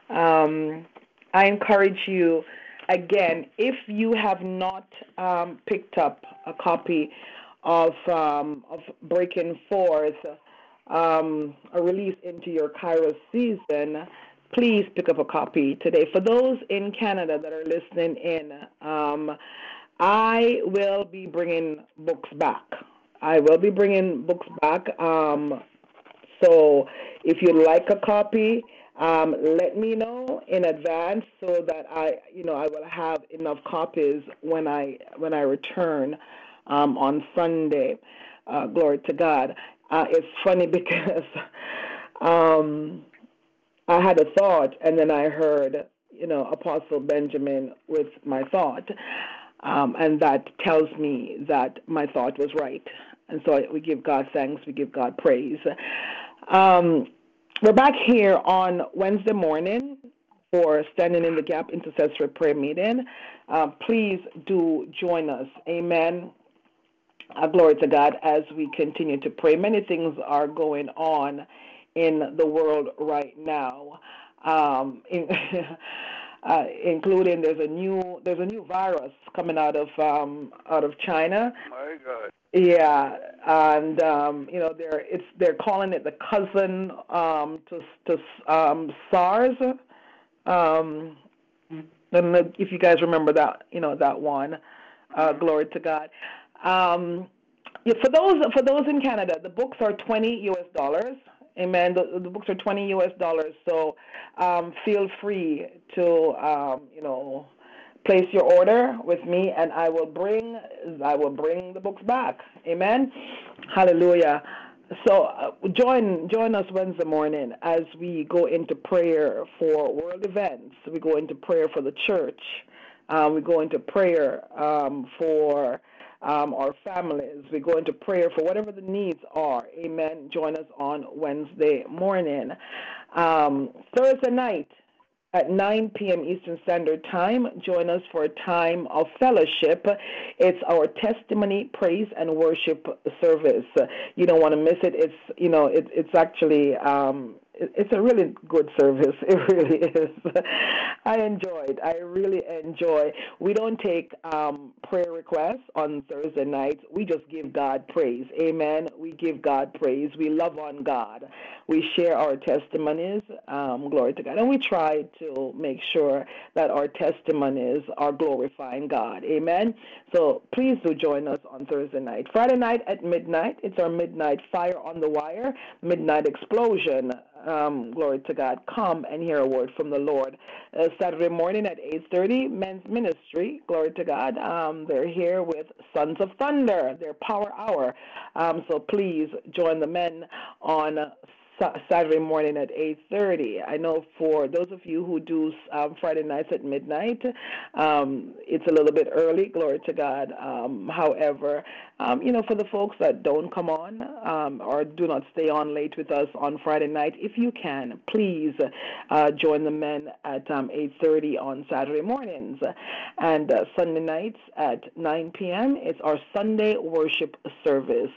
Um, I encourage you, again, if you have not um, picked up a copy of, um, of Breaking Forth, um, a release into your Kairos season, please pick up a copy today. For those in Canada that are listening in, um, I will be bringing books back. I will be bringing books back. Um, so if you'd like a copy, um, let me know in advance so that I, you know, I will have enough copies when I when I return um, on Sunday. Uh, glory to God. Uh, it's funny because um, I had a thought and then I heard, you know, Apostle Benjamin with my thought. Um, and that tells me that my thought was right. And so we give God thanks, we give God praise. Um, we're back here on Wednesday morning for Standing in the Gap Intercessory Prayer Meeting. Uh, please do join us. Amen. Uh, glory to God as we continue to pray. Many things are going on in the world right now. Um, in, uh, including there's a new there's a new virus coming out of um, out of China. My God. Yeah, and um, you know they're it's they're calling it the cousin um, to to um, SARS. Um, and if you guys remember that, you know that one. Uh, glory to God. Um, yeah, for those for those in Canada, the books are 20 U.S. dollars. Amen. The, the books are 20 U.S. dollars, so um, feel free to, um, you know, place your order with me, and I will bring I will bring the books back. Amen. Hallelujah. So uh, join join us Wednesday morning as we go into prayer for world events. We go into prayer for the church. Uh, we go into prayer um, for um, our families. We go into prayer for whatever the needs are. Amen. Join us on Wednesday morning. Um, Thursday night at 9 p.m. Eastern Standard Time, join us for a time of fellowship. It's our testimony, praise, and worship service. You don't want to miss it. It's you know it, it's actually um, it's a really good service. It really is. I enjoyed. I really enjoy. We don't take um, prayer requests on Thursday nights. We just give God praise. Amen. We give God praise. We love on God. We share our testimonies. Um, glory to God. And we try to make sure that our testimonies are glorifying God. Amen. So please do join us on Thursday night. Friday night at midnight, it's our midnight fire on the wire, midnight explosion um, glory to God, come and hear a word from the Lord. Uh, Saturday morning at 8.30, men's ministry, glory to God. Um, they're here with Sons of Thunder, their power hour. Um, so please join the men on Saturday morning at 8:30. I know for those of you who do um, Friday nights at midnight, um, it's a little bit early. Glory to God. Um, however, um, you know, for the folks that don't come on um, or do not stay on late with us on Friday night, if you can, please uh, join the men at 8:30 um, on Saturday mornings and uh, Sunday nights at 9 p.m. It's our Sunday worship service.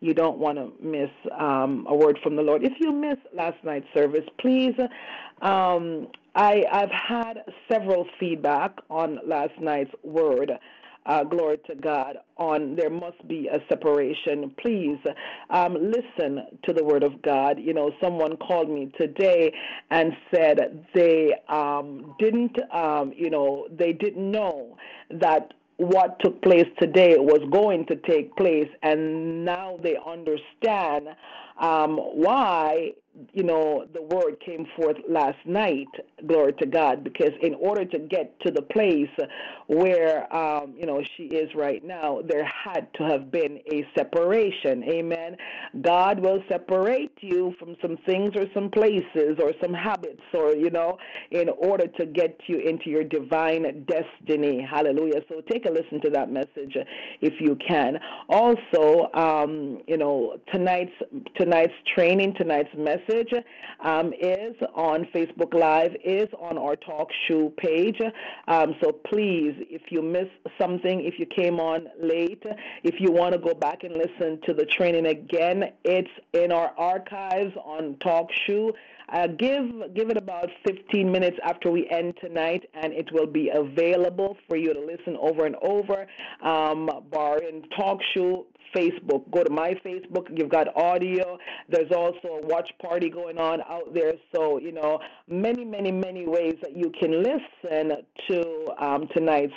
You don't want to miss a word from the Lord. If you missed last night's service, please. Um, I, I've had several feedback on last night's word. Uh, glory to God, on there must be a separation. Please um, listen to the word of God. You know, someone called me today and said they um, didn't, um, you know, they didn't know that what took place today was going to take place, and now they understand um, why you know the word came forth last night glory to god because in order to get to the place where um, you know she is right now there had to have been a separation. Amen. God will separate you from some things or some places or some habits or you know in order to get you into your divine destiny. Hallelujah. So take a listen to that message if you can. Also um, you know tonight's tonight's training, tonight's message um, is on Facebook Live, is on our talk show page. Um, so please, if you missed something, if you came on late, if you want to go back and listen to the training again, it's in our archives on talk show. Uh, give give it about 15 minutes after we end tonight, and it will be available for you to listen over and over. Um, bar in talk show Facebook. Go to my Facebook. You've got audio. There's also a watch party going on out there. So, you know, many, many, many ways that you can listen to um, tonight's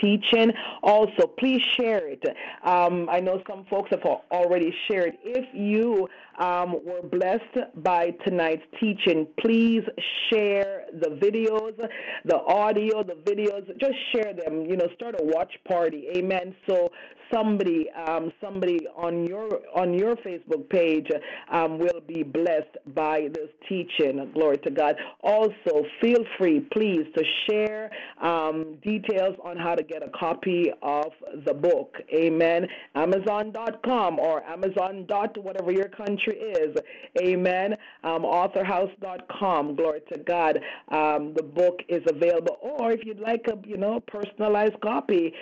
teaching. Also, please share it. Um, I know some folks have already shared. If you um, were blessed by tonight's teaching, please share the videos, the audio, the videos. Just share them. You know, start a watch party. Amen. So somebody, um, somebody on your on your Facebook page um, will be blessed by this teaching. Glory to God. Also, feel free, please, to share um, details on how to get a copy of the book. Amen. Amazon.com or Amazon. whatever your country is. Amen. Um, authorhouse.com. Glory to God. Um, the book is available. Or if you'd like a you know personalized copy,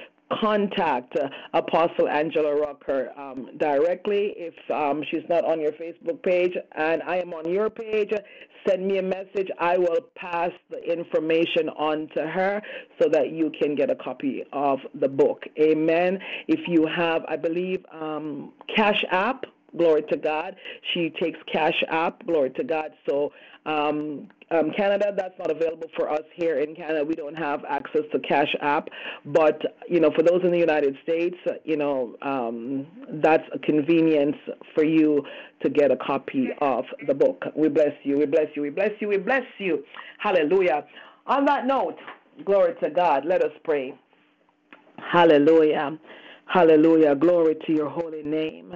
contact uh, Apostle Angela Rucker um, directly if um, she's not on your Facebook page and I am on your page. Send me a message. I will pass the information on to her so that you can get a copy of the book. Amen. If you have, I believe, um, Cash App. Glory to God. She takes Cash App. Glory to God. So um, um, Canada, that's not available for us here in Canada. We don't have access to Cash App, but you know, for those in the United States, you know, um, that's a convenience for you to get a copy of the book. We bless you. We bless you. We bless you. We bless you. Hallelujah. On that note, glory to God. Let us pray. Hallelujah. Hallelujah. Glory to your holy name.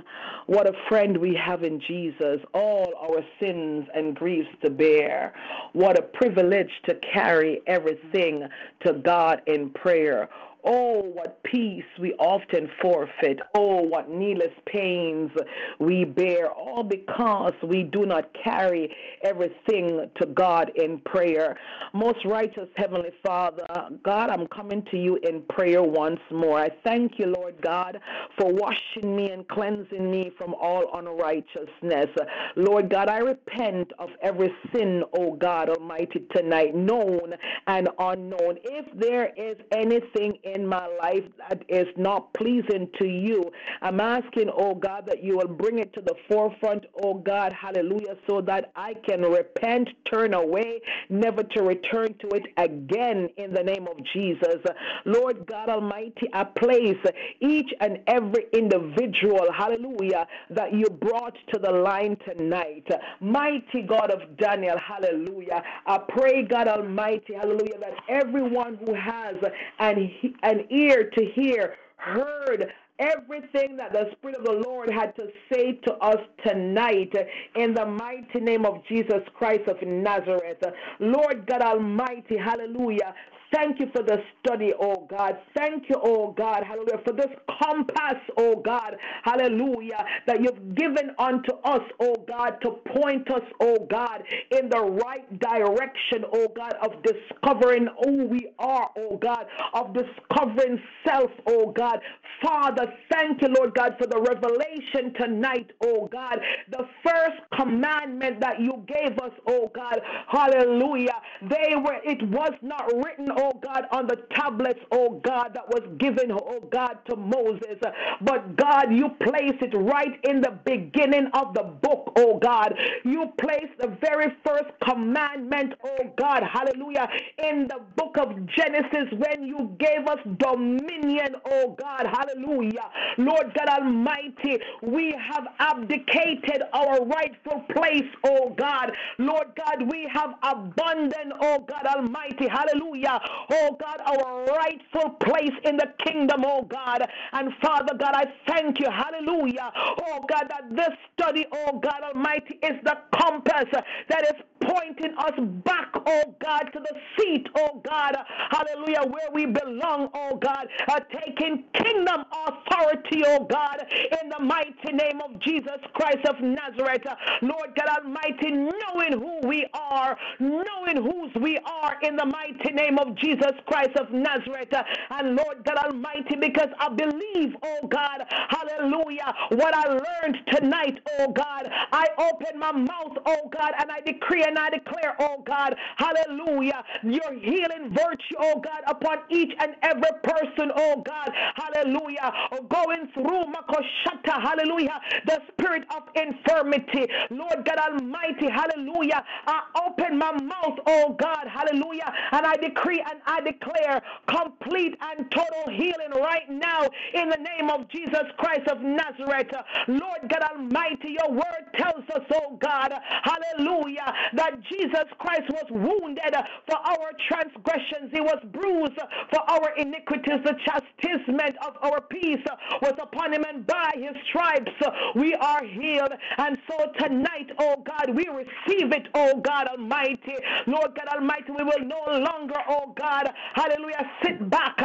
What a friend we have in Jesus, all our sins and griefs to bear. What a privilege to carry everything to God in prayer. Oh, what peace we often forfeit. Oh, what needless pains we bear, all because we do not carry everything to God in prayer. Most righteous Heavenly Father, God, I'm coming to you in prayer once more. I thank you, Lord God, for washing me and cleansing me from all unrighteousness. Lord God, I repent of every sin, oh God Almighty, tonight, known and unknown. If there is anything in my life that is not pleasing to you. I'm asking, oh God, that you will bring it to the forefront, oh God, hallelujah, so that I can repent, turn away, never to return to it again in the name of Jesus. Lord God Almighty, I place each and every individual, hallelujah, that you brought to the line tonight. Mighty God of Daniel, hallelujah. I pray, God Almighty, hallelujah, that everyone who has an, an ear to hear, heard everything that the Spirit of the Lord had to say to us tonight in the mighty name of Jesus Christ of Nazareth. Lord God Almighty, hallelujah. Thank you for the study, oh God. Thank you, oh God, hallelujah, for this compass, oh God, hallelujah, that you've given unto us, oh God, to point us, oh God, in the right direction, oh God, of discovering who we are, oh God, of discovering self, oh God. Father, thank you, Lord God, for the revelation tonight, oh God. The first commandment that you gave us, oh God, hallelujah. They were, it was not written, oh God, on the tablets, oh God, that was given, oh God, to Moses. But God, you place it right in the beginning of the book, oh God. You place the very first commandment, oh God, hallelujah, in the book of Genesis when you gave us dominion, oh God, hallelujah. Lord God Almighty, we have abdicated our rightful place, oh God. Lord God, we have abandoned, oh God Almighty, hallelujah, oh God, our rightful place in the kingdom, oh God. And Father God, I thank you, hallelujah, oh God, that this study, oh God Almighty, is the compass that is pointing us back, oh God, to the seat, oh God, hallelujah, where we belong, oh God, uh, taking kingdom authority oh God, in the mighty name of Jesus Christ of Nazareth. Lord God Almighty, knowing who we are, knowing whose we are in the mighty name of Jesus Christ of Nazareth. And Lord God Almighty, because I believe, oh God, hallelujah, what I learned tonight, oh God, I open my mouth, oh God, and I decree and I declare, oh God, hallelujah, your healing virtue, oh God, upon each and every person, oh God, hallelujah, oh, going through Makoshata, hallelujah, the spirit of infirmity, Lord God Almighty, hallelujah, I open my mouth, oh God, hallelujah, and I decree and I declare complete and total healing right now in the name of Jesus Christ of Nazareth. Lord God Almighty, your word tells us, oh God, hallelujah, that Jesus Christ was wounded uh, for our transgressions, he was bruised for our iniquities, the chastisement of our peace uh, was upon him, and by his stripes uh, we are healed. And so tonight, oh God, we receive it, oh God Almighty. Lord God Almighty, we will no longer, oh God, hallelujah, sit back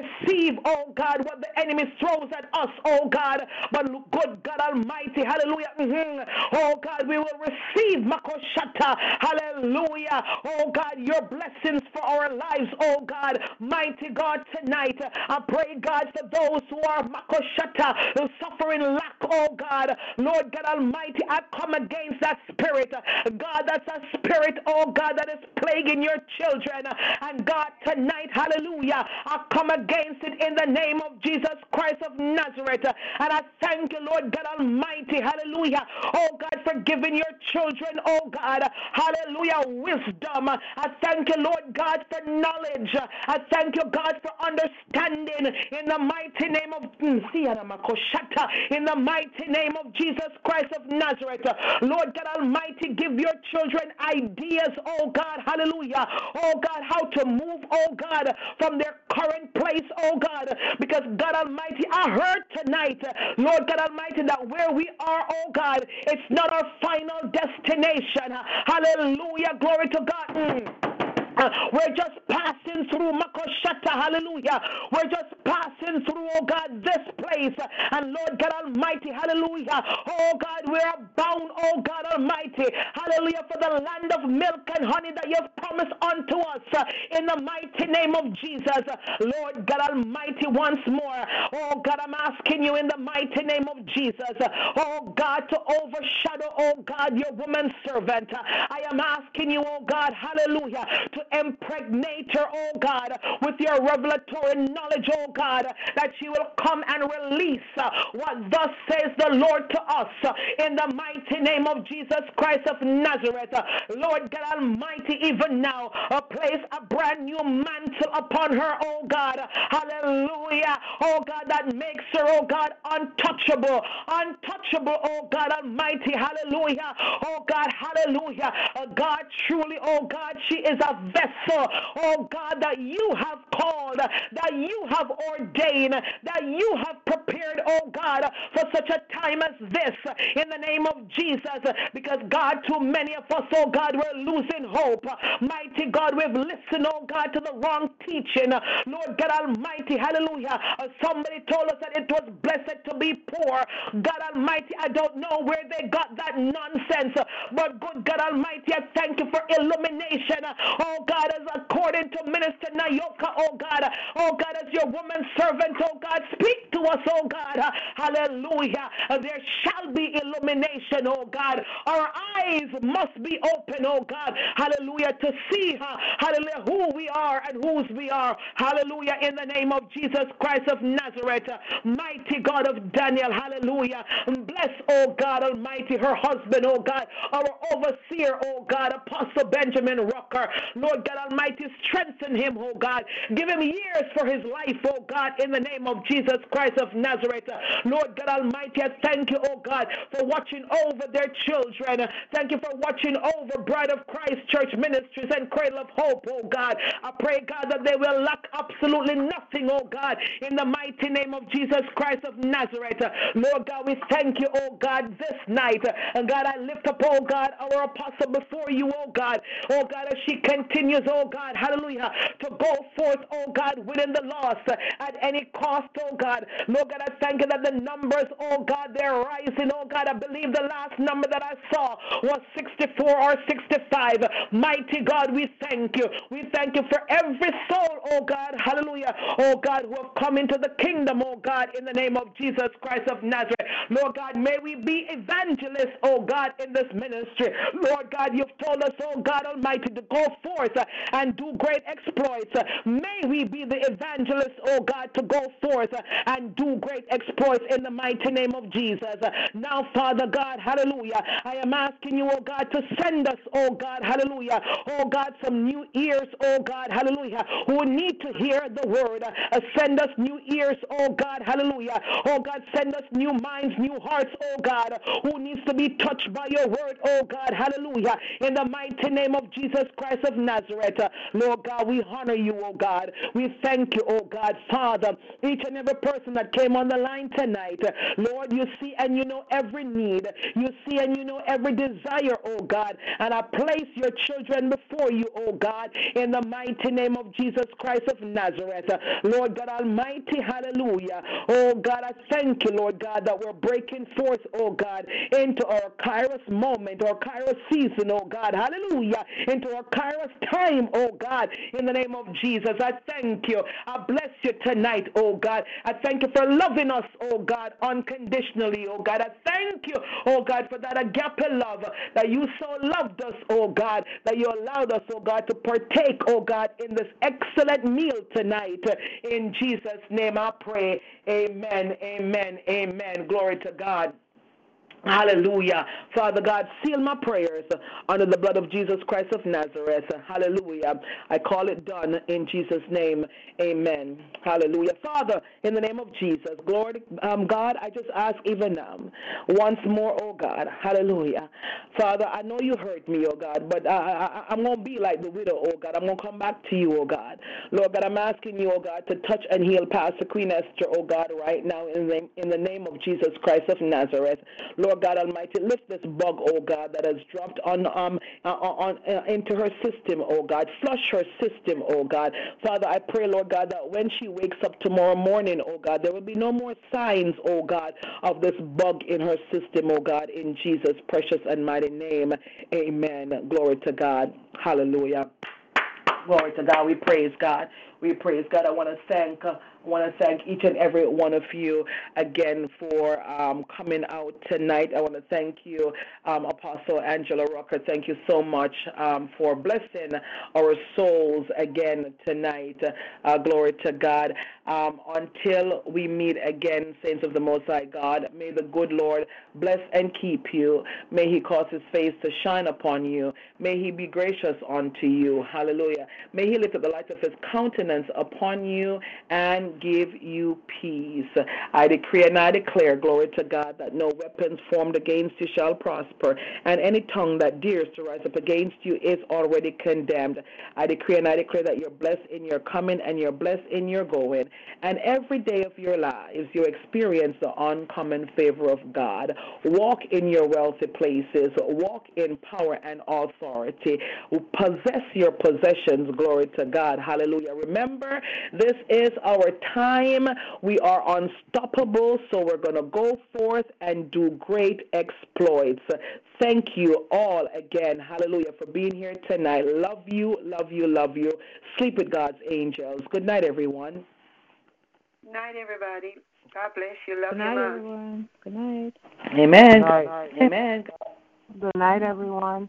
receive, oh God, what the enemy throws at us, oh God. But good God Almighty, hallelujah, mm-hmm. oh God, we will receive Makoshata, hallelujah, oh God, your blessings for our lives, oh God, mighty God, tonight. I pray, God, for those who are Makoshata, suffering lack, oh God, Lord God Almighty, I come against that spirit, God, that's a spirit, oh God, that is plaguing your children. And God, tonight, hallelujah, I come against it in the name of Jesus Christ of Nazareth. And I thank you, Lord God Almighty, hallelujah, oh God, for giving your children, oh God, hallelujah, wisdom. I thank you, Lord God, for knowledge. I thank you, God, for understanding in the mighty name of in the mighty name of Jesus Christ of Nazareth. Lord God Almighty, give your children ideas, oh God, hallelujah, oh God, how to move, oh God, from their current place, oh God, because God Almighty, I heard tonight, Lord God Almighty, that where we are, oh God, it's not our final destination. Hallelujah, glory to God. Mm. We're just passing through Makoshata, hallelujah. We're just passing through, oh God, this place. And Lord God Almighty, hallelujah. Oh God, we're bound, oh God Almighty, hallelujah, for the land of milk and honey that you've promised unto us in the mighty name of Jesus. Lord God Almighty, once more, oh God, I'm asking you in the mighty name of Jesus, oh God, to overshadow, oh God, your woman servant. I am asking you, oh God, hallelujah, to impregnate her, oh God, with your revelatory knowledge, oh God, that she will come and release uh, what thus says the Lord to us uh, in the mighty name of Jesus Christ of Nazareth. Uh, Lord God Almighty, even now, place a brand new mantle upon her, oh God. Hallelujah. Oh God, that makes her, oh God, untouchable. Untouchable, oh God Almighty. Hallelujah. Oh God, hallelujah. God, truly, oh God, she is a vessel, oh God, that you have called, that you have ordained, that you have prepared, oh God, for such a time as this, in the name of Jesus. Because, God, too many of us, oh God, we're losing hope. Mighty God, we've listened, oh God, to the wrong teaching. Lord God Almighty, hallelujah. Uh, somebody told us that it was blessed to be poor. God Almighty, I don't know where they got that nonsense, but good God Almighty, I thank you for illumination. Uh, oh oh God, as according to Minister Nayoka, oh God, oh God, as your woman servant, oh God, speak to us, oh God, hallelujah. There shall be illumination, oh God. Our eyes must be open, oh God, hallelujah, to see, hallelujah, who we are and whose we are, hallelujah, in the name of Jesus Christ of Nazareth, mighty God of Daniel, hallelujah. Bless, oh God Almighty, her husband, oh God, our overseer, oh God, Apostle Benjamin Rucker, Lord God Almighty, strengthen him, oh God. Give him years for his life, oh God, in the name of Jesus Christ of Nazareth. Lord God Almighty, I thank you, oh God, for watching over their children. Thank you for watching over Bride of Christ Church Ministries and Cradle of Hope, oh God. I pray, God, that they will lack absolutely nothing, oh God, in the mighty name of Jesus Christ of Nazareth. Lord God, we thank you, oh God, this night. And God, I lift up, oh God, our apostle before you, oh God. Oh God, as she can continues, oh God, hallelujah, to go forth, oh God, within the lost at any cost, oh God. Lord God, I thank you that the numbers, oh God, they're rising. Oh God, I believe the last number that I saw was 64 or 65. Mighty God, we thank you. We thank you for every soul, oh God, hallelujah, oh God, who have come into the kingdom, oh God, in the name of Jesus Christ of Nazareth. Lord God, may we be evangelists, oh God, in this ministry. Lord God, you've told us, oh God Almighty, to go forth Uh, and do great exploits. Uh, may we be the evangelists, oh God, to go forth uh, and do great exploits in the mighty name of Jesus. Now, Father God, hallelujah, I am asking you, oh God, to send us, oh God, hallelujah, oh God, some new ears, oh God, hallelujah, who need to hear the word. Uh, send us new ears, oh God, hallelujah. Oh God, send us new minds, new hearts, oh God, who needs to be touched by your word, oh God, hallelujah. In the mighty name of Jesus Christ of Nazareth, uh, Lord God, we honor you, oh God. We thank you, oh God, Father, each and every person that came on the line tonight. Uh, Lord, you see and you know every need. You see and you know every desire, oh God. And I place your children before you, oh God, in the mighty name of Jesus Christ of Nazareth. Uh, Lord God Almighty, hallelujah. Oh God, I thank you, Lord God, that we're breaking forth, oh God, into our Kairos moment, our Kairos season, oh God, hallelujah, into our Kairos time, oh God, in the name of Jesus. I thank you. I bless you tonight, oh God. I thank you for loving us, oh God, unconditionally, oh God. I thank you, oh God, for that agape love that you so loved us, oh God, that you allowed us, oh God, to partake, oh God, in this excellent meal tonight. In Jesus' name I pray. Amen, amen, amen. Glory to God. Hallelujah. Father God, seal my prayers under the blood of Jesus Christ of Nazareth. Hallelujah. I call it done in Jesus' name. Amen. Hallelujah. Father, in the name of Jesus, glory, um, God, I just ask even now, once more, oh God, hallelujah. Father, I know you hurt me, oh God, but I, am going to be like the widow, oh God. I'm going to come back to you, oh God. Lord God, I'm asking you, oh God, to touch and heal Pastor Queen Esther, oh God, right now in the, in the name of Jesus Christ of Nazareth. Lord Lord God Almighty, lift this bug, oh God, that has dropped on um uh, on uh, into her system, oh God. Flush her system, oh God. Father, I pray, Lord God, that when she wakes up tomorrow morning, oh God, there will be no more signs, oh God, of this bug in her system, oh God, in Jesus' precious and mighty name. Amen. Glory to God. Hallelujah. Glory to God. We praise God. We praise God. I want to thank. I want to thank each and every one of you again for um, coming out tonight. I want to thank you, um, Apostle Angela Rucker. Thank you so much um, for blessing our souls again tonight. Uh, glory to God. Um, until we meet again, saints of the Most High God, may the good Lord bless and keep you. May He cause His face to shine upon you. May He be gracious unto you. Hallelujah. May He lift up the light of His countenance upon you and give you peace. I decree and I declare, glory to God, that no weapons formed against you shall prosper, and any tongue that dares to rise up against you is already condemned. I decree and I declare that you're blessed in your coming and you're blessed in your going, and every day of your lives you experience the uncommon favor of God. Walk in your wealthy places, walk in power and authority, possess your possessions, glory to God. Hallelujah. Remember, this is our time. We are unstoppable, so we're going to go forth and do great exploits. Thank you all again, hallelujah, for being here tonight. Love you, love you, love you. Sleep with God's angels. Good night, everyone. Good night, everybody. God bless you. Love Good night, you much. everyone. Good night. Amen. Good night. Amen. Good night, everyone.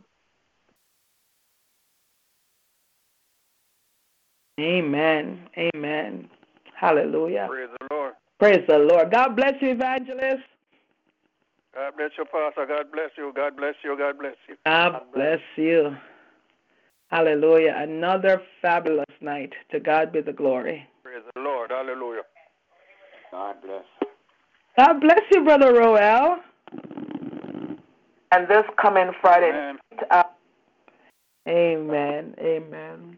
Amen. Amen. Hallelujah. Praise the Lord. Praise the Lord. God bless you, evangelist. God bless you, Pastor. God bless you. God bless you. God bless you. God bless you. Hallelujah. Another fabulous night. To God be the glory. Praise the Lord. Hallelujah. God bless. God bless you, Brother Roel. And this coming Friday. Amen. Uh, amen. Amen.